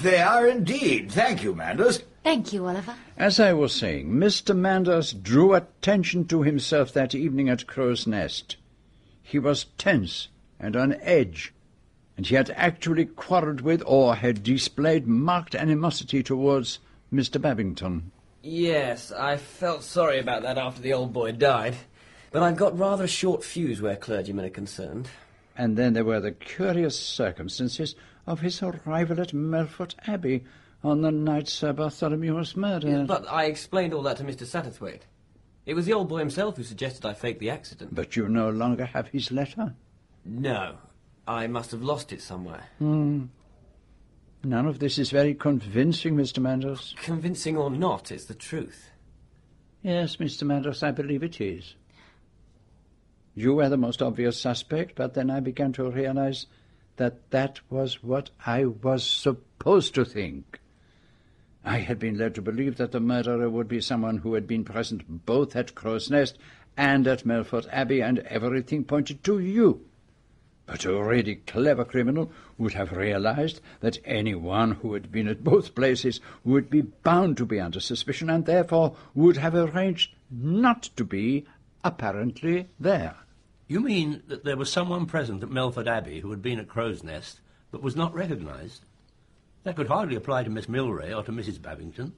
They are indeed. Thank you, Manders. Thank you, Oliver. As I was saying, Mr. Manders drew attention to himself that evening at Crow's Nest. He was tense and on edge, and he had actually quarrelled with or had displayed marked animosity towards Mr. Babington. Yes, I felt sorry about that after the old boy died. But I've got rather a short fuse where clergymen are concerned. And then there were the curious circumstances of his arrival at Melfort Abbey on the night Sir Bartholomew was murdered. Yes, but I explained all that to Mr. Satterthwaite. It was the old boy himself who suggested I fake the accident. But you no longer have his letter? No. I must have lost it somewhere. Hmm. None of this is very convincing, Mr. Manders. Convincing or not, it's the truth. Yes, Mr. Manders, I believe it is. You were the most obvious suspect, but then I began to realize that that was what I was supposed to think. I had been led to believe that the murderer would be someone who had been present both at Crow's Nest and at Melfort Abbey, and everything pointed to you. But a really clever criminal would have realized that anyone who had been at both places would be bound to be under suspicion, and therefore would have arranged not to be apparently there. You mean that there was someone present at Melfort Abbey who had been at Crow's Nest, but was not recognised? That could hardly apply to Miss Milray or to Mrs. Babington.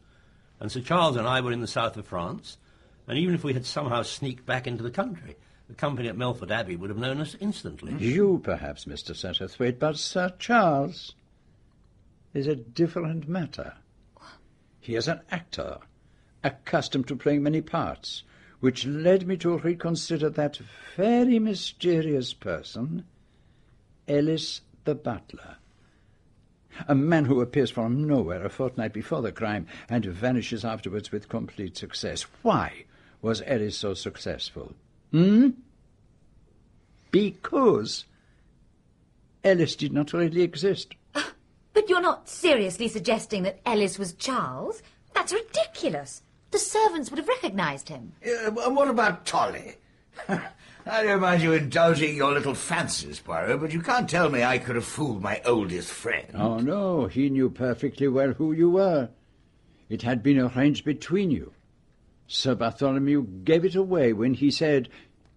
And Sir Charles and I were in the south of France, and even if we had somehow sneaked back into the country, the company at Melfort Abbey would have known us instantly. Mm. You, perhaps, Mr. Satterthwaite, but Sir Charles is a different matter. He is an actor, accustomed to playing many parts, which led me to reconsider that very mysterious person, Ellis the butler. A man who appears from nowhere a fortnight before the crime and vanishes afterwards with complete success. Why was Ellis so successful? Hmm? Because Ellis did not really exist. But you're not seriously suggesting that Ellis was Charles? That's ridiculous. The servants would have recognised him. Uh, and what about Tolly? I don't mind you indulging your little fancies, Poirot, but you can't tell me I could have fooled my oldest friend. Oh, no, he knew perfectly well who you were. It had been arranged between you. Sir Bartholomew gave it away when he said,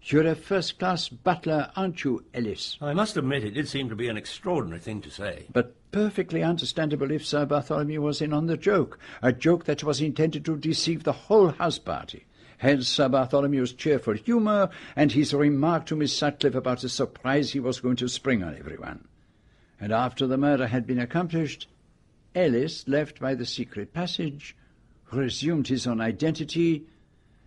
You're a first-class butler, aren't you, Ellis? I must admit it did seem to be an extraordinary thing to say. But perfectly understandable if Sir Bartholomew was in on the joke, a joke that was intended to deceive the whole house party. Hence Sir Bartholomew's cheerful humour and his remark to Miss Sutcliffe about the surprise he was going to spring on everyone. And after the murder had been accomplished, Ellis left by the secret passage, resumed his own identity,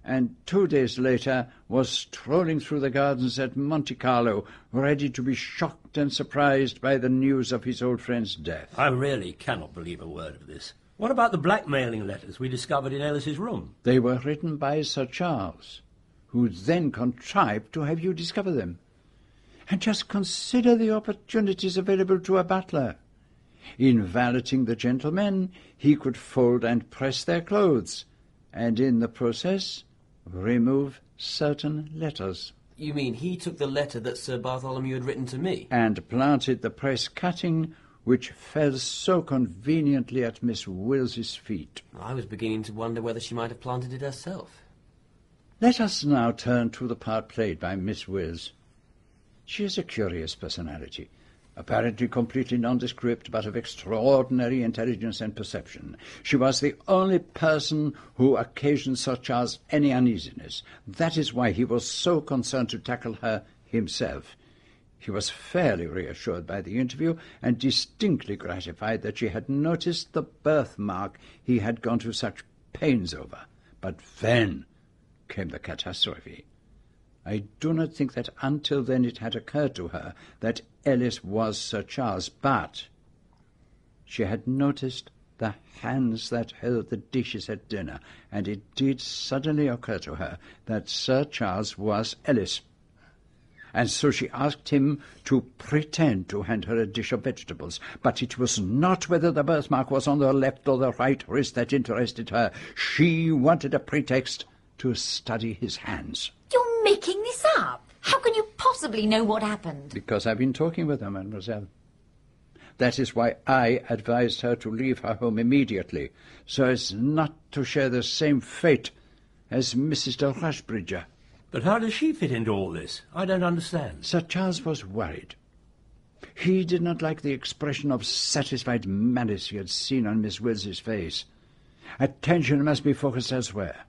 and two days later was strolling through the gardens at Monte Carlo, ready to be shocked and surprised by the news of his old friend's death. I really cannot believe a word of this. What about the blackmailing letters we discovered in Ellis's room? They were written by Sir Charles, who then contrived to have you discover them. And just consider the opportunities available to a butler. In valeting the gentlemen, he could fold and press their clothes, and in the process remove certain letters. You mean he took the letter that Sir Bartholomew had written to me? and planted the press cutting which fell so conveniently at Miss Wills's feet. I was beginning to wonder whether she might have planted it herself. Let us now turn to the part played by Miss Wills. She is a curious personality, apparently completely nondescript, but of extraordinary intelligence and perception. She was the only person who occasioned Sir Charles any uneasiness. That is why he was so concerned to tackle her himself. He was fairly reassured by the interview, and distinctly gratified that she had noticed the birthmark he had gone to such pains over. But then came the catastrophe. I do not think that until then it had occurred to her that Ellis was Sir Charles, but she had noticed the hands that held the dishes at dinner, and it did suddenly occur to her that Sir Charles was Ellis. And so she asked him to pretend to hand her a dish of vegetables. But it was not whether the birthmark was on the left or the right wrist that interested her. She wanted a pretext to study his hands. You're making this up. How can you possibly know what happened? Because I've been talking with her, mademoiselle. That is why I advised her to leave her home immediately, so as not to share the same fate as Mrs. de Rushbridger. But how does she fit into all this? I don't understand. Sir Charles was worried. He did not like the expression of satisfied malice he had seen on Miss Wills's face. Attention must be focused elsewhere.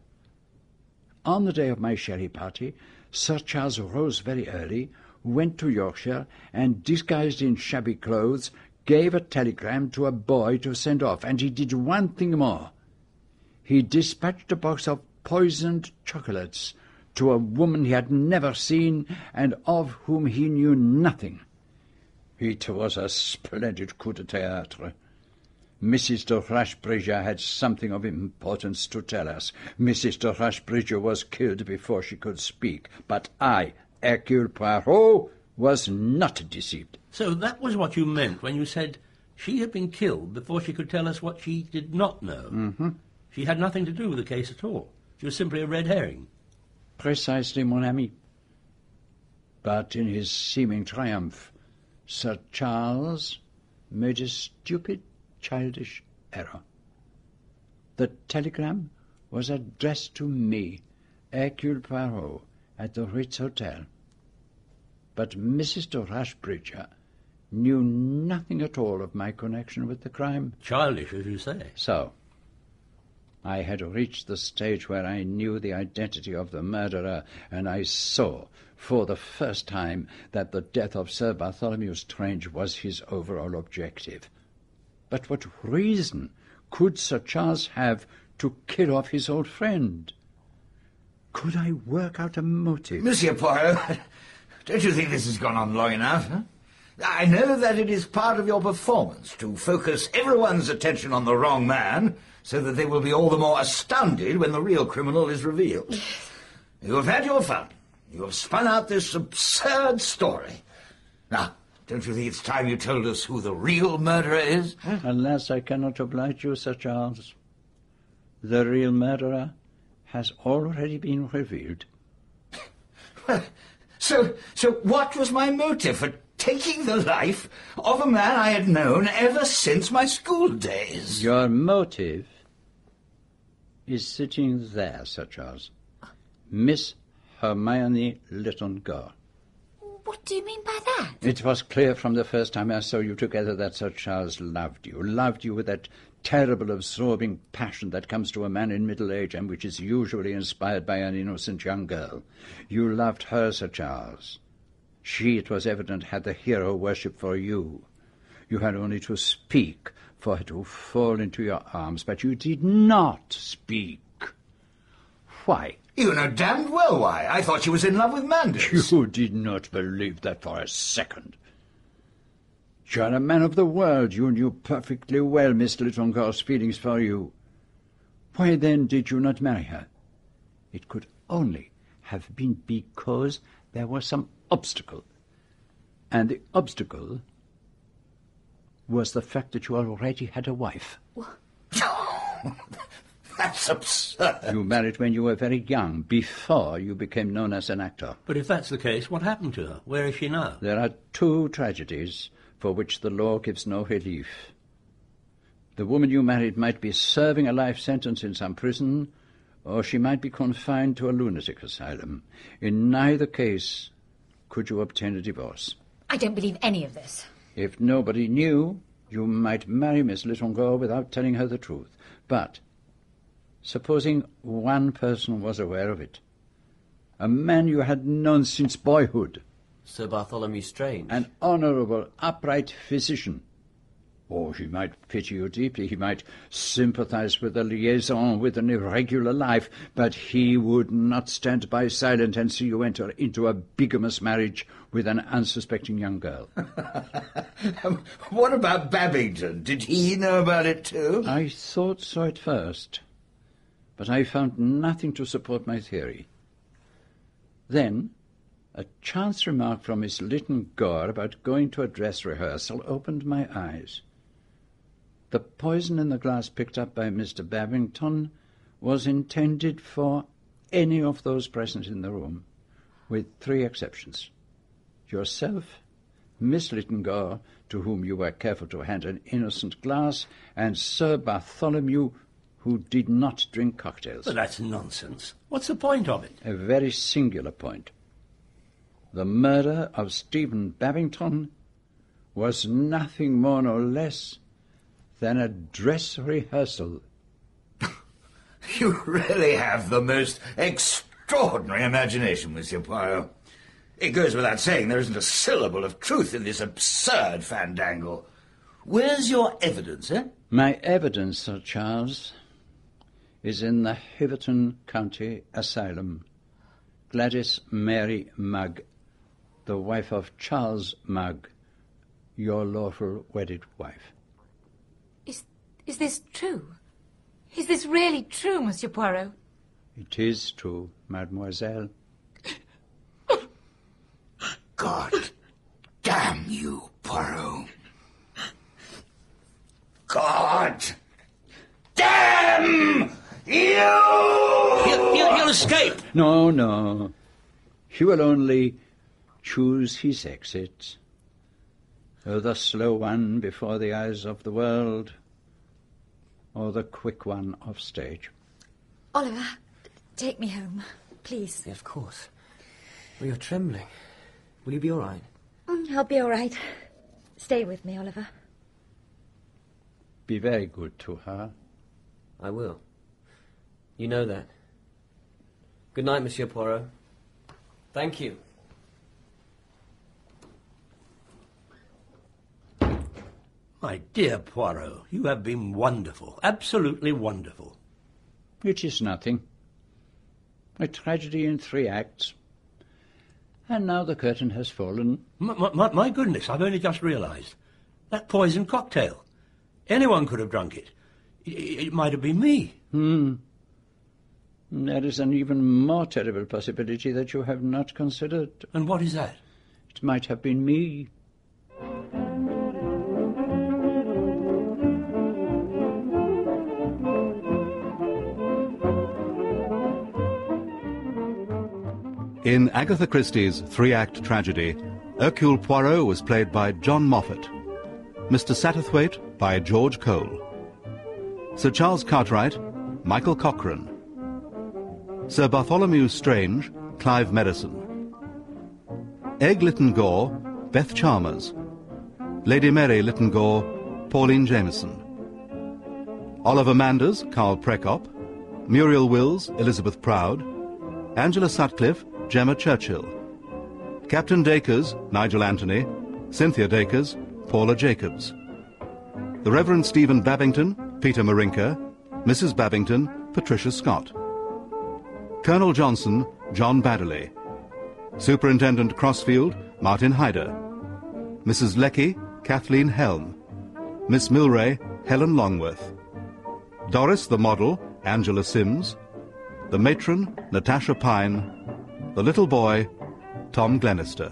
On the day of my sherry party, Sir Charles rose very early, went to Yorkshire, and, disguised in shabby clothes, gave a telegram to a boy to send off, and he did one thing more. He dispatched a box of poisoned chocolates to a woman he had never seen and of whom he knew nothing. It was a splendid coup de théâtre. Mrs. de Rushbridger had something of importance to tell us. Mrs. de Rushbridger was killed before she could speak, but I, Hercule Poirot, was not deceived. So that was what you meant when you said she had been killed before she could tell us what she did not know. Mm-hmm. She had nothing to do with the case at all. She was simply a red herring. Precisely, mon ami. But in his seeming triumph, Sir Charles made a stupid, childish error. The telegram was addressed to me, Hercule Poirot, at the Ritz Hotel. But Mrs. de Rushbridger knew nothing at all of my connection with the crime. Childish, as you say. So, I had reached the stage where I knew the identity of the murderer, and I saw, for the first time, that the death of Sir Bartholomew Strange was his overall objective. But what reason could Sir Charles have to kill off his old friend? Could I work out a motive? Monsieur Poirot, don't you think this has gone on long enough? Huh? I know that it is part of your performance to focus everyone's attention on the wrong man so that they will be all the more astounded when the real criminal is revealed. You have had your fun. You have spun out this absurd story. Now, don't you think it's time you told us who the real murderer is? Alas, I cannot oblige you, Sir Charles. The real murderer has already been revealed. So, so what was my motive for taking the life of a man I had known ever since my school days? Your motive is sitting there, Sir Charles. Miss Hermione Lytton Gore. What do you mean by that? It was clear from the first time I saw you together that Sir Charles loved you, loved you with that terrible, absorbing passion that comes to a man in middle age and which is usually inspired by an innocent young girl. You loved her, Sir Charles. She, it was evident, had the hero worship for you. You had only to speak for her to fall into your arms, but you did not speak. Why? You know damned well why. I thought she was in love with Manders. You did not believe that for a second. You are a man of the world. You knew perfectly well Miss Lytton Gore's feelings for you. Why then did you not marry her? It could only have been because there was some obstacle. And the obstacle was the fact that you already had a wife. That's absurd. You married when you were very young, before you became known as an actor. But if that's the case, what happened to her? Where is she now? There are two tragedies for which the law gives no relief. The woman you married might be serving a life sentence in some prison, or she might be confined to a lunatic asylum. In neither case could you obtain a divorce. I don't believe any of this. If nobody knew, you might marry Miss Lytton Gore without telling her the truth. But supposing one person was aware of it, a man you had known since boyhood, Sir Bartholomew Strange. an honourable, upright physician. Or he might pity you deeply, he might sympathize with a liaison with an irregular life, but he would not stand by silent and see you enter into a bigamous marriage with an unsuspecting young girl. What about Babington? Did he know about it too? I thought so at first, but I found nothing to support my theory. Then, a chance remark from Miss Lytton Gore about going to a dress rehearsal opened my eyes. The poison in the glass picked up by Mr. Babington was intended for any of those present in the room, with three exceptions. Yourself, Miss Lytton Gore, to whom you were careful to hand an innocent glass, and Sir Bartholomew, who did not drink cocktails. But that's nonsense. What's the point of it? A very singular point. The murder of Stephen Babington was nothing more nor less than a dress rehearsal. You really have the most extraordinary imagination, Monsieur Poirot. It goes without saying there isn't a syllable of truth in this absurd fandangle. Where's your evidence, eh? My evidence, Sir Charles, is in the Harverton County Asylum. Gladys Mary Mugg, the wife of Charles Mugg, your lawful wedded wife. Is, is this true? Is this really true, Monsieur Poirot? It is true, mademoiselle. God damn you, Poirot. God damn you! He'll, he'll, he'll escape. No, no. He will only choose his exit. Oh, the slow one before the eyes of the world, or the quick one off stage. Oliver, take me home, please. Yeah, of course. Well, you're trembling. Will you be all right? Mm, I'll be all right. Stay with me, Oliver. Be very good to her. I will. You know that. Good night, Monsieur Poirot. Thank you. My dear Poirot, you have been wonderful, absolutely wonderful. It is nothing. A tragedy in three acts. And now the curtain has fallen. My, my, my goodness, I've only just realized. That poison cocktail. Anyone could have drunk it. It, it might have been me. Hmm. There is an even more terrible possibility that you have not considered. And what is that? It might have been me. In Agatha Christie's three-act tragedy, Hercule Poirot was played by John Moffatt, Mr. Satterthwaite by George Cole, Sir Charles Cartwright, Michael Cochrane, Sir Bartholomew Strange, Clive Merrison, Egg Lytton Gore, Beth Chalmers, Lady Mary Lytton Gore, Pauline Jameson, Oliver Manders, Carl Prekopp, Muriel Wills, Elizabeth Proud, Angela Sutcliffe, Gemma Churchill, Captain Dacres, Nigel Anthony, Cynthia Dacres, Paula Jacobs, the Reverend Stephen Babington, Peter Marinker, Mrs. Babington, Patricia Scott, Colonel Johnson, John Baddeley. Superintendent Crossfield, Martin Hyder. Mrs. Leckie, Kathleen Helme. Miss Milray, Helen Longworth. Doris the model, Angela Sims. The matron, Natasha Pyne. The little boy, Tom Glenister.